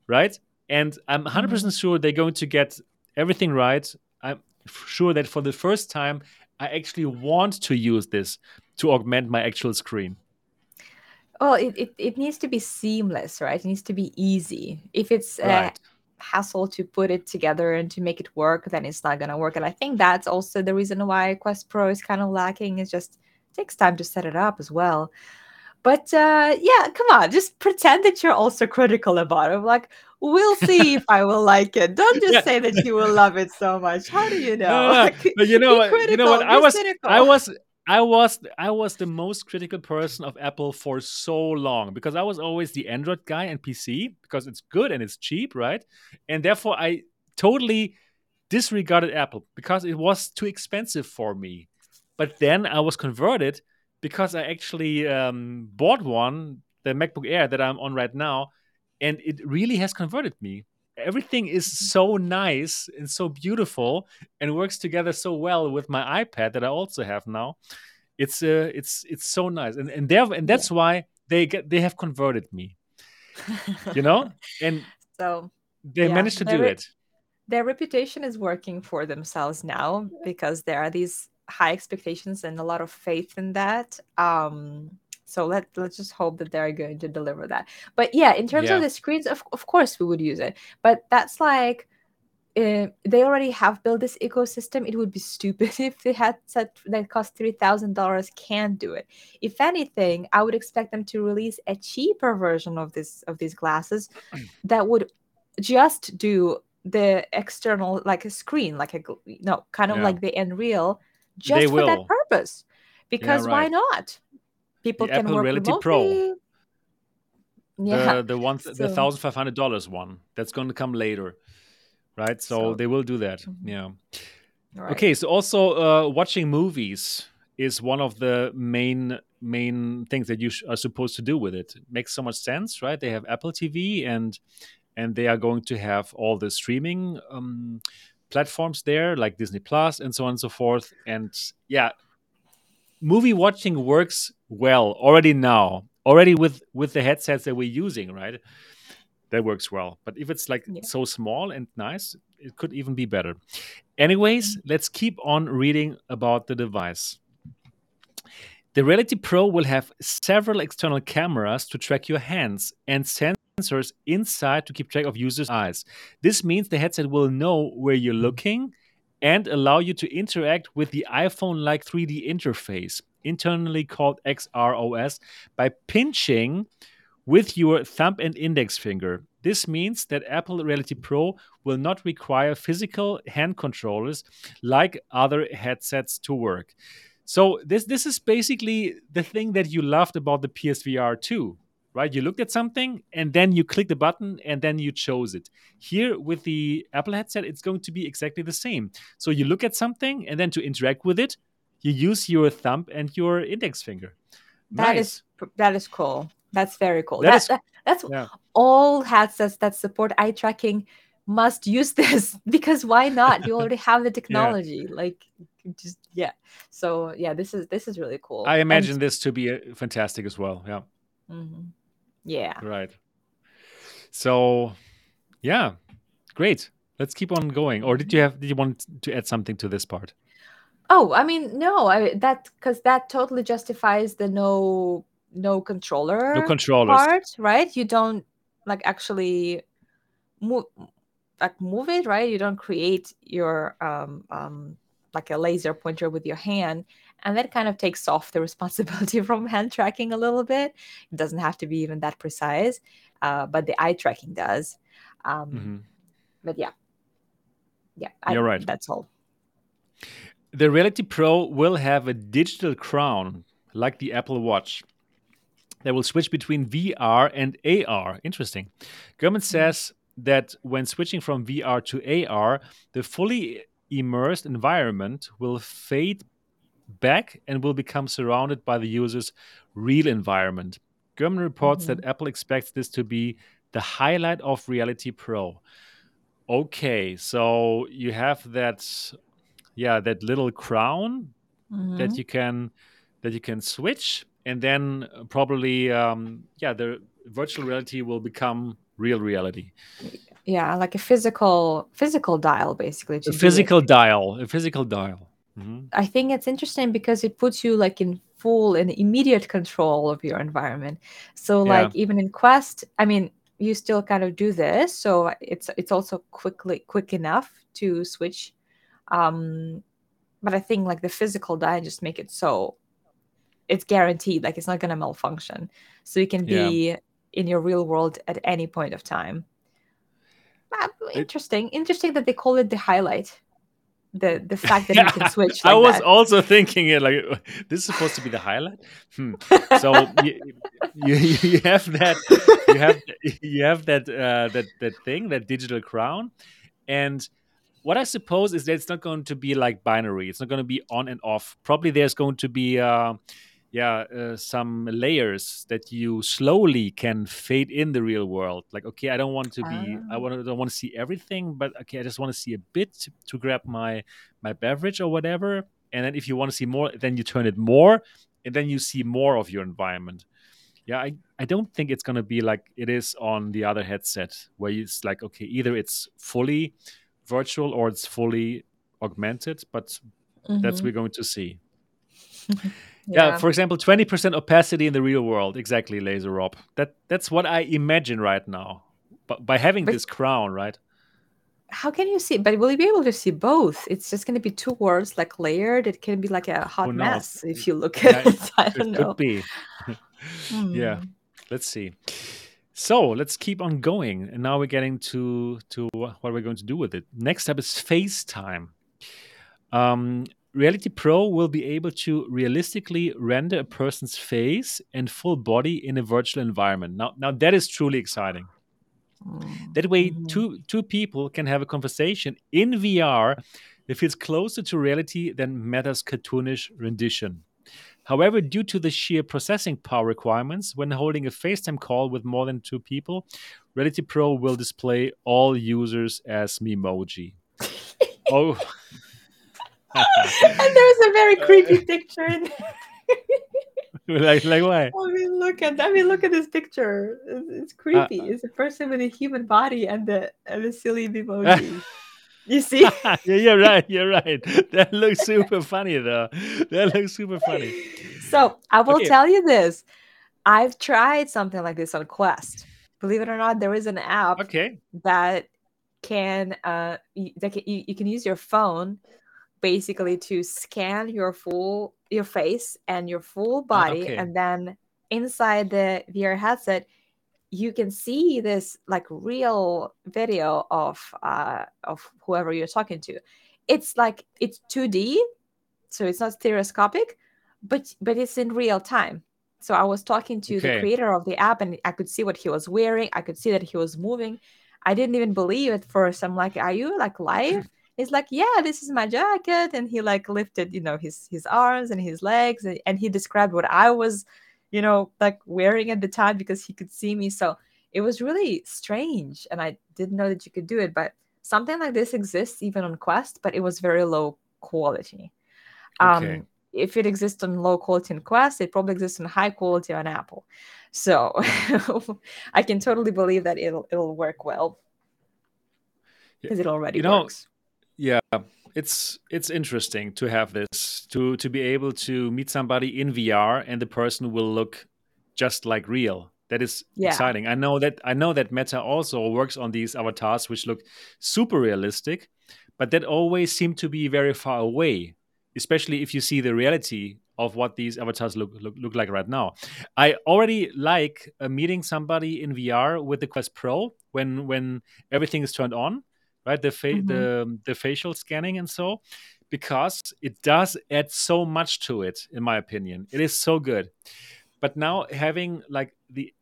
right? And I'm 100% mm hmm sure they're going to get everything right. I'm sure that for the first time, I actually want to use this to augment my actual screen. Well, it, it, it needs to be seamless, right? It needs to be easy. If it's right. a hassle to put it together and to make it work, then it's not going to work. And I think that's also the reason why Quest Pro is kind of lacking. It just takes time to set it up as well. But uh, yeah, come on, just pretend that you're also critical about it. Like, we'll see if I will like it. Don't just yeah. say that you will love it so much. How do you know? No, no, no. But you know what? You know what? I was, cynical. I was, I was, I was the most critical person of Apple for so long because I was always the Android guy and PC because it's good and it's cheap, right? And therefore, I totally disregarded Apple because it was too expensive for me. But then I was converted because I actually um, bought one, the MacBook Air that I'm on right now, and it really has converted me. Everything is so nice and so beautiful and works together so well with my iPad that I also have now. It's uh, it's it's so nice, and and there and that's yeah. why they get they have converted me. you know, and so they yeah, managed to do it. Their reputation is working for themselves now because there are these high expectations and a lot of faith in that. Um, so let let's just hope that they're going to deliver that. But yeah, in terms yeah. of the screens, of of course we would use it, but that's like. Uh, they already have built this ecosystem. It would be stupid if they had said that cost three thousand dollars can't do it. If anything, I would expect them to release a cheaper version of this of these glasses that would just do the external like a screen, like a no kind of yeah. like the Nreal, just for that purpose. Because yeah, right. why not? People the can Apple work Reality remotely. Pro. Yeah. The the one so. the thousand five hundred dollars one that's going to come later, right? So, so they will do that. Mm-hmm. Yeah. Right. Okay. So also uh, watching movies is one of the main main things that you sh- are supposed to do with it. it. Makes so much sense, right? They have Apple TV and and they are going to have all the streaming um, platforms there like Disney Plus and so on and so forth. And yeah, movie watching works well already now, already with with the headsets that we're using, right? That works well. But if it's like yeah. so small and nice, it could even be better. Anyways, mm-hmm. let's keep on reading about the device. The Reality Pro will have several external cameras to track your hands and sensors inside to keep track of users' eyes. This means the headset will know where you're looking and allow you to interact with the iPhone like 3D interface, internally called XROS, by pinching with your thumb and index finger. This means that Apple Reality Pro will not require physical hand controllers like other headsets to work. So this this is basically the thing that you loved about the PSVR 2, right? You looked at something and then you click the button and then you chose it. Here with the Apple headset, it's going to be exactly the same. So you look at something and then to interact with it, you use your thumb and your index finger. That nice. is that is cool. That's very cool. That, that is, that, that's yeah. all headsets that support eye tracking must use this because why not? You already have the technology. yeah. Like just yeah. So yeah, this is this is really cool. I imagine and, this to be uh, fantastic as well. Yeah. Mm-hmm. Yeah. Right. So, yeah, great. Let's keep on going. Or did you have? Did you want to add something to this part? Oh, I mean, no, I that because that totally justifies the no no controller no controllers part, right? You don't like actually move like move it, right? You don't create your um um like a laser pointer with your hand and that kind of takes off the responsibility from hand tracking a little bit it doesn't have to be even that precise uh, but the eye tracking does um, mm-hmm. but yeah yeah I, you're right that's all the reality pro will have a digital crown like the apple watch They will switch between VR and AR. Interesting. Gurman says that when switching from VR to AR, the fully immersed environment will fade back and will become surrounded by the user's real environment. Gurman reports Mhm. that Apple expects this to be the highlight of Reality Pro. Okay, so you have that, yeah, that little crown Mhm. that you can that you can switch, and then probably, um, yeah, the virtual reality will become real reality. yeah, like a physical physical dial basically. A physical dial, a physical dial. Mhm. I think it's interesting because it puts you like in full and immediate control of your environment. So Yeah. like even in Quest, I mean, you still kind of do this, so it's it's also quickly quick enough to switch. Um but I think like the physical dial just make it so it's guaranteed like it's not going to malfunction. So you can Yeah. be in your real world at any point of time. It- interesting. Interesting that they call it the highlight. The the fact that you can switch I was that. also thinking it like this is supposed to be the highlight. Hmm. So you, you you have that you have you have that uh, that that thing that digital crown, and what I suppose is that it's not going to be like binary. It's not going to be on and off. Probably there's going to be uh, yeah uh, some layers that you slowly can fade in the real world. Like okay, I don't want to be I Ah. want to don't want to see everything, but okay, I just want to see a bit to, to grab my my beverage or whatever. And then if you want to see more, then you turn it more, and then you see more of your environment. Yeah, I, I don't think it's gonna be like it is on the other headset, where it's like okay, either it's fully virtual or it's fully augmented, but that's Mhm. we're going to see. Yeah, for example, twenty percent opacity in the real world. Exactly, Laser Rob. That that's what I imagine right now. But by having But- this crown, right? How can you see? But will you be able to see both? It's just going to be two words like layered. It can be like a hot mess if you look Yeah, at it. I It don't know. could be. yeah. Hmm. Let's see. So let's keep on going, and now we're getting to to what we're going to do with it. Next up is FaceTime. Um, Reality Pro will be able to realistically render a person's face and full body in a virtual environment. Now, now that is truly exciting. That way, Mhm. two two people can have a conversation in VR that feels closer to reality than Meta's cartoonish rendition. However, due to the sheer processing power requirements when holding a FaceTime call with more than two people, Reality Pro will display all users as Memoji. oh. and there's a very creepy picture. In like, like why? I mean, look at I mean, look at this picture. It's, it's creepy. it's a person with a human body and the and the silly emoji. you see? yeah, you're right. You're right. That looks super funny, though. That looks super funny. So I will Okay. tell you this. I've tried something like this on Quest. Believe it or not, there is an app Okay. that can uh that can, you, you can use your phone basically to scan your full your face and your full body okay. and then inside the VR headset you can see this like real video of uh of whoever you're talking to. It's like it's 2d so it's not stereoscopic but but it's in real time. So i was talking to the creator of the app and i could see what he was wearing. I could see that he was moving. I didn't even believe it first. I'm like are you like live he's like yeah this is my jacket and he like lifted you know his his arms and his legs and, and he described what i was you know like wearing at the time because he could see me. So it was really strange and i didn't know that you could do it but something like this exists even on quest but it was very low quality. Okay. um if it exists on low quality on quest it probably exists on high quality on apple. So i can totally believe that it'll it'll work well. Because it already you know, works yeah it's it's interesting to have this to to be able to meet somebody in vr and the person will look just like real. That is Yeah. exciting. I know that i know that meta also works on these avatars which look super realistic but that always seem to be very far away especially if you see the reality of what these avatars look look, look like right now. I already like uh, meeting somebody in vr with the quest pro when when everything is turned on right the fa- Mhm. the the facial scanning and so because it does add so much to it in my opinion it is so good but now having like the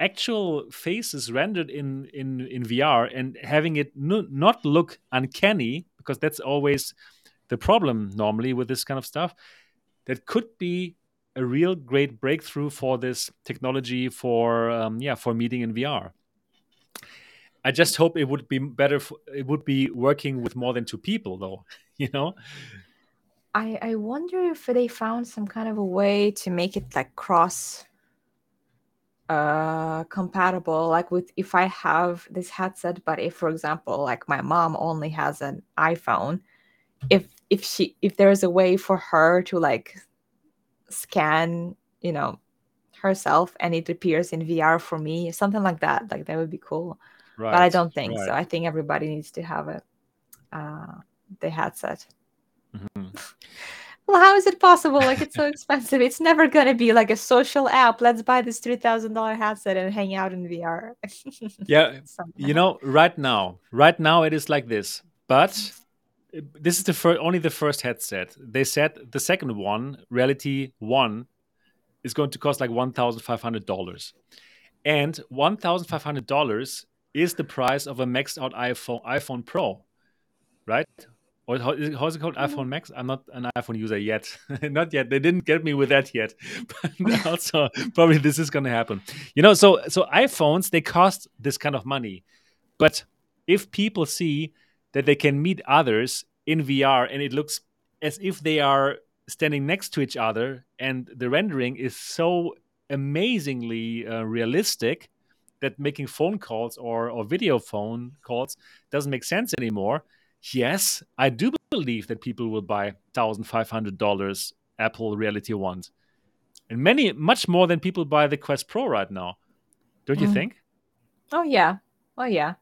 actual faces rendered in in in VR and having it no, not look uncanny because that's always the problem normally with this kind of stuff that could be a real great breakthrough for this technology for um, yeah for meeting in VR. I just hope it would be better. It would be working with more than two people, though. You know. I I wonder if they found some kind of a way to make it like cross uh compatible like with if i have this headset but if for example like my mom only has an iphone if if she if there's a way for her to like scan you know herself and it appears in vr for me something like that like that would be cool right, but i don't think right. so i think everybody needs to have a uh the headset. Mm-hmm. well how is it possible? Like it's so expensive. It's never going to be like a social app. Let's buy this $3000 headset and hang out in vr yeah you know right now right now it is like this but this is the first, only the first headset. They said the second one, Reality One, is going to cost like one thousand five hundred dollars, and one thousand five hundred dollars is the price of a maxed out iPhone iPhone Pro, right? Or how, how's it called? Mm-hmm. iPhone Max? I'm not an iPhone user yet. not yet. They didn't get me with that yet. But also, probably this is going to happen. You know, so so iPhones they cost this kind of money, but if people see that they can meet others in VR and it looks as if they are standing next to each other and the rendering is so amazingly uh, realistic that making phone calls or, or video phone calls doesn't make sense anymore yes i do believe that people will buy $1500 apple reality ones and many much more than people buy the quest pro right now. Don't you mm. think? Oh yeah. Oh yeah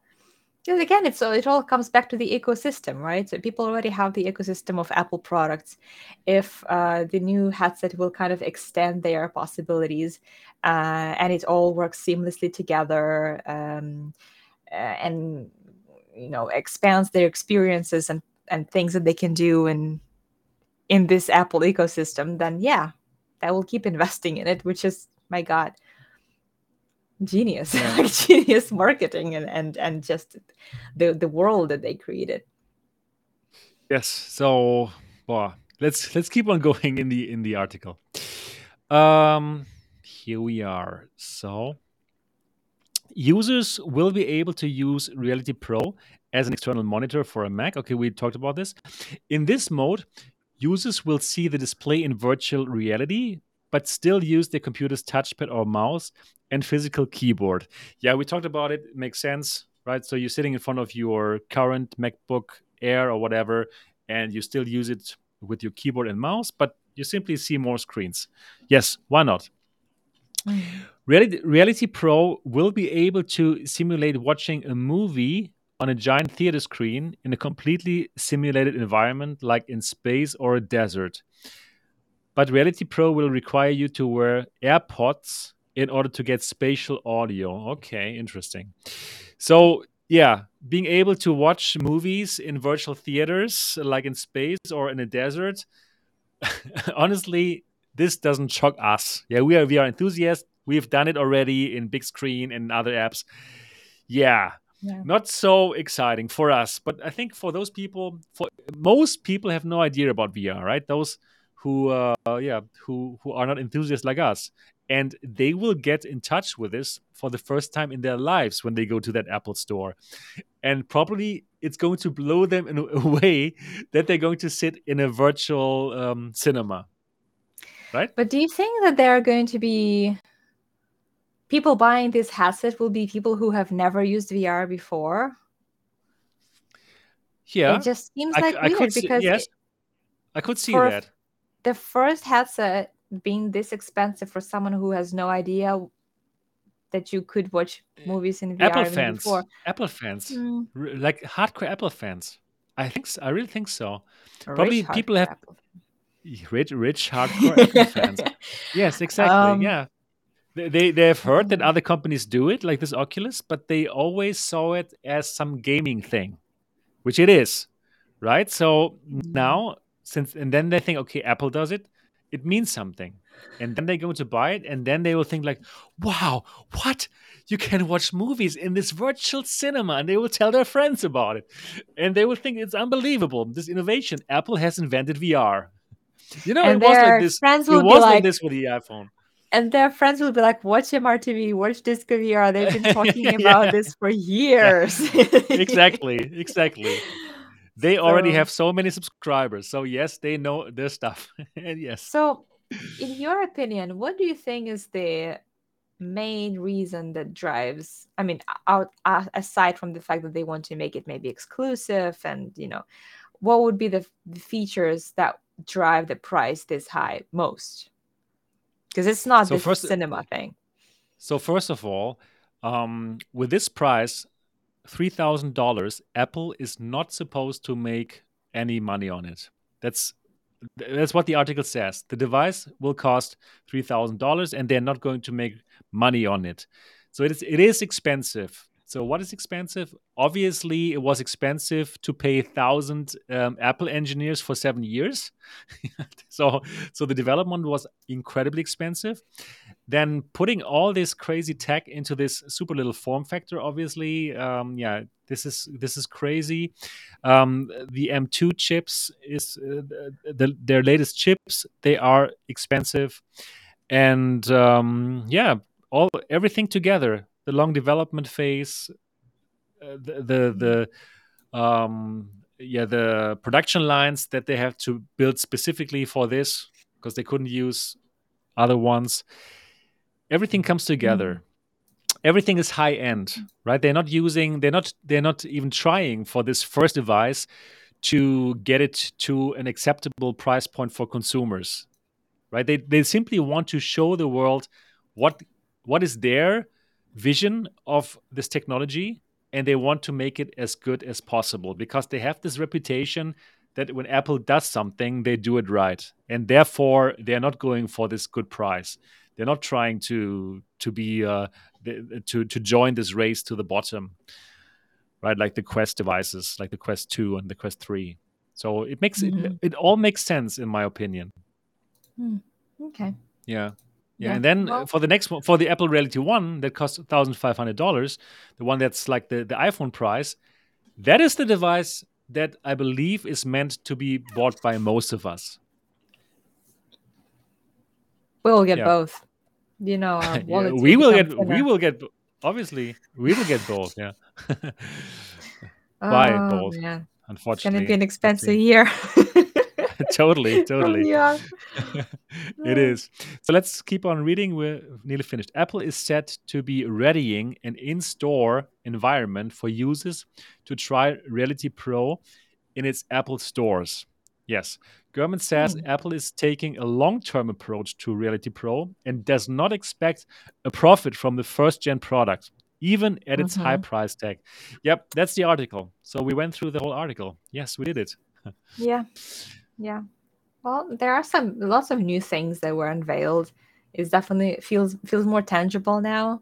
because again, it's it all comes back to the ecosystem, right? So people already have the ecosystem of Apple products. If uh, the new headset will kind of extend their possibilities, uh, and it all works seamlessly together, um, uh, and you know expands their experiences and and things that they can do in in this Apple ecosystem, then yeah, that will keep investing in it. Which is my God genius yeah. like genius marketing and and and just the the world that they created. Yes so well let's let's keep on going in the in the article. Um here we are. So users will be able to use reality pro as an external monitor for a mac. Okay we talked about this. In this mode users will see the display in virtual reality but still use their computer's touchpad or mouse and physical keyboard. Yeah, we talked about it. it. Makes sense, right? So you're sitting in front of your current MacBook Air or whatever, and you still use it with your keyboard and mouse, but you simply see more screens. Yes, why not? Mm. Reality, Reality Pro will be able to simulate watching a movie on a giant theater screen in a completely simulated environment like in space or a desert. But Reality Pro will require you to wear AirPods in order to get spatial audio. Okay, interesting. So, yeah, being able to watch movies in virtual theaters, like in space or in a desert, honestly, this doesn't shock us. Yeah, we are we are enthusiasts. We've done it already in big screen and other apps. Yeah, yeah. not so exciting for us. But I think for those people, for most people have no idea about VR, right? Those who uh, yeah who who are not enthusiasts like us and they will get in touch with this for the first time in their lives when they go to that apple store. And probably it's going to blow them in a way that they're going to sit in a virtual um, cinema. Right? But do you think that there are going to be people buying this headset will be people who have never used vr before? Yeah. It just seems like I, weird see, because yes. it, i could see that. the first headset being this expensive for someone who has no idea that you could watch movies in VR Apple fans, before. Apple fans, mm. like hardcore Apple fans. I think so, I really think so. A Probably people have Apple. rich, rich hardcore Apple fans. Yes, exactly. Um, yeah, they, they they have heard that other companies do it, like this Oculus, but they always saw it as some gaming thing, which it is, right? So mm. now since and then they think, okay, Apple does it, it means something. And then they're going to buy it and then they will think like wow what? You can watch movies in this virtual cinema. And they will tell their friends about it. And they will think it's unbelievable this innovation. Apple has invented vr you know And it was like this friends it will be was like like- this with the iphone. And their friends will be like, watch MRTV, watch Disco VR. They've been talking Yeah. about this for years. exactly exactly they already have so many subscribers so yes they know their stuff and yes So, in your opinion, what do you think is the main reason that drives? I mean, out aside from the fact that they want to make it maybe exclusive, and you know, what would be the, the features that drive the price this high most? Because it's not So this first- cinema thing. So first of all, um, with this price, three thousand dollars, Apple is not supposed to make any money on it. That's that's what the article says. The device will cost three thousand dollars, and they're not going to make money on it. So it is it is expensive. So what is expensive? Obviously, it was expensive to pay thousand um, Apple engineers for seven years. so so the development was incredibly expensive then putting all this crazy tech into this super little form factor obviously um, yeah this is this is crazy. Um, the m2 chips is uh, the, their latest chips they are expensive. And um, yeah all everything together the long development phase uh, the the, the um, yeah the production lines that they have to build specifically for this because they couldn't use other ones everything comes together. Mm. Everything is high end right? They're not using they're not they're not even trying for this first device to get it to an acceptable price point for consumers right? They, they simply want to show the world what what is their vision of this technology and they want to make it as good as possible because they have this reputation that when apple does something they do it right. And therefore they're not going for this good price they're not trying to to be uh, to to join this race to the bottom right like the quest devices like the quest 2 and the quest 3 so it makes it, Mhm. it all makes sense in my opinion Okay. yeah yeah, Yeah, and then well- for the next one, for the Apple Reality One that costs thousand five hundred dollars, the one that's like the, the iPhone price, that is the device that I believe is meant to be bought by most of us. We'll get Yeah. both. You know, um, our Yeah, we will get, we will get, obviously, we will get both. Yeah, buy Oh, both, man. It's unfortunately, gonna be an expensive year. totally, totally. yeah. it is. So let's keep on reading. We're nearly finished. Apple is set to be readying an in store environment for users to try Reality Pro in its Apple stores. Yes. Gurman says Hmm. Apple is taking a long term approach to Reality Pro and does not expect a profit from the first gen product, even at its high price tag. Yep, that's the article. So we went through the whole article. Yes, we did it. Yeah. Yeah. Well, there are some lots of new things that were unveiled. It's definitely feels feels more tangible now.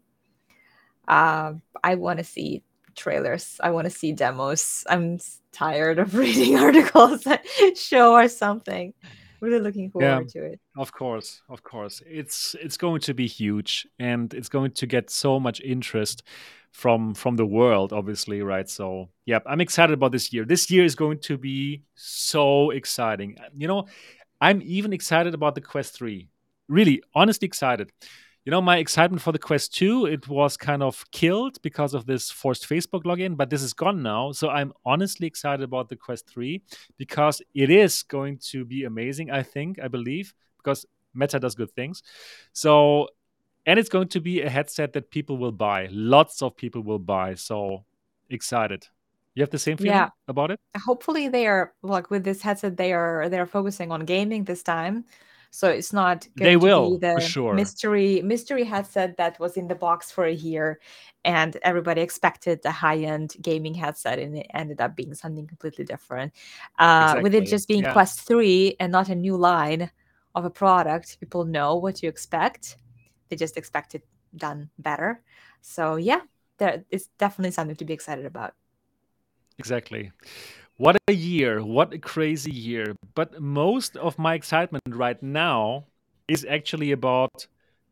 Uh, I want to see trailers. I want to see demos. I'm tired of reading articles that show or something. Really looking Yeah. forward to it. Of course, of course. It's it's going to be huge and it's going to get so much interest from from the world obviously, right? So, yeah, I'm excited about this year. This year is going to be so exciting. You know, I'm even excited about the Quest 3. Really, honestly excited. You know, my excitement for the Quest 2, it was kind of killed because of this forced Facebook login, but this is gone now. So I'm honestly excited about the Quest 3 because it is going to be amazing, I think, I believe, because Meta does good things. So, and it's going to be a headset that people will buy. Lots of people will buy. So excited. You have the same feeling Yeah. about it? hopefully they are like with this headset they are they are focusing on gaming this time so it's not They going to will, the sure. mystery mystery headset that was in the box for a year and everybody expected a high-end gaming headset and it ended up being something completely different uh, with it just being yeah. quest 3 and not a new line of a product people know what to expect they just expect it done better so yeah there it's definitely something to be excited about Exactly. What a year. What a crazy year. But most of my excitement right now is actually about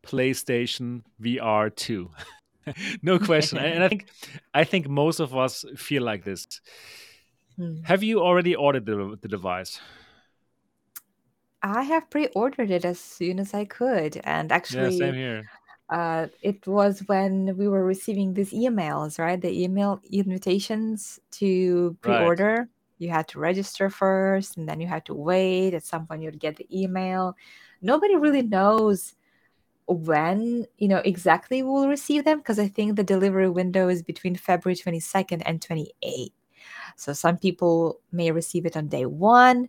PlayStation VR 2. no question. And I think I think most of us feel like this. Hmm. Have you already ordered the, the device? I have pre-ordered it as soon as I could, and Yeah, actually, same here. uh, it was when we were receiving these emails, right? The email invitations to pre-order. Right. You had to register first, and then you had to wait. At some point, you'd get the email. Nobody really knows when, you know, exactly we'll receive them because I think the delivery window is between February 22nd and 28th. So some people may receive it on day one.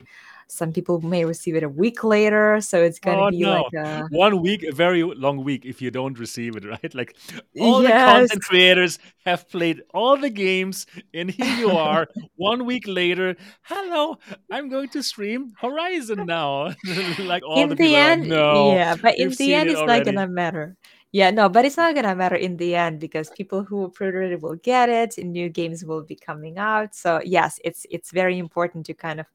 Some people may receive it a week later. So it's gonna Oh be no. like a One week, a very long week if you don't receive it, right? Like all the content creators have played all the games, and here you are, one week later. Hello, I'm going to stream Horizon now. like all In the the are like, end, no, yeah, but in the end, it it's not already. gonna matter. Yeah, no, but it's not gonna matter in the end because people who pre-ordered it will get it, and new games will be coming out. So yes, it's it's very important to kind of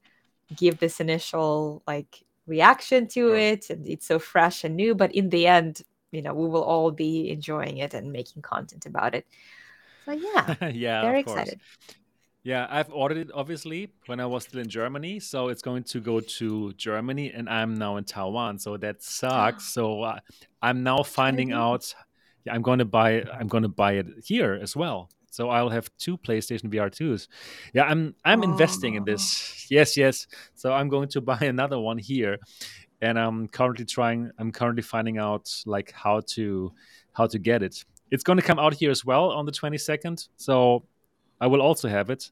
give this initial like reaction to it, and it's so fresh and new. But in the end, you know, we will all be enjoying it and making content about it. So yeah, yeah, very of course. excited. Yeah, I've ordered it obviously when I was still in Germany. So it's going to go to Germany, and I'm now in Taiwan. So that sucks. So uh, I'm now What you gonna finding out. Yeah, I'm going to buy. I'm going to buy it here as well. So I'll have two PlayStation VR 2s. Yeah, I'm I'm investing in Oh, this. Yes, yes. So I'm going to buy another one here, and I'm currently trying. I'm currently finding out like how to how to get it. It's going to come out here as well on the 22nd. So I will also have it,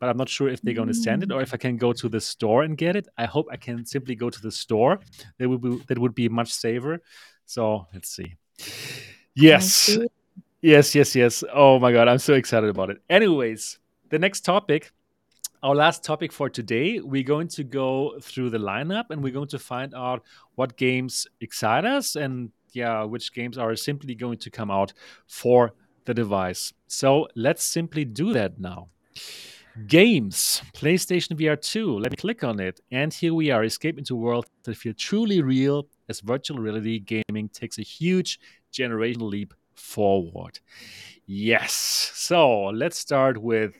but I'm not sure if they're going to send it or if I can go to the store and get it. I hope I can simply go to the store. That would be that would be much safer. So let's see. Yes. Yes, yes, yes. Oh my god, I'm so excited about it. Anyways, the next topic, our last topic for today, we're going to go through the lineup and we're going to find out what games excite us and yeah, which games are simply going to come out for the device. So let's simply do that now. Games, PlayStation VR 2. Let me click on it. And here we are, escape into worlds that feel truly real as virtual reality gaming takes a huge generational leap forward. Yes. So let's start with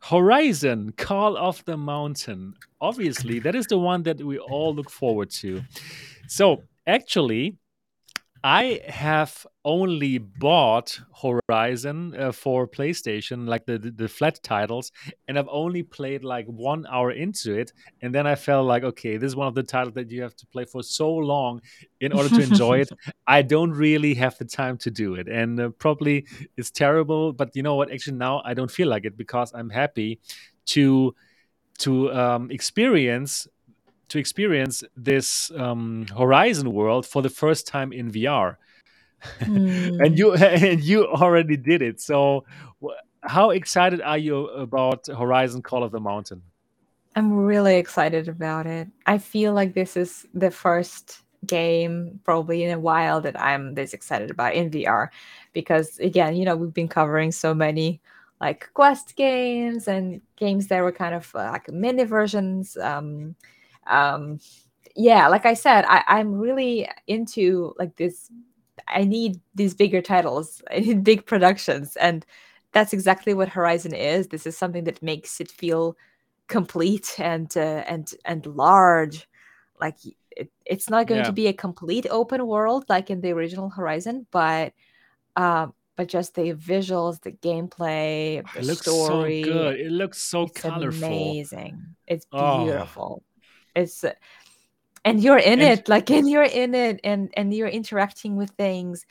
Horizon Call of the Mountain. Obviously, that is the one that we all look forward to. So, actually, I have only bought Horizon uh, for PlayStation, like the, the the flat titles, and I've only played like one hour into it, and then I felt like, okay, this is one of the titles that you have to play for so long in order to enjoy it. I don't really have the time to do it, and uh, probably it's terrible. But you know what? Actually, now I don't feel like it because I'm happy to to um, experience to experience this um, Horizon world for the first time in VR. and Hmm. you and you already did it. So, how excited are you about Horizon Call of the Mountain? I'm really excited about it. I feel like this is the first game probably in a while that I'm this excited about in VR because again, you know, we've been covering so many like quest games and games that were kind of uh, like mini versions um um yeah, like I said, I I'm really into like this I need these bigger titles, I need big productions and that's exactly what Horizon is. This is something that makes it feel complete and uh, and and large like it, it's not going to be a complete open world like in the original horizon but um but just the visuals the gameplay the it looks so good. It looks so it's colorful. amazing it's Oh, beautiful it's uh, and you're in and it like and you're in it and and you're interacting with things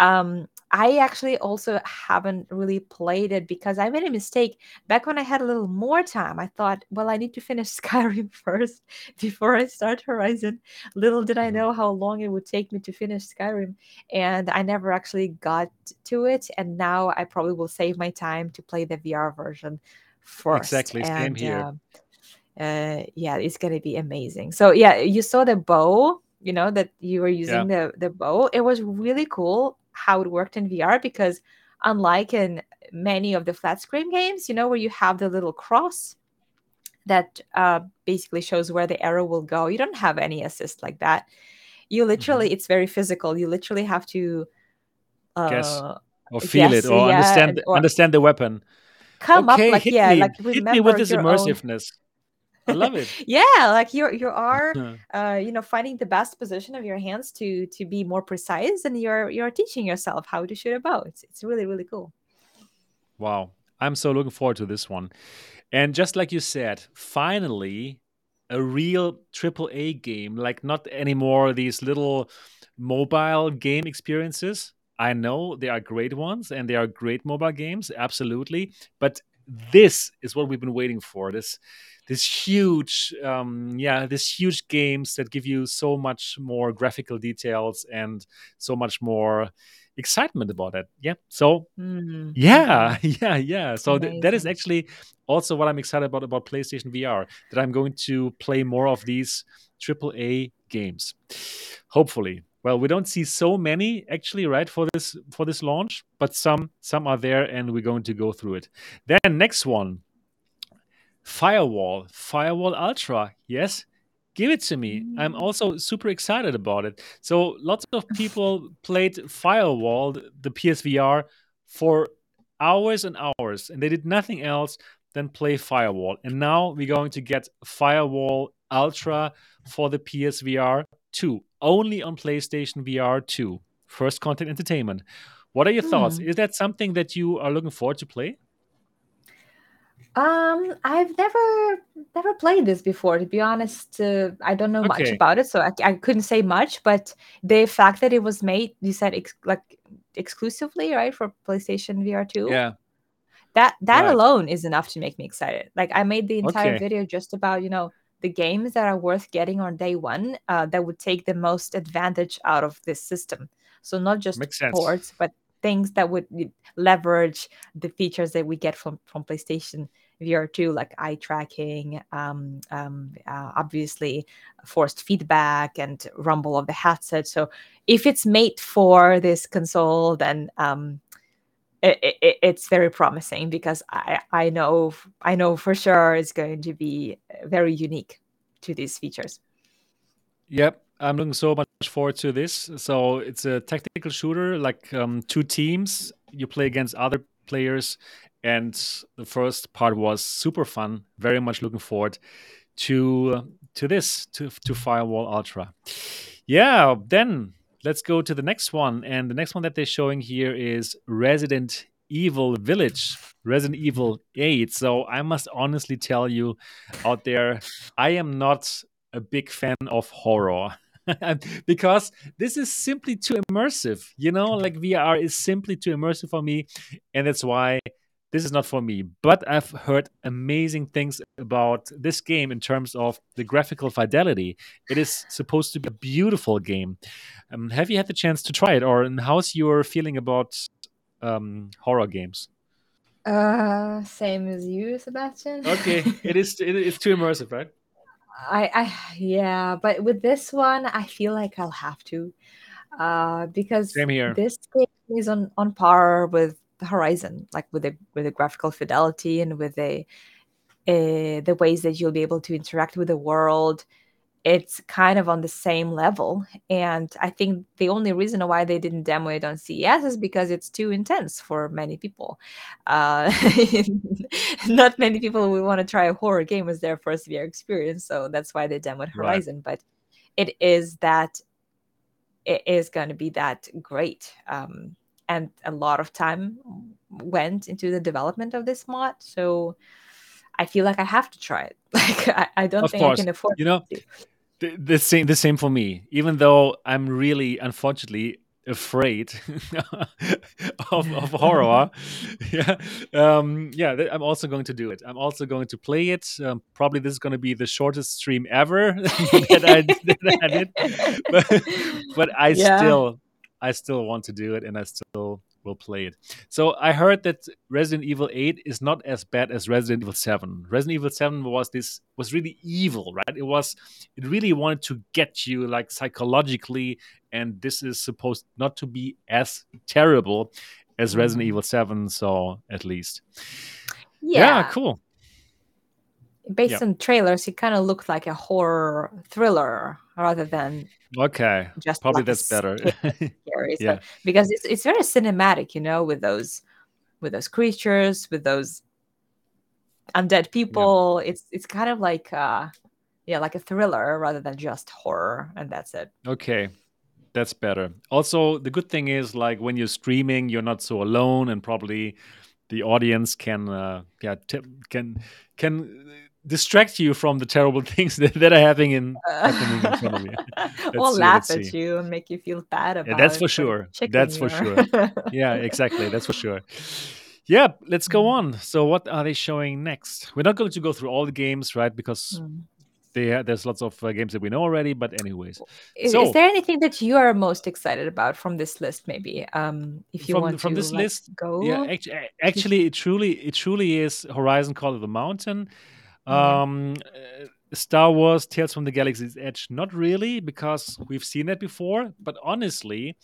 um, I actually also haven't really played it because I made a mistake. Back when I had a little more time, I thought, well, I need to finish Skyrim first before I start Horizon. Little did I Mhm. know how long it would take me to finish Skyrim, and I never actually got to it. And now I probably will save my time to play the VR version first. exactly same And here. um, uh, yeah, it's gonna be amazing. So yeah, you saw the bow, you know, that you were Yeah, using the the bow. It was really cool how it worked in VR because unlike in many of the flat screen games, you know, where you have the little cross that uh, basically shows where the arrow will go. You don't have any assist like that. You literally, mm-hmm. it's very physical. You literally have to uh, guess or feel guess, it or yeah, understand or understand the weapon. Come okay, up like yeah, me. like hit me with this immersiveness. Own... I love it. yeah, like you you are uh, you know finding the best position of your hands to to be more precise, and you're you're teaching yourself how to shoot a bow. It's it's really really cool. Wow, I'm so looking forward to this one. And just like you said, finally a real triple A game, like not anymore these little mobile game experiences. I know they are great ones and they are great mobile games, absolutely. But this is what we've been waiting for. This this huge um, yeah this huge games that give you so much more graphical details and so much more excitement about it yeah so mm. yeah yeah yeah so th- that is actually also what i'm excited about about playstation vr that i'm going to play more of these triple a games hopefully well we don't see so many actually right for this for this launch but some some are there and we're going to go through it then next one Firewall, Firewall Ultra. Yes, give it to me. I'm mm. also super excited about it. So lots of people played Firewall, the PSVR, for hours and hours, and they did nothing else than play Firewall. And now we're going to get Firewall Ultra for the PSVR 2, only on PlayStation VR 2. First Contact Entertainment. What are your hmm. thoughts? Is that something that you are looking forward to play? Um, I've never never played this before. To be honest, uh, I don't know much about it, so I, I couldn't say much. But the fact that it was made, you said, ex- like exclusively, right, for PlayStation VR two. Yeah. That that Right. alone is enough to make me excited. Like I made the entire Okay. video just about you know the games that are worth getting on day one uh, that would take the most advantage out of this system. So not just Makes sense. ports, but things that would leverage the features that we get from from PlayStation VR2, like eye tracking, um, um, uh, obviously forced feedback and rumble of the headset. So if it's made for this console, then um, it, it, it's very promising because I, I know I know for sure it's going to be very unique to these features. Yep, I'm looking so much forward to this. So it's a tactical shooter, like um, two teams. You play against other players, and the first part was super fun. Very much looking forward to to this to to Firewall Ultra. Yeah, then let's go to the next one, and the next one that they're showing here is Resident Evil Village, Resident Evil 8. So I must honestly tell you out there, I am not a big fan of horror. because this is simply too immersive. You know, like VR is simply too immersive for me, and that's why this is not for me. But I've heard amazing things about this game in terms of the graphical fidelity. It is supposed to be a beautiful game. Um, have you had the chance to try it, or how's your feeling about um, horror games? Uh, same as you, Sebastian. okay, it is. It, it's too immersive, right? I, I yeah, but with this one, I feel like I'll have to, uh, because Same here. this game is on on par with Horizon, like with the with the graphical fidelity and with the uh, the ways that you'll be able to interact with the world it's kind of on the same level. And I think the only reason why they didn't demo it on CES is because it's too intense for many people. Uh, not many people will want to try a horror game as their first VR experience, so that's why they demoed Horizon. Right. But it is that it is going to be that great. Um, and a lot of time went into the development of this mod, so I feel like I have to try it. Like I, I don't of think course. I can afford. You know, the, the, same. The same for me. Even though I'm really, unfortunately, afraid of, of horror. yeah, um, yeah. I'm also going to do it. I'm also going to play it. Um, probably this is going to be the shortest stream ever that, I, that I did. But, but I yeah. still, I still want to do it, and I still will play it. So I heard that Resident Evil 8 is not as bad as Resident Evil 7. Resident Evil 7 was this was really evil, right? It was it really wanted to get you like psychologically and this is supposed not to be as terrible as Resident mm-hmm. Evil 7, so at least. Yeah, yeah cool. based Yeah. on trailers, it kind of looked like a horror thriller rather than Okay. just Probably that's better. scary. So, Yeah. because it's it's very cinematic, you know, with those with those creatures, with those undead people. It's it's kind of like uh yeah, like a thriller rather than just horror, and that's it. Okay, that's better. Also, the good thing is like when you're streaming, you're not so alone, and probably the audience can uh, yeah t- can can distract you from the terrible things that, that are happening in happening in front of you. or see, laugh at see. you and make you feel bad about Yeah, that's it for the sure. That's for sure. Yeah, exactly. That's for sure. Yeah, let's go on. So, what are they showing next? We're not going to go through all the games, right? Because Mm. they there's lots of uh, games that we know already. But anyways, Is, So- is there anything that you are most excited about from this list? Maybe, um, if you From- want from to this list, go. yeah act- a- actually it truly it truly is horizon call of the mountain. Um uh, star wars tales from the galaxy's edge not really because we've seen that before but honestly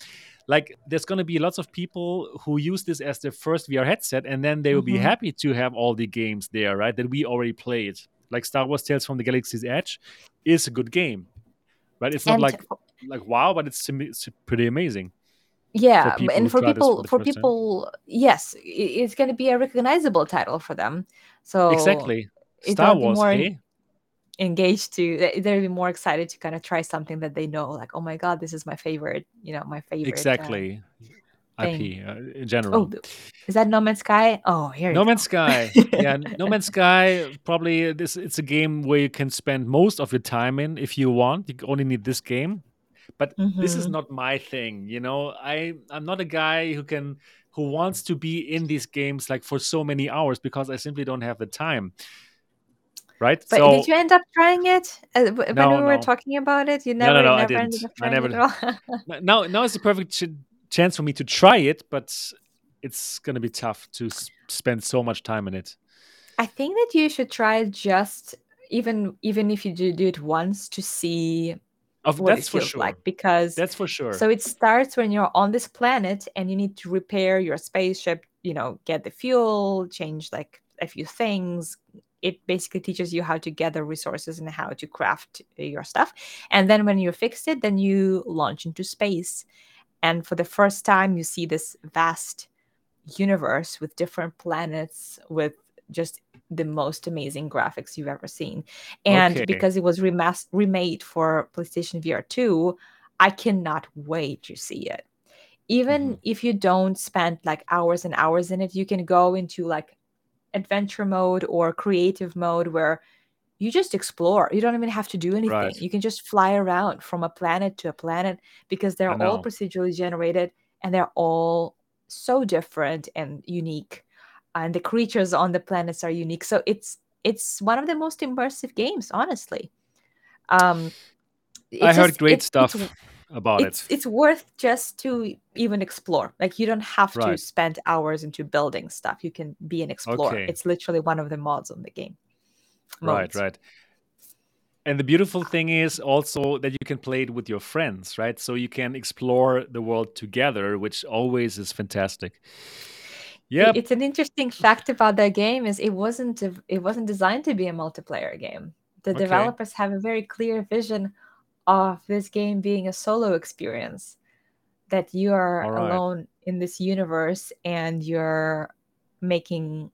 like there's going to be lots of people who use this as their first vr headset and then they will be Mhm. happy to have all the games there right that we already played like star wars tales from the galaxy's edge is a good game right it's not And like like wow but it's, it's pretty amazing yeah, people and for try this for people, for time. people, yes, it's going to be a recognizable title for them. So exactly star wars more hey engaged to, they- they'll be more excited to kind of try something that they know, like, oh my god, this is my favorite, you know, my favorite. uh, exactly thing. IP uh, in general. oh, is that No Man's Sky? Oh, here. no Man's go. Sky. yeah, No Man's Sky. Probably this. It's a game where you can spend most of your time in if you want. You only need this game, but this is Mhm. not my thing. You know, I I'm not a guy who can who wants to be in these games like for so many hours because I simply don't have the time. Right. But so did you end up trying it uh, when No, we were no. talking about it? You never, no, no, I never ended didn't. I never it at all. Now now is the perfect ch- chance for me to try it, but it's gonna be tough to spend so much time in it. I think that you should try it just even even if you do, do it once to see Of, what that's it for feels sure. like because That's for sure. so it starts when you're on this planet and you need to repair your spaceship, you know, get the fuel, change like a few things. It basically teaches you how to gather resources and how to craft uh, your stuff. And then when you fix it, then you launch into space. And for the first time, you see this vast universe with different planets with just the most amazing graphics you've ever seen. And Okay. because it was remas- remade for PlayStation VR 2, I cannot wait to see it. Even Mhm. if you don't spend like hours and hours in it, you can go into like adventure mode or creative mode where you just explore. You don't even have to do anything. Right. You can just fly around from a planet to a planet because they're all procedurally generated and they're all so different and unique. And the creatures on the planets are unique. So it's it's one of the most immersive games, honestly. Um I it's heard great it's- stuff about it's it. it's worth just to even explore like you don't have to spend hours into building stuff you can be an explorer Okay. it's literally one of the mods on the game Right, Modes. right. And the beautiful thing is also that you can play it with your friends, right? So you can explore the world together, which always is fantastic. Yeah, it's an interesting fact about that game is it wasn't it wasn't designed to be a multiplayer game the Okay. developers have a very clear vision of this game being a solo experience that you are right. alone in this universe and you're making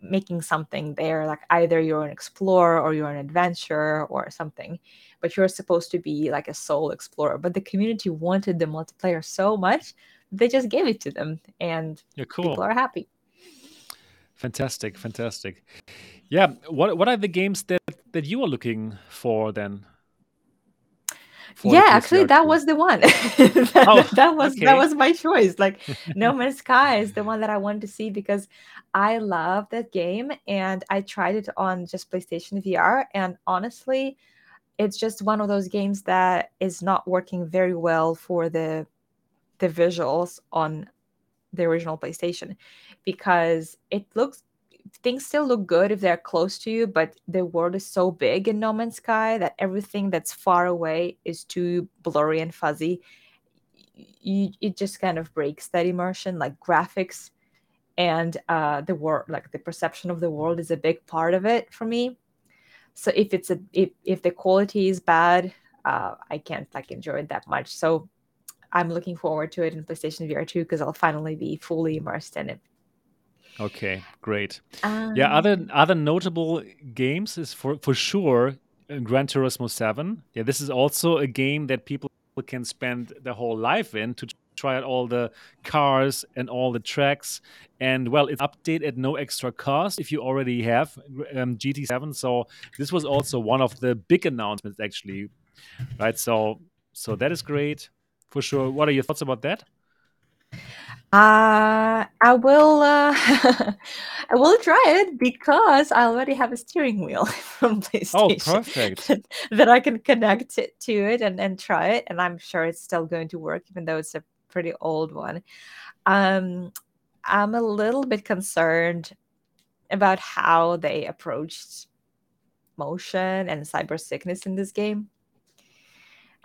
making something there like either you're an explorer or you're an adventurer or something but you're supposed to be like a sole explorer but the community wanted the multiplayer so much they just gave it to them and people cool. people are happy Fantastic, fantastic. Yeah, what what are the games that that you are looking for then? Yeah actually that was the one. That, Oh, that was okay. that was my choice. Like no man's sky is the one that i wanted to see because i love that game and i tried it on just playstation vr and honestly it's just one of those games that is not working very well for the the visuals on the original playstation because it looks things still look good if they're close to you, but the world is so big in No Man's Sky that everything that's far away is too blurry and fuzzy. You, it just kind of breaks that immersion, like graphics and uh, the world, like the perception of the world is a big part of it for me. so if it's a if, if the quality is bad uh, i can't like enjoy it that much so i'm looking forward to it in playstation vr 2 because i'll finally be fully immersed in it Okay, great. um, Yeah, other other notable games is for for sure uh, Gran Turismo 7. Yeah, this is also a game that people can spend their whole life in to try out all the cars and all the tracks. And well, it's update at no extra cost if you already have um, GT7. So this was also one of the big announcements actually, right? So so that is great for sure. What are your thoughts about that? Uh, I will. Uh, I will try it because I already have a steering wheel from PlayStation. Oh, perfect. that, that I can connect it to it and, and try it, and I'm sure it's still going to work, even though it's a pretty old one. Um, I'm a little bit concerned about how they approached motion and cyber sickness in this game.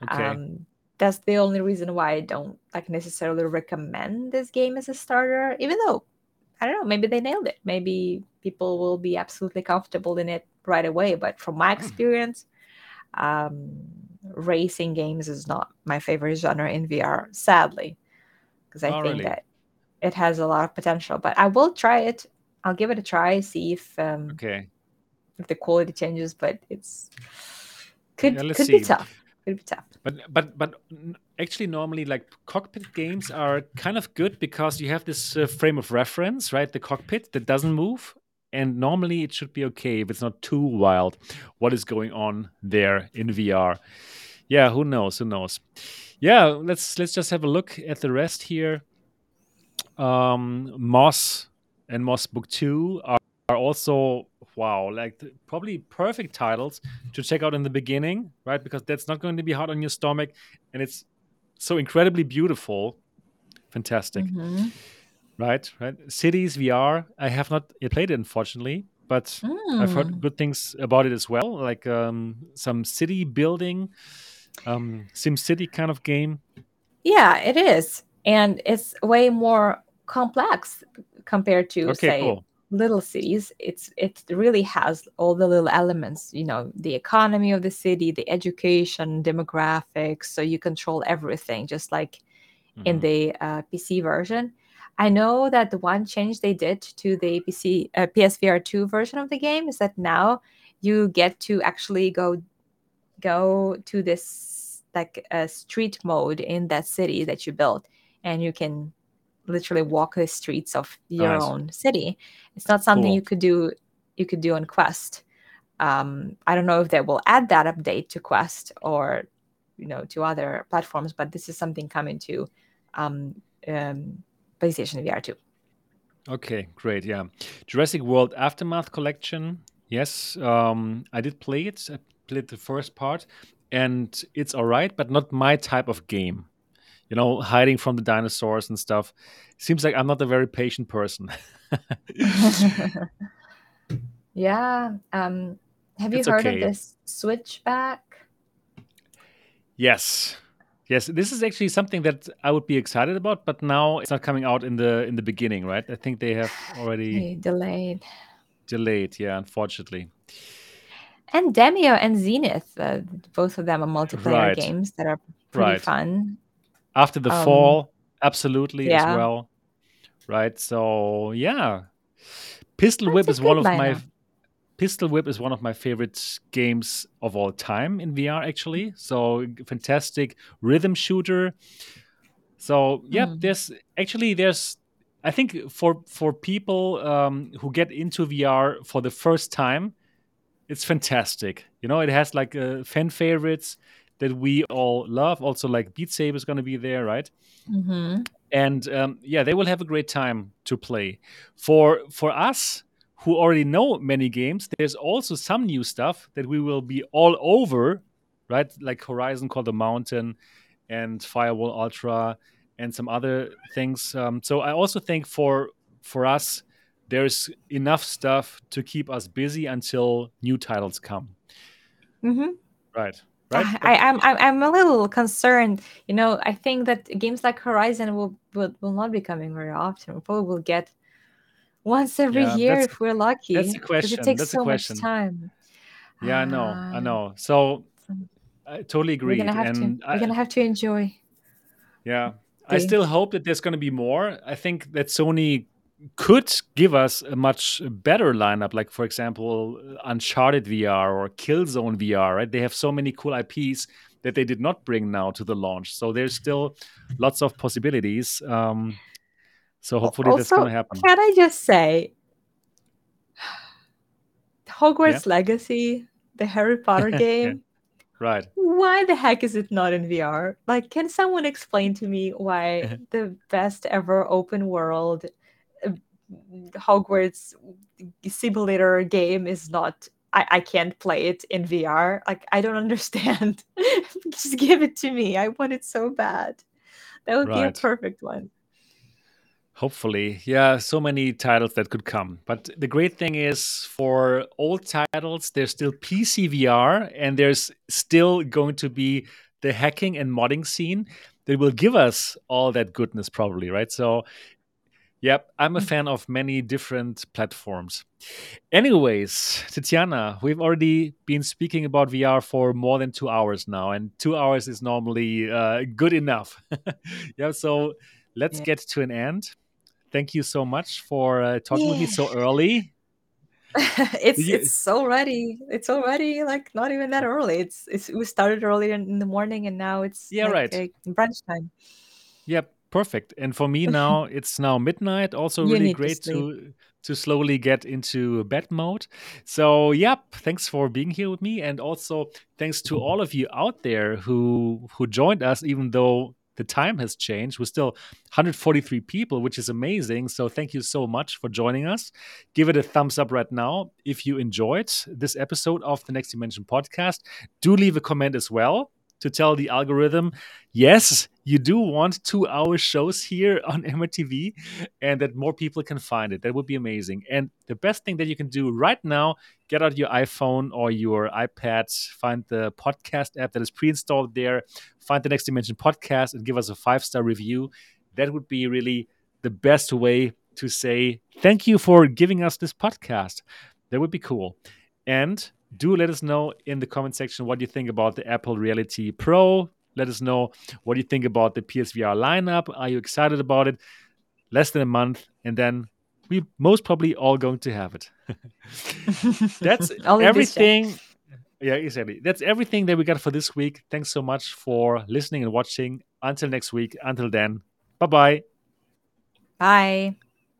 Okay. Um, that's the only reason why I don't like necessarily recommend this game as a starter, even though I don't know, maybe they nailed it. Maybe people will be absolutely comfortable in it right away. But from my Hmm. experience, um, racing games is not my favorite genre in VR, sadly, because I Oh, think really? that it has a lot of potential. But I will try it. I'll give it a try, see if um, Okay. if the quality changes. But it's could Yeah, could be see. tough. Could be tough. But but but actually, normally like cockpit games are kind of good because you have this uh, frame of reference, right? The cockpit that doesn't move, and normally it should be okay if it's not too wild. What is going on there in VR? Yeah, who knows? Who knows? Yeah, let's let's just have a look at the rest here. Um, Moss and Moss Book Two are, are also wow, like the, probably perfect titles to check out in the beginning, right? Because that's not going to be hard on your stomach, and it's so incredibly beautiful, fantastic, Mhm. right? Right. Cities VR. I have not played it, unfortunately, but I've Mm. heard good things about it as well, like um, some city building, um, Sim City kind of game. Yeah, it is. And it's way more complex compared to Okay, say cool. Little cities. It's it really has all the little elements, you know, the economy of the city, the education, demographics, so you control everything just like in Mhm. the uh, PC version. I know that the one change they did to the PC uh, PSVR 2 version of the game is that now you get to actually go go to this like a street mode in that city that you built and you can literally walk the streets of your Nice. own city it's not something Cool. you could do you could do on quest um i don't know if they will add that update to quest or you know to other platforms but this is something coming to um, um playstation vr too. Okay, great. Yeah. Jurassic World Aftermath Collection. Yes, um, I did play it. I played the first part, and it's all right, but not my type of game. You know, hiding from the dinosaurs and stuff. Seems like I'm not a very patient person. yeah um have you It's heard okay. of this switchback yes. Yes, this is actually something that I would be excited about, but now it's not coming out in the in the beginning, right? I think they have already They delayed delayed, yeah, unfortunately. and Demeo and zenith uh, both of them are multiplayer Right. games that are pretty Right. fun After the Um, fall, absolutely as well. Right. So yeah. Pistol That's Whip is one of my. Pistol Whip is one of my favorite games of all time in VR actually. So fantastic rhythm shooter. So yeah, Mm. there's actually there's I think for for people um, who get into VR for the first time, it's fantastic. You know, it has like uh, fan favorites that we all love. Also, like Beat Saber is going to be there, right? Mhm. and um, yeah, they will have a great time to play. For for us who already know many games, there's also some new stuff that we will be all over, right? Like Horizon Call the Mountain and Firewall Ultra and some other things. Um, so I also think for for us, there's enough stuff to keep us busy until new titles come. Mhm. Right. Right. I, I, I'm, I'm I'm a little concerned. You know, I think that games like Horizon will will, will not be coming very often. We probably will get once every Yeah, year if we're lucky. that's the 'cause question. It takes That's so question. much time. Yeah, I know. I ah. know. So um, I totally We're agreed. gonna have And to. We're I, gonna have to enjoy. yeah, I still hope that there's going to be more. I think that Sony could give us a much better lineup, like for example, Uncharted VR or Killzone VR. Right? They have so many cool IPs that they did not bring now to the launch. So there's still lots of possibilities. Um, so hopefully that's going to happen. can I just say, Yeah. Hogwarts Legacy, the Harry Potter yeah. game. Right. Why the heck is it not in VR? Like, can someone explain to me why the best ever open world Hogwarts simulator game is not? I, I can't play it in VR. Like, I don't understand. Just give it to me. I want it so bad. That would be a perfect one. Hopefully, yeah, so many titles that could come. But the great thing is for old titles, there's still PC VR and there's still going to be the hacking and modding scene that will give us all that goodness, probably, right? So, yep, I'm a Mm. fan of many different platforms. Anyways, Tatiana, we've already been speaking about VR for more than two hours now, and two hours is normally uh, good enough. yeah, so let's Yeah. get to an end. Thank you so much for uh, talking with me so early. it's you- it's already it's already like not even that early. It's it's we started early in, the morning and now it's Yeah, like right. uh, brunch time. Yep, perfect. And for me now, it's now midnight. Also, You really need to great to to slowly get into bed mode. So, yep, thanks for being here with me, and also thanks to all of you out there who who joined us, even though the time has changed. We're still 143 people, which is amazing. So, thank you so much for joining us. Give it a thumbs up right now if you enjoyed this episode of the Next Dimension podcast. Do leave a comment as well to tell the algorithm yes, you do want two hour shows here on MRTV and that more people can find it. That would be amazing. And the best thing that you can do right now, get out your iPhone or your iPad, find the podcast app that is pre installed there, find the Next Dimension podcast, and give us a five star review. That would be really the best way to say thank you for giving us this podcast. That would be cool. And do let us know in the comment section what you think about the Apple Reality Pro. Let us know what you think about the PSVR lineup. Are you excited about it? Less than a month, and then we most probably all going to have it. That's Only this year. everything. Yeah, exactly. That's everything that we got for this week. Thanks so much for listening and watching. Until next week. Until then, bye bye. Bye.